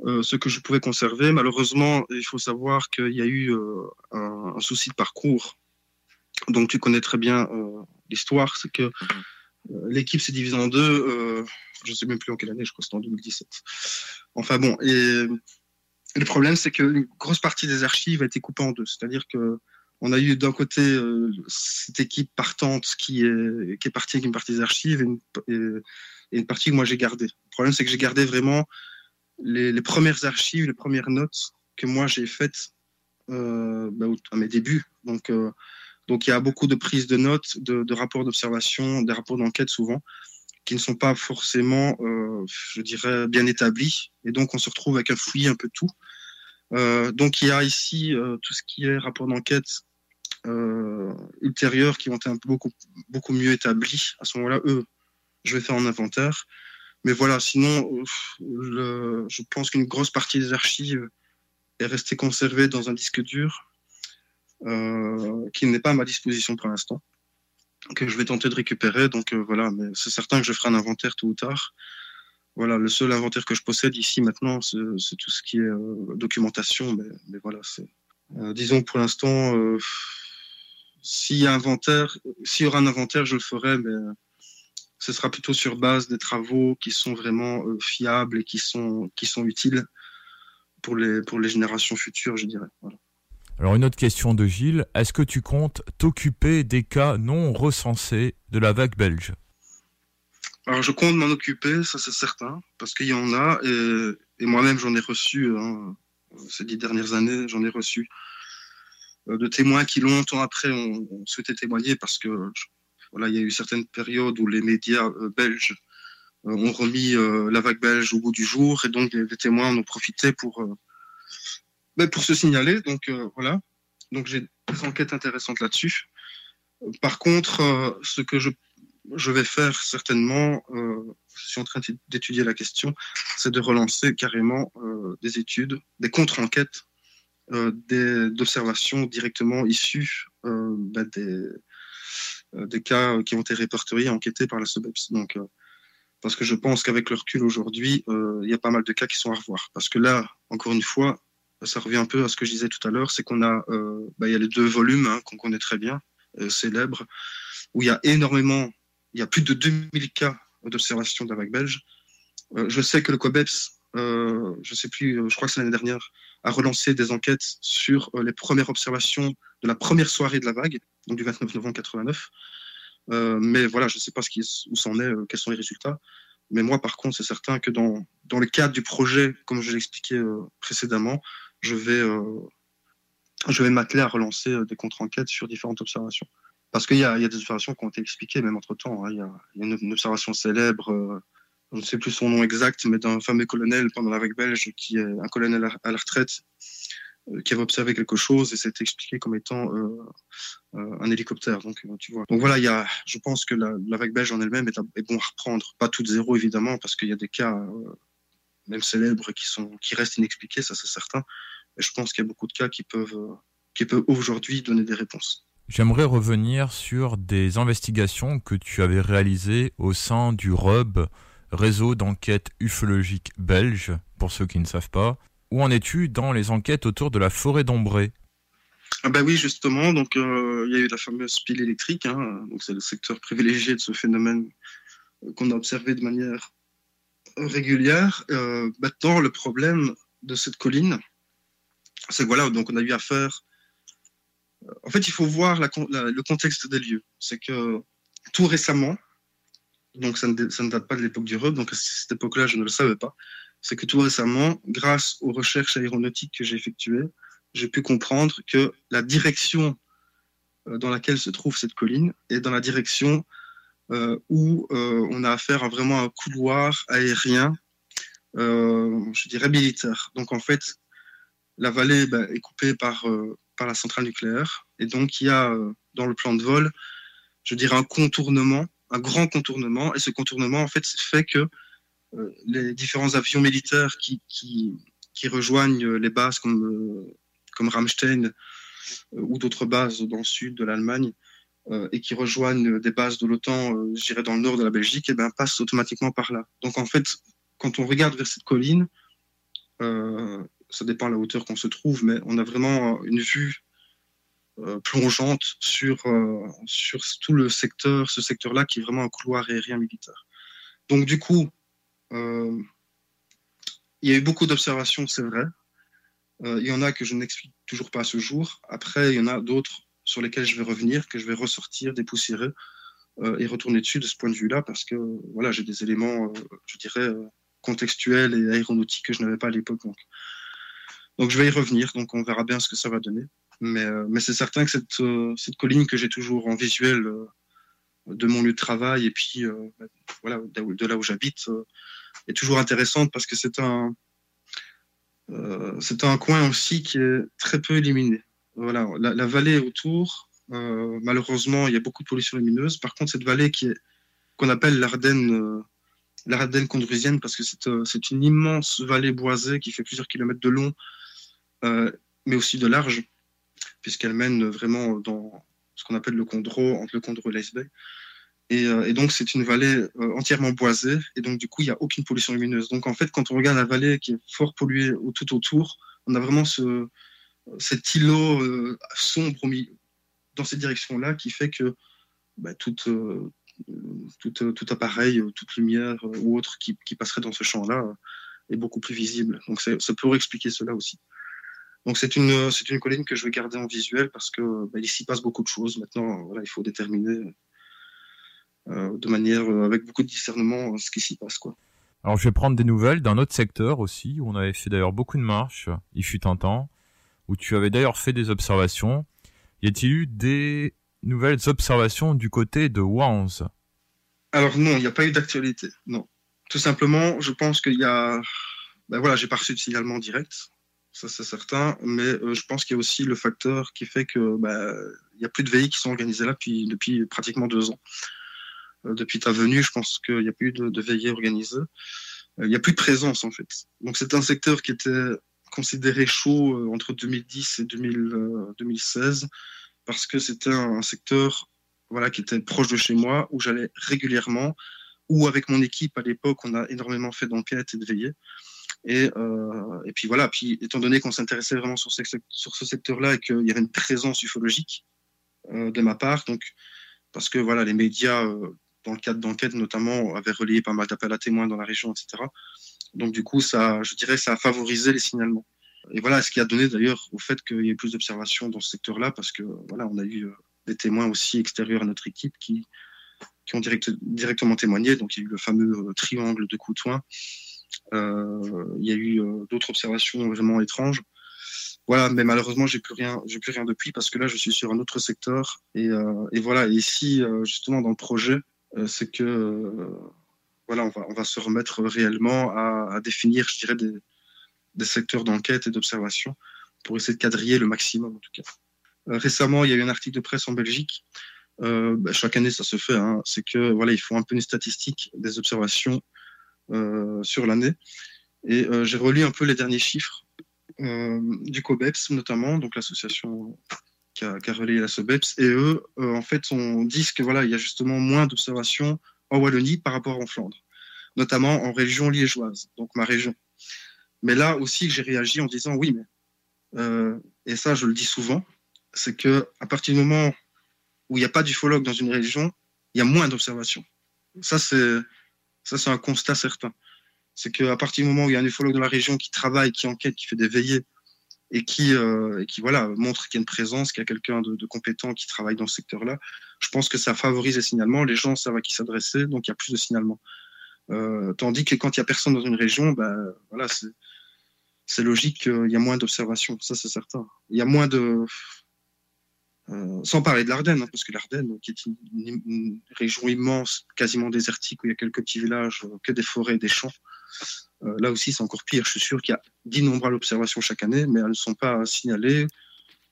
euh, ce que je pouvais conserver. Malheureusement, il faut savoir qu'il y a eu euh, un, un souci de parcours. Donc tu connais très bien euh, l'histoire, c'est que euh, l'équipe s'est divisée en deux. je ne sais même plus en quelle année, je crois que c'était en 2017. Enfin bon, et le problème, c'est qu'une grosse partie des archives a été coupée en deux. C'est-à-dire que on a eu d'un côté cette équipe partante qui est, qui est partie avec une partie des archives et une, et- et une partie que moi j'ai gardée. Le problème, c'est que j'ai gardé vraiment les, premières archives, les premières notes que moi j'ai faites euh, bah, à mes débuts. Donc, euh, donc il y a beaucoup de prises de notes, de, rapports d'observation, des rapports d'enquête souvent, qui ne sont pas forcément, euh, je dirais, bien établis. Et donc on se retrouve avec un fouillis un peu tout. Euh, donc il y a ici tout ce qui est rapport d'enquête ultérieurs qui ont été beaucoup, beaucoup mieux établis. À ce moment-là, eux, je vais faire en inventaire. Mais voilà, sinon, je pense qu'une grosse partie des archives est restée conservée dans un disque dur euh, qui n'est pas à ma disposition pour l'instant, que je vais tenter de récupérer. Donc euh, voilà, mais c'est certain que je ferai un inventaire tôt ou tard. Voilà, le seul inventaire que je possède ici maintenant, c'est tout ce qui est euh, documentation. Mais, voilà, c'est. disons pour l'instant, s'il y a inventaire, s'il y aura un inventaire, je le ferai, mais ce sera plutôt sur base des travaux qui sont vraiment euh, fiables et qui sont, qui sont utiles pour les, pour les générations futures, je dirais. Voilà. Alors une autre question de Gilles, est-ce que tu comptes t'occuper des cas non recensés de la vague belge? Alors je compte m'en occuper, ça c'est certain, parce qu'il y en a, et, et moi-même j'en ai reçu, hein, ces dix dernières années, j'en ai reçu euh, de témoins qui longtemps après ont, ont souhaité témoigner, parce que je- voilà, il y a eu certaines périodes où les médias euh, belges euh, ont remis euh, la vague belge au bout du jour, et donc les, témoins en ont profité pour, ben, pour se signaler. Donc voilà, donc j'ai des enquêtes intéressantes là-dessus. Par contre, ce que je, je vais faire certainement, je suis en train d'étudier la question, c'est de relancer carrément des études, des contre-enquêtes, euh, d'observations directement issues bah, des, des cas qui ont été répertoriés, enquêtés par la SOBEPS. Donc, euh, parce que je pense qu'avec le recul aujourd'hui, euh, il y a pas mal de cas qui sont à revoir. Parce que là, encore une fois, ça revient un peu à ce que je disais tout à l'heure, c'est qu'on a, euh, bah, y a les deux volumes hein, qu'on connaît très bien, euh, célèbres, où il y a énormément, il y a plus de 2000 cas d'observation de la vague belge. Euh, je sais que le COBEPS, euh, je sais plus, euh, je crois que c'est l'année dernière, a relancé des enquêtes sur euh, les premières observations de la première soirée de la vague, donc du 29 novembre 89. Euh, mais voilà, je ne sais pas ce qui est- où c'en est, euh, quels sont les résultats. Mais moi, par contre, c'est certain que dans, dans le cadre du projet, comme je l'ai expliqué euh, précédemment, je vais, je vais m'atteler à relancer des contre-enquêtes sur différentes observations. Parce qu'il y y a des observations qui ont été expliquées, même entre-temps. hein. Il, y a, une, observation célèbre, je ne sais plus son nom exact, mais d'un fameux colonel pendant la vague belge, qui est un colonel à, la retraite, euh, qui avait observé quelque chose et c'était expliqué comme étant euh, euh, un hélicoptère. Donc, tu vois. Donc voilà, il y a, je pense que la, vague belge en elle-même est, bon à reprendre. Pas toute zéro, évidemment, parce qu'il y a des cas, même célèbres, qui, sont, qui restent inexpliqués, ça c'est certain. Mais je pense qu'il y a beaucoup de cas qui peuvent, qui peuvent aujourd'hui donner des réponses. J'aimerais revenir sur des investigations que tu avais réalisées au sein du RUB, Réseau d'enquête ufologique belge, pour ceux qui ne savent pas. Où en es-tu dans les enquêtes autour de la forêt d'Ombré Ah bah oui, justement, donc euh, il y a eu la fameuse pile électrique, hein, donc c'est le secteur privilégié de ce phénomène euh, qu'on a observé de manière régulière. Euh, maintenant, le problème de cette colline, c'est que voilà, donc on a eu affaire. En fait, il faut voir le contexte des lieux. C'est que tout récemment, donc ça ne, date pas de l'époque du RUB, donc à cette époque-là, je ne le savais pas. C'est que tout récemment, grâce aux recherches aéronautiques que j'ai effectuées, j'ai pu comprendre que la direction euh, dans laquelle se trouve cette colline est dans la direction euh, où euh, on a affaire à vraiment un couloir aérien, euh, je dirais militaire. Donc en fait, la vallée bah, est coupée par, par la centrale nucléaire et donc il y a dans le plan de vol, je dirais un contournement, un grand contournement et ce contournement en fait fait que euh, les différents avions militaires qui, qui, qui rejoignent les bases comme, euh, comme Ramstein euh, ou d'autres bases dans le sud de l'Allemagne euh, et qui rejoignent des bases de l'OTAN, je dirais dans le nord de la Belgique, et ben, passent automatiquement par là. Donc en fait, quand on regarde vers cette colline, ça dépend de la hauteur qu'on se trouve, mais on a vraiment une vue plongeante sur, euh, sur tout le secteur, ce secteur-là qui est vraiment un couloir aérien militaire. Donc du coup, euh, il y a eu beaucoup d'observations, c'est vrai. Euh, il y en a que je n'explique toujours pas à ce jour. Après, il y en a d'autres sur lesquels je vais revenir, que je vais ressortir, dépoussiérer euh, et retourner dessus de ce point de vue-là, parce que voilà, j'ai des éléments, euh, je dirais, euh, contextuels et aéronautiques que je n'avais pas à l'époque. Donc. donc je vais y revenir, donc on verra bien ce que ça va donner. Mais, euh, mais c'est certain que cette, euh, cette colline que j'ai toujours en visuel euh, de mon lieu de travail et puis voilà, de, là où j'habite est toujours intéressante parce que c'est un, un coin aussi qui est très peu éliminé. Voilà, la, vallée autour, malheureusement, il y a beaucoup de pollution lumineuse. Par contre, cette vallée qu'on appelle l'Ardenne, euh, l'Ardenne condrusienne, parce que c'est c'est une immense vallée boisée qui fait plusieurs kilomètres de long, mais aussi de large, puisqu'elle mène vraiment dans ce qu'on appelle le Condro, entre le Condro et l'Ice Bay. Et, euh, donc, c'est une vallée euh, entièrement boisée, et donc, du coup, il n'y a aucune pollution lumineuse. Donc, en fait, quand on regarde la vallée qui est fort polluée tout autour, on a vraiment ce, cet îlot euh, sombre dans cette direction-là qui fait que bah, toute, euh, tout, euh, tout appareil, toute lumière ou autre qui, passerait dans ce champ-là est beaucoup plus visible. Donc, ça pourrait expliquer cela aussi. Donc, c'est une, c'est une colline que je vais garder en visuel parce que bah, s'y passe beaucoup de choses. Maintenant, voilà, il faut déterminer euh, de manière euh, avec beaucoup de discernement euh, ce qui s'y passe. Quoi. Alors je vais prendre des nouvelles d'un autre secteur aussi, où on avait fait d'ailleurs beaucoup de marches, il fut un temps, où tu avais d'ailleurs fait des observations. Y a-t-il eu des nouvelles observations du côté de Wands Alors non, il n'y a pas eu d'actualité. Non. Tout simplement, je pense qu'il y a... Ben voilà, j'ai pas reçu de signalement direct, ça c'est certain, mais euh, je pense qu'il y a aussi le facteur qui fait que ben, il y a plus de veillées qui sont organisées là depuis, pratiquement deux ans. Euh, depuis ta venue, je pense qu'il n'y a plus de, de veillées organisées. Euh, il n'y a plus de présence en fait. Donc c'est un secteur qui était considéré chaud entre 2010 et 2000, euh, 2016 parce que c'était un, un secteur voilà, qui était proche de chez moi, où j'allais régulièrement, ou avec mon équipe à l'époque, on a énormément fait d'enquêtes et de veillées. Et, euh, et puis voilà, puis étant donné qu'on s'intéressait vraiment sur ce, secteur-là et qu'il y avait une présence ufologique euh, de ma part, donc parce que voilà, les médias, euh, dans le cadre d'enquêtes notamment, avaient relayé pas mal d'appels à témoins dans la région, etc. Donc du coup, ça, je dirais, ça a favorisé les signalements. Et voilà, ce qui a donné d'ailleurs au fait qu'il y ait plus d'observations dans ce secteur-là, parce que voilà, on a eu des témoins aussi extérieurs à notre équipe qui, ont direct, directement témoigné. Donc il y a eu le fameux triangle de Coutouin. Euh, il y a eu euh, d'autres observations vraiment étranges. Voilà, mais malheureusement, j'ai plus rien, j'ai plus rien depuis parce que là, je suis sur un autre secteur. Et, euh, voilà, et ici, justement, dans le projet, c'est que voilà, on va, se remettre réellement à, définir, je dirais, des, secteurs d'enquête et d'observation pour essayer de quadriller le maximum, en tout cas. Récemment, il y a eu un article de presse en Belgique. Bah, chaque année, ça se fait. Hein, c'est que voilà, il faut un peu une statistique des observations sur l'année. Et euh, j'ai relu un peu les derniers chiffres euh, du COBEPS, notamment, donc l'association qui a, relayé la SOBEPS. Et eux, euh, en fait, on dit que voilà, il y a justement moins d'observations en Wallonie par rapport en Flandre, notamment en région liégeoise, donc ma région. Mais là aussi, j'ai réagi en disant oui, mais euh, et ça, je le dis souvent, c'est que à partir du moment où il n'y a pas d'ufologue dans une région, il y a moins d'observations. Ça, c'est ça, c'est un constat certain. C'est qu'à partir du moment où il y a un ufologue dans la région qui travaille, qui enquête, qui fait des veillées et qui, euh, qui voilà, montre qu'il y a une présence, qu'il y a quelqu'un de, compétent qui travaille dans ce secteur-là, je pense que ça favorise les signalements. Les gens savent à qui s'adresser, donc il y a plus de signalements. Euh, tandis que quand il n'y a personne dans une région, ben, voilà, c'est logique qu'il y a moins d'observations, ça c'est certain. Il y a moins de... Euh, sans parler de l'Ardenne, hein, parce que l'Ardenne, qui est une, une- une région immense, quasiment désertique, où il y a quelques petits villages, euh, que des forêts, des champs, euh, là aussi c'est encore pire. Je suis sûr qu'il y a d'innombrables observations chaque année, mais elles ne sont pas signalées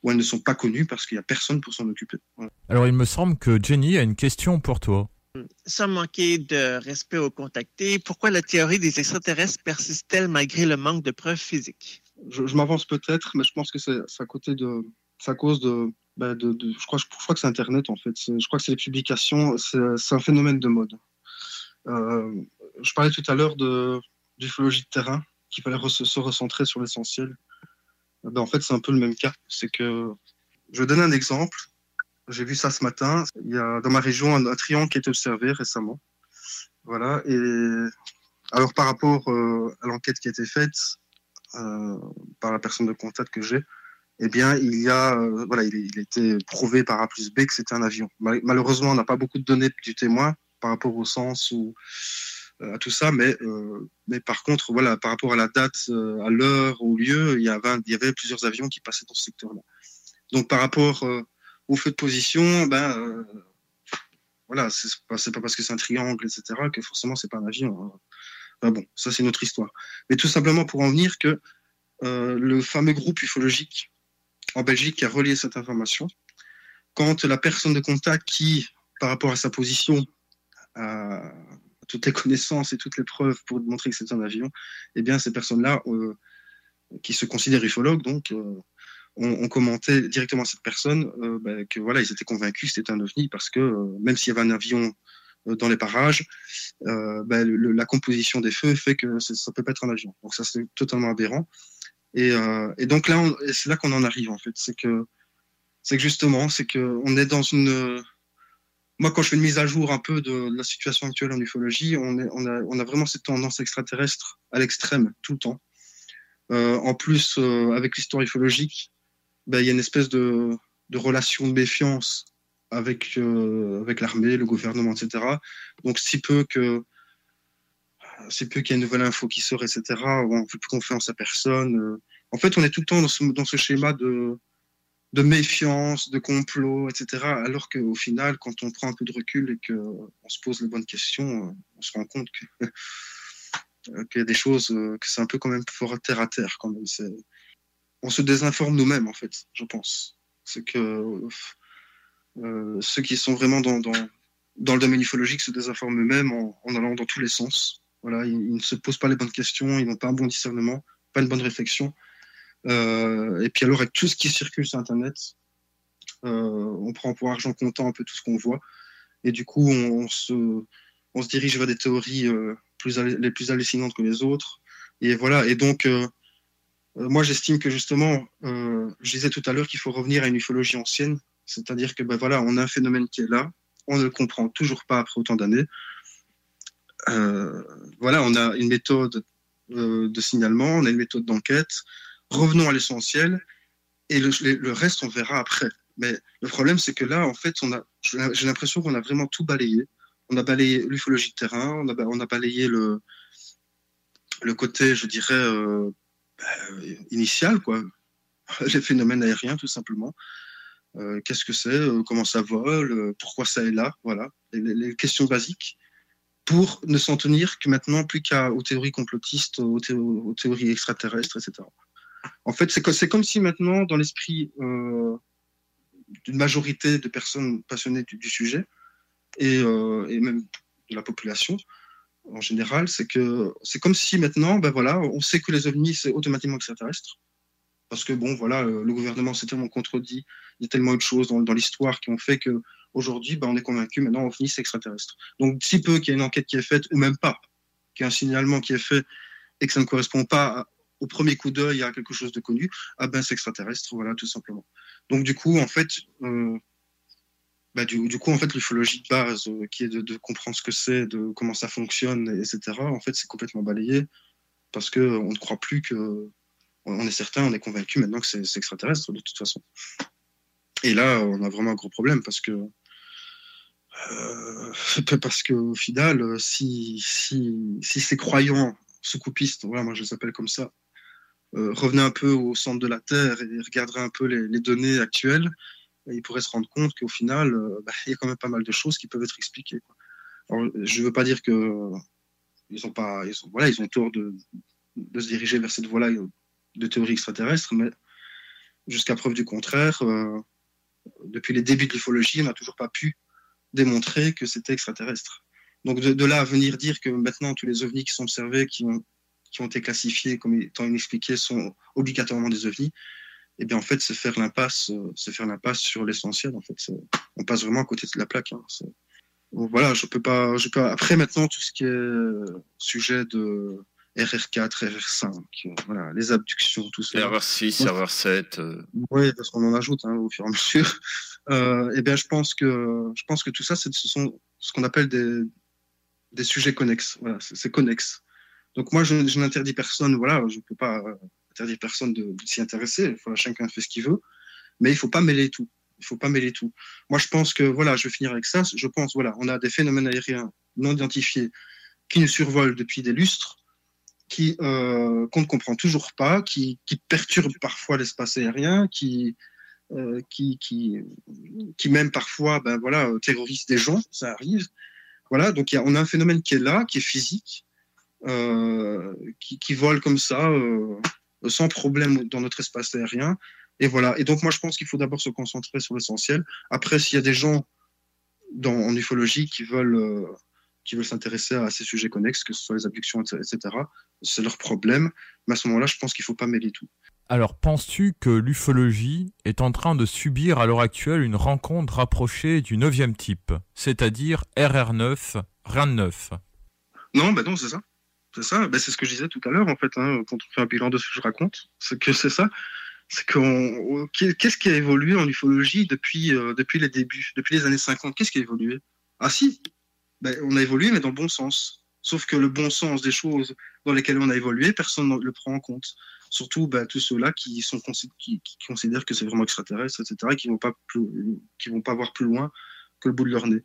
ou elles ne sont pas connues parce qu'il n'y a personne pour s'en occuper. Voilà. Alors il me semble que Jenny a une question pour toi. Sans manquer de respect aux contactés, pourquoi la théorie des extraterrestres persiste-t-elle malgré le manque de preuves physiques? je, je m'avance peut-être, mais je pense que c'est à côté de, c'est à cause de, bah, je crois, que c'est Internet en fait. Je crois que c'est les publications. C'est un phénomène de mode. Euh, je parlais tout à l'heure de d'ufologie de terrain, qu'il fallait se recentrer sur l'essentiel. Euh, ben, en fait, c'est un peu le même cas. C'est que Je donne un exemple. J'ai vu ça ce matin. Il y a dans ma région un, triangle qui a été observé récemment. Voilà. Et alors par rapport euh, à l'enquête qui a été faite par la personne de contact que j'ai, eh bien il a euh, voilà, il, il été prouvé par A plus B que c'était un avion. Mal- Malheureusement, on n'a pas beaucoup de données du témoin par rapport au sens ou euh, à tout ça, mais euh, mais par contre voilà, par rapport à la date, à l'heure, au lieu, il y avait plusieurs avions qui passaient dans ce secteur-là. Donc par rapport au feu de position, ben voilà, c'est pas, parce que c'est un triangle, etc., que forcément c'est pas un avion. hein. Enfin bon, ça c'est notre histoire. Mais tout simplement pour en venir que le fameux groupe ufologique en Belgique qui a relié cette information, quand la personne de contact qui, par rapport à sa position, a toutes les connaissances et toutes les preuves pour montrer que c'est un avion, eh bien ces personnes-là, euh, qui se considèrent ufologues, donc, euh, ont, commenté directement à cette personne euh, ben, que voilà, ils étaient convaincus que c'était un ovni parce que euh, même s'il y avait un avion dans les parages, ben, la composition des feux fait que ça peut pas être un avion. Donc ça c'est totalement aberrant. Et, euh, et donc là, c'est là qu'on en arrive en fait, c'est que c'est que justement, c'est que on est dans une moi, quand je fais une mise à jour un peu de la situation actuelle en ufologie, on, a, vraiment cette tendance extraterrestre à l'extrême tout le temps. Euh, en plus, euh, avec l'histoire ufologique, ben, il y a une espèce de, relation de méfiance avec, avec l'armée, le gouvernement, etc. Donc, si peu que si peu qu'il y a une nouvelle info qui sort, etc., on ne fait plus confiance à personne. euh. En fait, on est tout le temps dans ce, schéma de, méfiance, de complot, etc. Alors qu'au final, quand on prend un peu de recul et qu'on se pose les bonnes questions, euh, on se rend compte euh, qu'il y a des choses, que c'est un peu quand même fort terre à terre quand même. C'est- On se désinforme nous-mêmes en fait, je pense. C'est que ceux qui sont vraiment dans, le domaine ufologique se désinforment eux-mêmes en allant dans tous les sens. Voilà, ils, ne se posent pas les bonnes questions, ils n'ont pas un bon discernement, pas une bonne réflexion. Euh, et puis alors avec tout ce qui circule sur Internet, euh, on prend pour argent comptant un peu tout ce qu'on voit. Et du coup, on, se, on se dirige vers des théories euh, plus, les plus hallucinantes que les autres. Et voilà. Et donc, moi, j'estime que justement, je disais tout à l'heure qu'il faut revenir à une ufologie ancienne. C'est-à-dire que, ben voilà, on a un phénomène qui est là. On ne le comprend toujours pas après autant d'années. Euh, voilà, on a une méthode euh, de signalement, on a une méthode d'enquête. Revenons à l'essentiel et le, reste, on verra après. Mais le problème, c'est que là, en fait, on a, j'ai l'impression qu'on a vraiment tout balayé. On a balayé l'ufologie de terrain, on a, balayé le, le côté, je dirais, euh, euh, initial, quoi. Les phénomènes aériens, tout simplement. Qu'est-ce que c'est? Comment ça vole? Pourquoi ça est là? Voilà. Les questions basiques pour ne s'en tenir que maintenant plus qu'à aux théories complotistes, aux, thé- aux théories extraterrestres, etc. En fait, c'est co- c'est comme si maintenant, dans l'esprit euh, d'une majorité de personnes passionnées du, du sujet, et, euh, et même de la population en général, c'est que c'est comme si maintenant, ben voilà, on sait que les ovnis, c'est automatiquement extraterrestre. Parce que bon, voilà, euh, le gouvernement s'est tellement contredit, il y a tellement de choses dans, l'histoire qui ont fait que aujourd'hui, ben, on est convaincu maintenant, ovnis, c'est extraterrestre. Donc, si peu qu'il y ait une enquête qui est faite, ou même pas, qu'il y ait un signalement qui est fait et que ça ne correspond pas au premier coup d'œil à quelque chose de connu, ah ben c'est extraterrestre, voilà, tout simplement. Donc du coup, en fait, euh, bah, du coup, en fait, l'ufologie de base, euh, qui est de, de comprendre ce que c'est, de comment ça fonctionne, etc. En fait, c'est complètement balayé parce que on ne croit plus que, on est certain, on est convaincu maintenant que c'est extraterrestre de toute façon. Et là, on a vraiment un gros problème parce que euh, parce qu'au final, euh, si, si, si ces croyants soucoupistes, voilà, moi je les appelle comme ça, euh, revenaient un peu au centre de la Terre et regarderaient un peu les, données actuelles, et ils pourraient se rendre compte qu'au final, euh, bah, il y a quand même pas mal de choses qui peuvent être expliquées. je ne veux pas dire que ils ont pas, voilà, ils ont tort de, de se diriger vers cette voie-là de théorie extraterrestre, mais jusqu'à preuve du contraire, euh, depuis les débuts de l'ufologie, on n'a toujours pas pu démontrer que c'était extraterrestre. Donc de, là à venir dire que maintenant tous les ovnis qui sont observés, qui ont, été classifiés comme étant inexpliqués, sont obligatoirement des ovnis, eh bien en fait c'est faire l'impasse, euh, c'est faire l'impasse sur l'essentiel. En fait, on passe vraiment à côté de la plaque. hein. Voilà, je peux pas. Après maintenant tout ce qui est euh, sujet de RR4, RR5, euh, voilà, les abductions, tout ça. RR6, Donc, RR7. euh, oui, parce qu'on en ajoute hein, au fur et à mesure. Euh, eh bien, je pense que je pense que tout ça, ce sont ce qu'on appelle des, des sujets connexes. Voilà, c'est connexe. Donc moi, je, je n'interdis personne. Voilà, je ne peux pas interdire personne de, de s'y intéresser. Voilà, chacun fait ce qu'il veut, mais il faut pas mêler tout. Il faut pas mêler tout. Moi, je pense que voilà, je vais finir avec ça. Je pense voilà, on a des phénomènes aériens non identifiés qui nous survolent depuis des lustres qui euh, qu'on ne comprend toujours pas, qui, qui perturbent parfois l'espace aérien, qui, euh, qui, qui, même parfois ben, voilà, terrorisent des gens, ça arrive. Voilà, donc y a, on a un phénomène qui est là, qui est physique, euh, qui, qui vole comme ça, sans problème dans notre espace aérien. Et voilà. Et donc moi je pense qu'il faut d'abord se concentrer sur l'essentiel. Après, s'il y a des gens en ufologie qui veulent qui veulent s'intéresser à ces sujets connexes, que ce soit les abductions, etc., c'est leur problème. Mais à ce moment-là, je pense qu'il ne faut pas mêler tout. Alors, penses-tu que l'ufologie est en train de subir à l'heure actuelle une rencontre rapprochée du neuvième type, c'est-à-dire RR9, rien de neuf? Non, ben non, c'est ça. C'est ça. Ben, c'est ce que je disais tout à l'heure, en fait, hein, quand on fait un bilan de ce que je raconte. C'est que c'est ça. C'est qu'on. Qu'est-ce qui a évolué en ufologie depuis, euh, depuis les débuts, depuis les années 50 Qu'est-ce qui a évolué? Ah, si ben, On a évolué, mais dans le bon sens. Sauf que le bon sens des choses dans lesquelles on a évolué, personne ne le prend en compte. Surtout ben, tous ceux-là qui, considèrent que c'est vraiment extraterrestre, etc., et qui ne vont, pas voir plus loin que le bout de leur nez.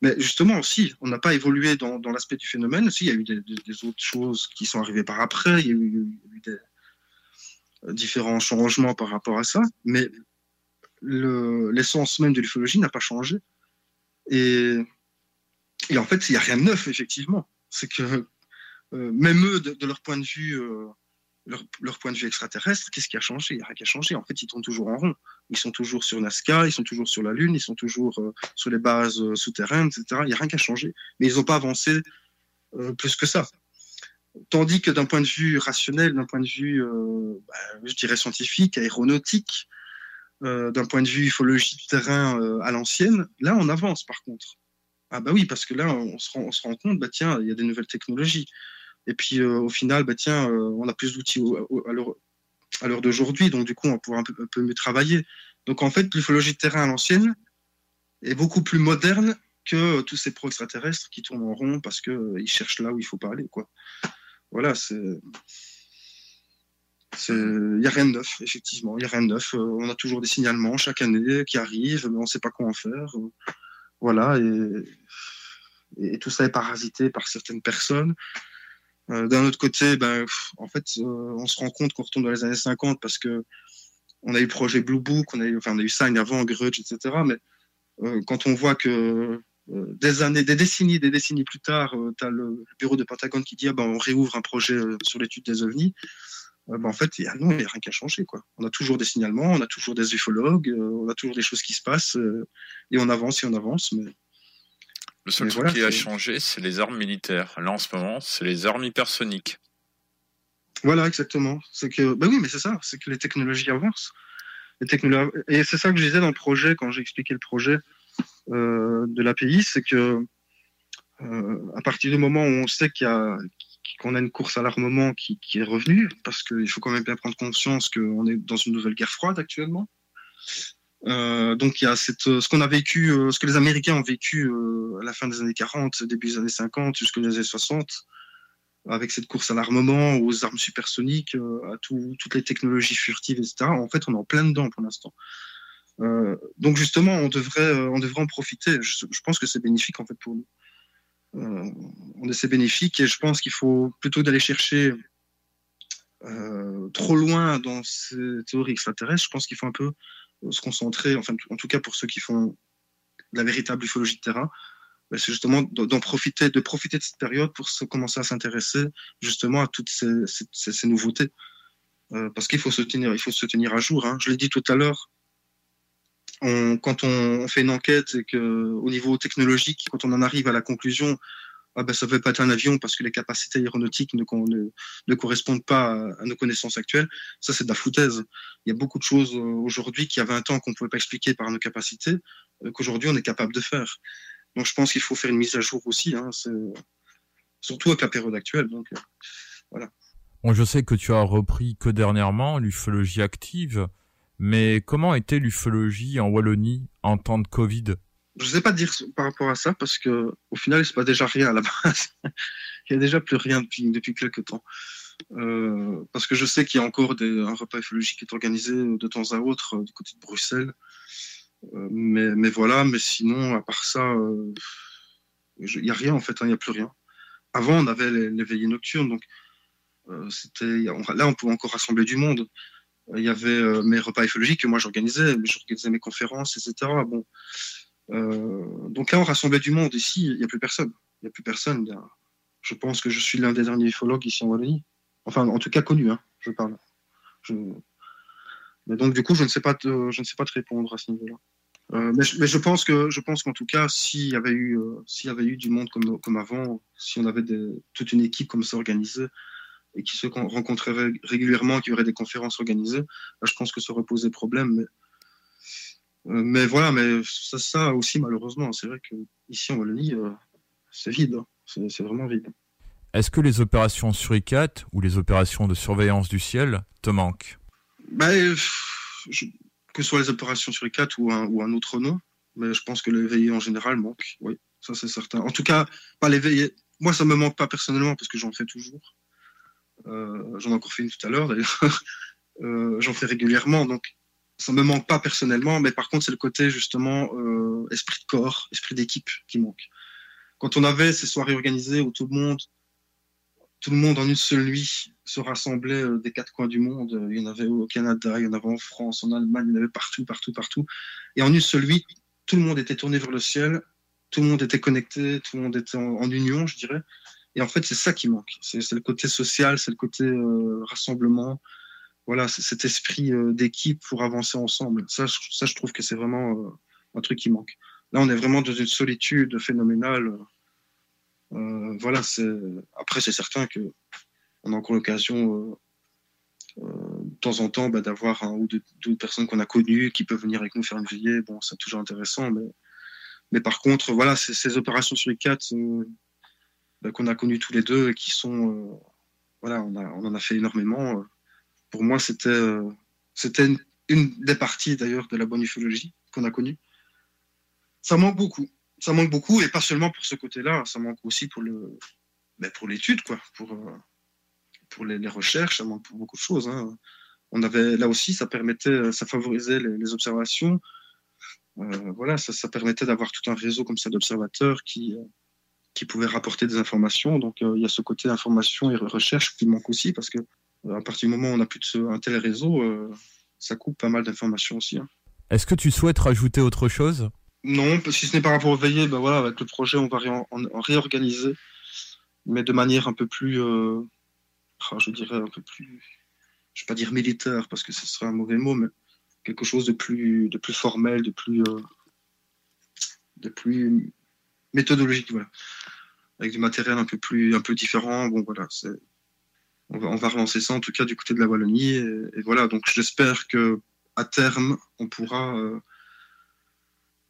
Mais justement, si, on n'a pas évolué dans, l'aspect du phénomène, si, il y a eu des, autres choses qui sont arrivées par après, il y a eu, des euh, différents changements par rapport à ça, mais le- l'essence même de l'ufologie n'a pas changé. Et, et en fait, il n'y a rien de neuf, effectivement. C'est que euh, même eux, de, leur point de vue, euh, leur, point de vue extraterrestre, qu'est-ce qui a changé? Il n'y a rien qui a changé. En fait, ils tournent toujours en rond. Ils sont toujours sur Nazca, ils sont toujours sur la Lune, ils sont toujours euh, sur les bases souterraines, etc. Il n'y a rien qui a changé. Mais ils n'ont pas avancé plus que ça. Tandis que d'un point de vue rationnel, d'un point de vue, bah, je dirais scientifique, aéronautique, d'un point de vue ufologie de terrain à l'ancienne, là on avance par contre. Ah bah oui, parce que là on se rend, on se rend compte, bah tiens, il y a des nouvelles technologies. Et puis euh, au final, bah tiens, euh, on a plus d'outils à l'heure- d'aujourd'hui, donc du coup on va pouvoir un peu, mieux travailler. Donc en fait, l'ufologie de terrain à l'ancienne est beaucoup plus moderne que tous ces pros extraterrestres qui tournent en rond parce qu'ils cherchent là où il faut pas aller. Quoi. Voilà, c'est. Il n'y a rien de neuf, effectivement. Il n'y a rien de neuf. Euh, on a toujours des signalements chaque année qui arrivent, mais on ne sait pas quoi en faire. Euh, Voilà, et, et tout ça est parasité par certaines personnes. Euh, D'un autre côté, ben, en fait, euh, on se rend compte qu'on retourne dans les années 50 parce que on a eu le projet Blue Book, on a eu, enfin, on a eu Sign avant, Grudge, etc. Mais euh, quand on voit que des années, des décennies, des décennies plus tard, tu as le, bureau de Pentagone qui dit ah ben, on réouvre un projet sur l'étude des ovnis. Ben, en fait, non, il n'y a rien qui a changé. Quoi. On a toujours des signalements, on a toujours des ufologues, on a toujours des choses qui se passent, et on avance et on avance. Mais Le seul Mais truc voilà, qui a changé, c'est les armes militaires. Là, en ce moment, c'est les armes hypersoniques. Voilà, exactement. C'est que, bah oui, mais c'est ça, c'est que les technologies avancent. Les technolo- Et c'est ça que je disais dans le projet, quand j'ai expliqué le projet euh, de l'API, c'est que euh, à partir du moment où on sait qu'il y a qu'on a une course à l'armement qui, qui est revenue, parce qu'il faut quand même bien prendre conscience qu'on est dans une nouvelle guerre froide actuellement. Euh, donc il y a cette, ce qu'on a vécu, euh, ce que les Américains ont vécu euh, à la fin des années 40, début des années 50, jusqu'aux années 60, avec cette course à l'armement, aux armes supersoniques, euh, à tout- toutes les technologies furtives, etc. En fait, on est en plein dedans pour l'instant. Euh, donc justement, on devrait, euh, on devrait en profiter. Je, pense que c'est bénéfique en fait pour nous. Euh, on c'est bénéfique et je pense qu'il faut plutôt d'aller chercher euh, trop loin dans ces théories extraterrestres. Je pense qu'il faut un peu euh, se concentrer, enfin en tout cas pour ceux qui font de la véritable ufologie de terrain, ben, c'est justement d'en profiter, de profiter de cette période pour commencer à s'intéresser justement à toutes ces, nouveautés. Euh, parce qu'il faut se tenir, faut se tenir à jour. hein. Je l'ai dit tout à l'heure. Quand on, on fait une enquête et que au niveau technologique, quand on en arrive à la conclusion, ah ben ça peut pas être un avion parce que les capacités aéronautiques ne, ne, correspondent pas à, nos connaissances actuelles, ça c'est de la foutaise. Il y a beaucoup de choses euh, aujourd'hui qui, il y a 20 ans, qu'on ne pouvait pas expliquer par nos capacités, euh, qu'aujourd'hui on est capable de faire. Donc je pense qu'il faut faire une mise à jour aussi, hein, surtout avec la période actuelle. Donc, euh, Voilà. Bon, je sais que tu as repris que dernièrement l'ufologie active, mais comment était l'ufologie en Wallonie en temps de Covid? Je ne sais pas dire par rapport à ça parce que au final, il se passe déjà rien à la base. il y a déjà plus rien depuis, depuis quelques temps. Euh, parce que je sais qu'il y a encore des, un repas ufologique qui est organisé de temps à autre euh, du côté de Bruxelles. Euh, mais, mais voilà, mais sinon, à part ça, il n'y a rien en fait, hein, il n'y a plus rien. Avant, on avait les, veillées nocturnes, donc c'était, là, on pouvait encore rassembler du monde. Il y avait mes repas ufologiques que moi j'organisais, j'organisais mes conférences, etc. Bon, donc là, on rassemblait du monde. Ici, il n'y a plus personne. Il n'y a plus personne. Je pense que je suis l'un des derniers ufologues ici en Wallonie. Enfin, en tout cas connu, hein, je parle. Mais donc, du coup, je ne sais pas te, je ne sais pas te répondre à ce niveau-là. Euh, mais, je, pense que je pense qu'en tout cas, s'il y avait eu euh, s'il y avait eu du monde comme avant, si on avait toute une équipe comme ça organisée et qui se con- rencontrait ré- régulièrement, qui aurait des conférences organisées, je pense que ça aurait posé problème. Euh, mais voilà, mais ça, ça aussi malheureusement, c'est vrai que ici en Wallonie, euh, c'est vide, hein. c'est vraiment vide. Est-ce que les opérations Suricat ou les opérations de surveillance du ciel te manquent? Je- que ce soit les opérations sur les quatre ou un, ou un autre nom, mais je pense que les veillées en général manquent, oui, ça c'est certain. En tout cas, pas les veillées. Moi, ça me manque pas personnellement parce que j'en fais toujours. Euh, j'en ai encore fait une tout à l'heure d'ailleurs. Euh, j'en fais régulièrement, donc ça me manque pas personnellement, mais par contre, c'est le côté justement euh, esprit de corps, esprit d'équipe qui manque. Quand on avait ces soirées organisées où tout le monde tout le monde en une seule nuit se rassemblait euh, des quatre coins du monde. Il y en avait au Canada, il y en avait en France, en Allemagne, il y en avait partout, partout, partout. Et en une seule nuit, tout le monde était tourné vers le ciel, tout le monde était connecté, tout le monde était en, union, je dirais. Et en fait, c'est ça qui manque. C'est le côté social, c'est le côté euh, rassemblement. Voilà, cet esprit euh, d'équipe pour avancer ensemble. Ça, je, ça, je trouve que c'est vraiment euh, un truc qui manque. Là, on est vraiment dans une solitude phénoménale. Euh, voilà, après c'est certain que on a encore l'occasion de temps en temps bah, d'avoir un ou deux, personnes qu'on a connues qui peuvent venir avec nous faire une veillée. Bon, c'est toujours intéressant, mais mais par contre, voilà, ces opérations sur les quatre bah, qu'on a connues tous les deux et qui sont voilà, on en a fait énormément. Euh. Pour moi, c'était euh, une, des parties d'ailleurs de la bonne ufologie qu'on a connue. Ça manque beaucoup ça manque beaucoup et pas seulement pour ce côté-là, ça manque aussi pour ben, l'étude quoi, pour euh, les, recherches, ça manque pour beaucoup de choses. Hein. On avait là aussi, ça permettait, ça favorisait les, observations. Euh, voilà, ça, permettait d'avoir tout un réseau comme ça d'observateurs qui euh, qui pouvaient rapporter des informations. Donc il y a ce côté information et recherche qui manque aussi parce que à partir du moment où on n'a plus de ce, un tel réseau, ça coupe pas mal d'informations aussi. Hein. Est-ce que tu souhaites rajouter autre chose? Non, si ce n'est par rapport au veillées, ben voilà, avec le projet, on va ré en, en réorganiser, mais de manière un peu plus, euh, je dirais un peu plus, je vais pas dire militaire parce que ce serait un mauvais mot, mais quelque chose de plus, de plus formel, de plus, euh, de plus méthodologique, voilà, avec du matériel un peu plus, un peu différent. Bon, voilà, c'est, on va, relancer ça en tout cas du côté de la Wallonie, et, voilà. Donc j'espère que à terme, on pourra euh,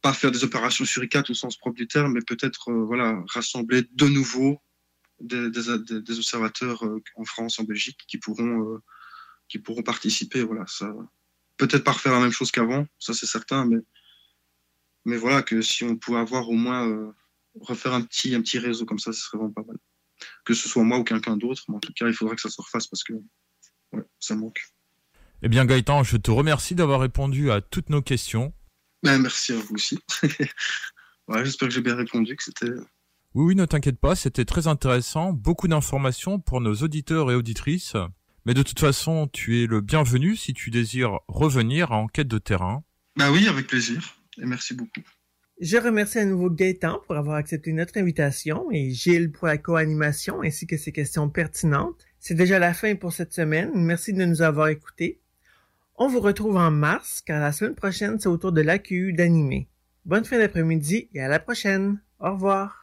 pas faire des opérations sur ICAT au sens propre du terme, mais peut-être euh, voilà, rassembler de nouveau des, observateurs euh, en France, en Belgique, qui pourront, qui pourront participer. Voilà, ça, peut-être pas refaire la même chose qu'avant, ça c'est certain, mais, mais voilà, que si on pouvait avoir au moins refaire un petit, un petit réseau comme ça, ce serait vraiment pas mal. Que ce soit moi ou quelqu'un d'autre, mais en tout cas, il faudrait que ça se refasse parce que ouais, ça manque. Eh bien, Gaëtan, je te remercie d'avoir répondu à toutes nos questions. Ben, merci à vous aussi. ouais, J'espère que j'ai bien répondu, que c'était. Oui, oui, ne t'inquiète pas, c'était très intéressant, beaucoup d'informations pour nos auditeurs et auditrices. Mais de toute façon, tu es le bienvenu si tu désires revenir en quête de terrain. Bah oui, avec plaisir, et merci beaucoup. Je remercie à nouveau Gaëtan pour avoir accepté notre invitation et Gilles pour la co-animation ainsi que ses questions pertinentes. C'est déjà la fin pour cette semaine. Merci de nous avoir écoutés. On vous retrouve en mars, car la semaine prochaine, c'est au tour de l'AQU d'animer. Bonne fin d'après-midi et à la prochaine. Au revoir.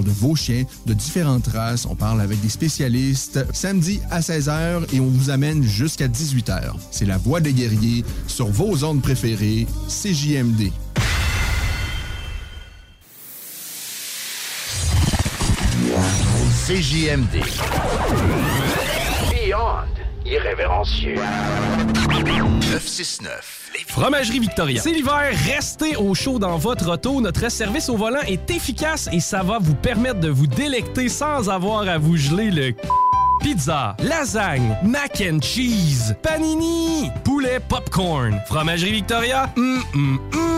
de vos chiens, de différentes races, on parle avec des spécialistes. Samedi à 16h et on vous amène jusqu'à 18h. C'est La Voix des guerriers sur vos ondes préférées, CJMD. CJMD. Beyond irrévérencieux. 969. Fromagerie Victoria. C'est l'hiver, restez au chaud dans votre auto. Notre service au volant est efficace et ça va vous permettre de vous délecter sans avoir à vous geler le Pizza, lasagne, mac and cheese, panini, poulet popcorn. Fromagerie Victoria, hum, hum, hum.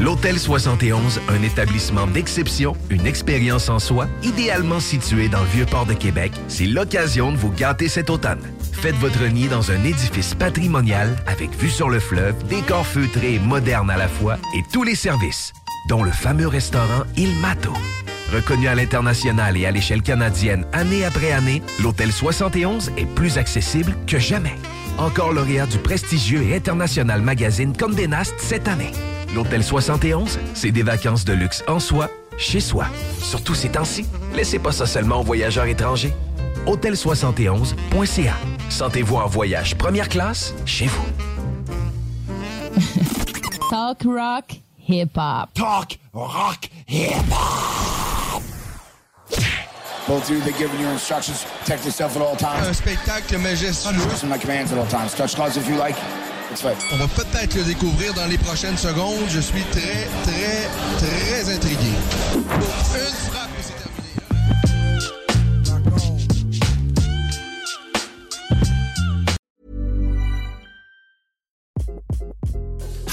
L'Hôtel 71, un établissement d'exception, une expérience en soi, idéalement situé dans le Vieux-Port de Québec, c'est l'occasion de vous gâter cet automne. Faites votre nid dans un édifice patrimonial avec vue sur le fleuve, décor feutré et moderne à la fois et tous les services, dont le fameux restaurant Il Mato. Reconnu à l'international et à l'échelle canadienne année après année, l'Hôtel 71 est plus accessible que jamais. Encore lauréat du prestigieux et international magazine Condé Nast cette année. L'Hôtel 71, c'est des vacances de luxe en soi, chez soi. Surtout ces temps-ci, laissez pas ça seulement aux voyageurs étrangers. Hôtel71.ca. Sentez-vous en voyage première classe chez vous. Talk rock, hip hop. Talk rock hip hop. Both of you, they're giving you instructions. Protect yourself at all times. Un spectacle majestueux. Listen my commands at all times. Touch gloves if you like. It's fine. On va peut-être le découvrir dans les prochaines secondes. Je suis très, très, très intrigué. Une frappe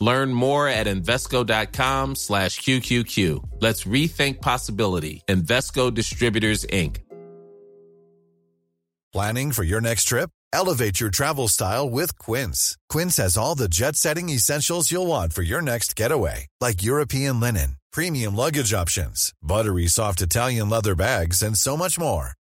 Learn more at Invesco.com slash QQQ. Let's rethink possibility. Invesco Distributors, Inc. Planning for your next trip? Elevate your travel style with Quince. Quince has all the jet setting essentials you'll want for your next getaway, like European linen, premium luggage options, buttery soft Italian leather bags, and so much more.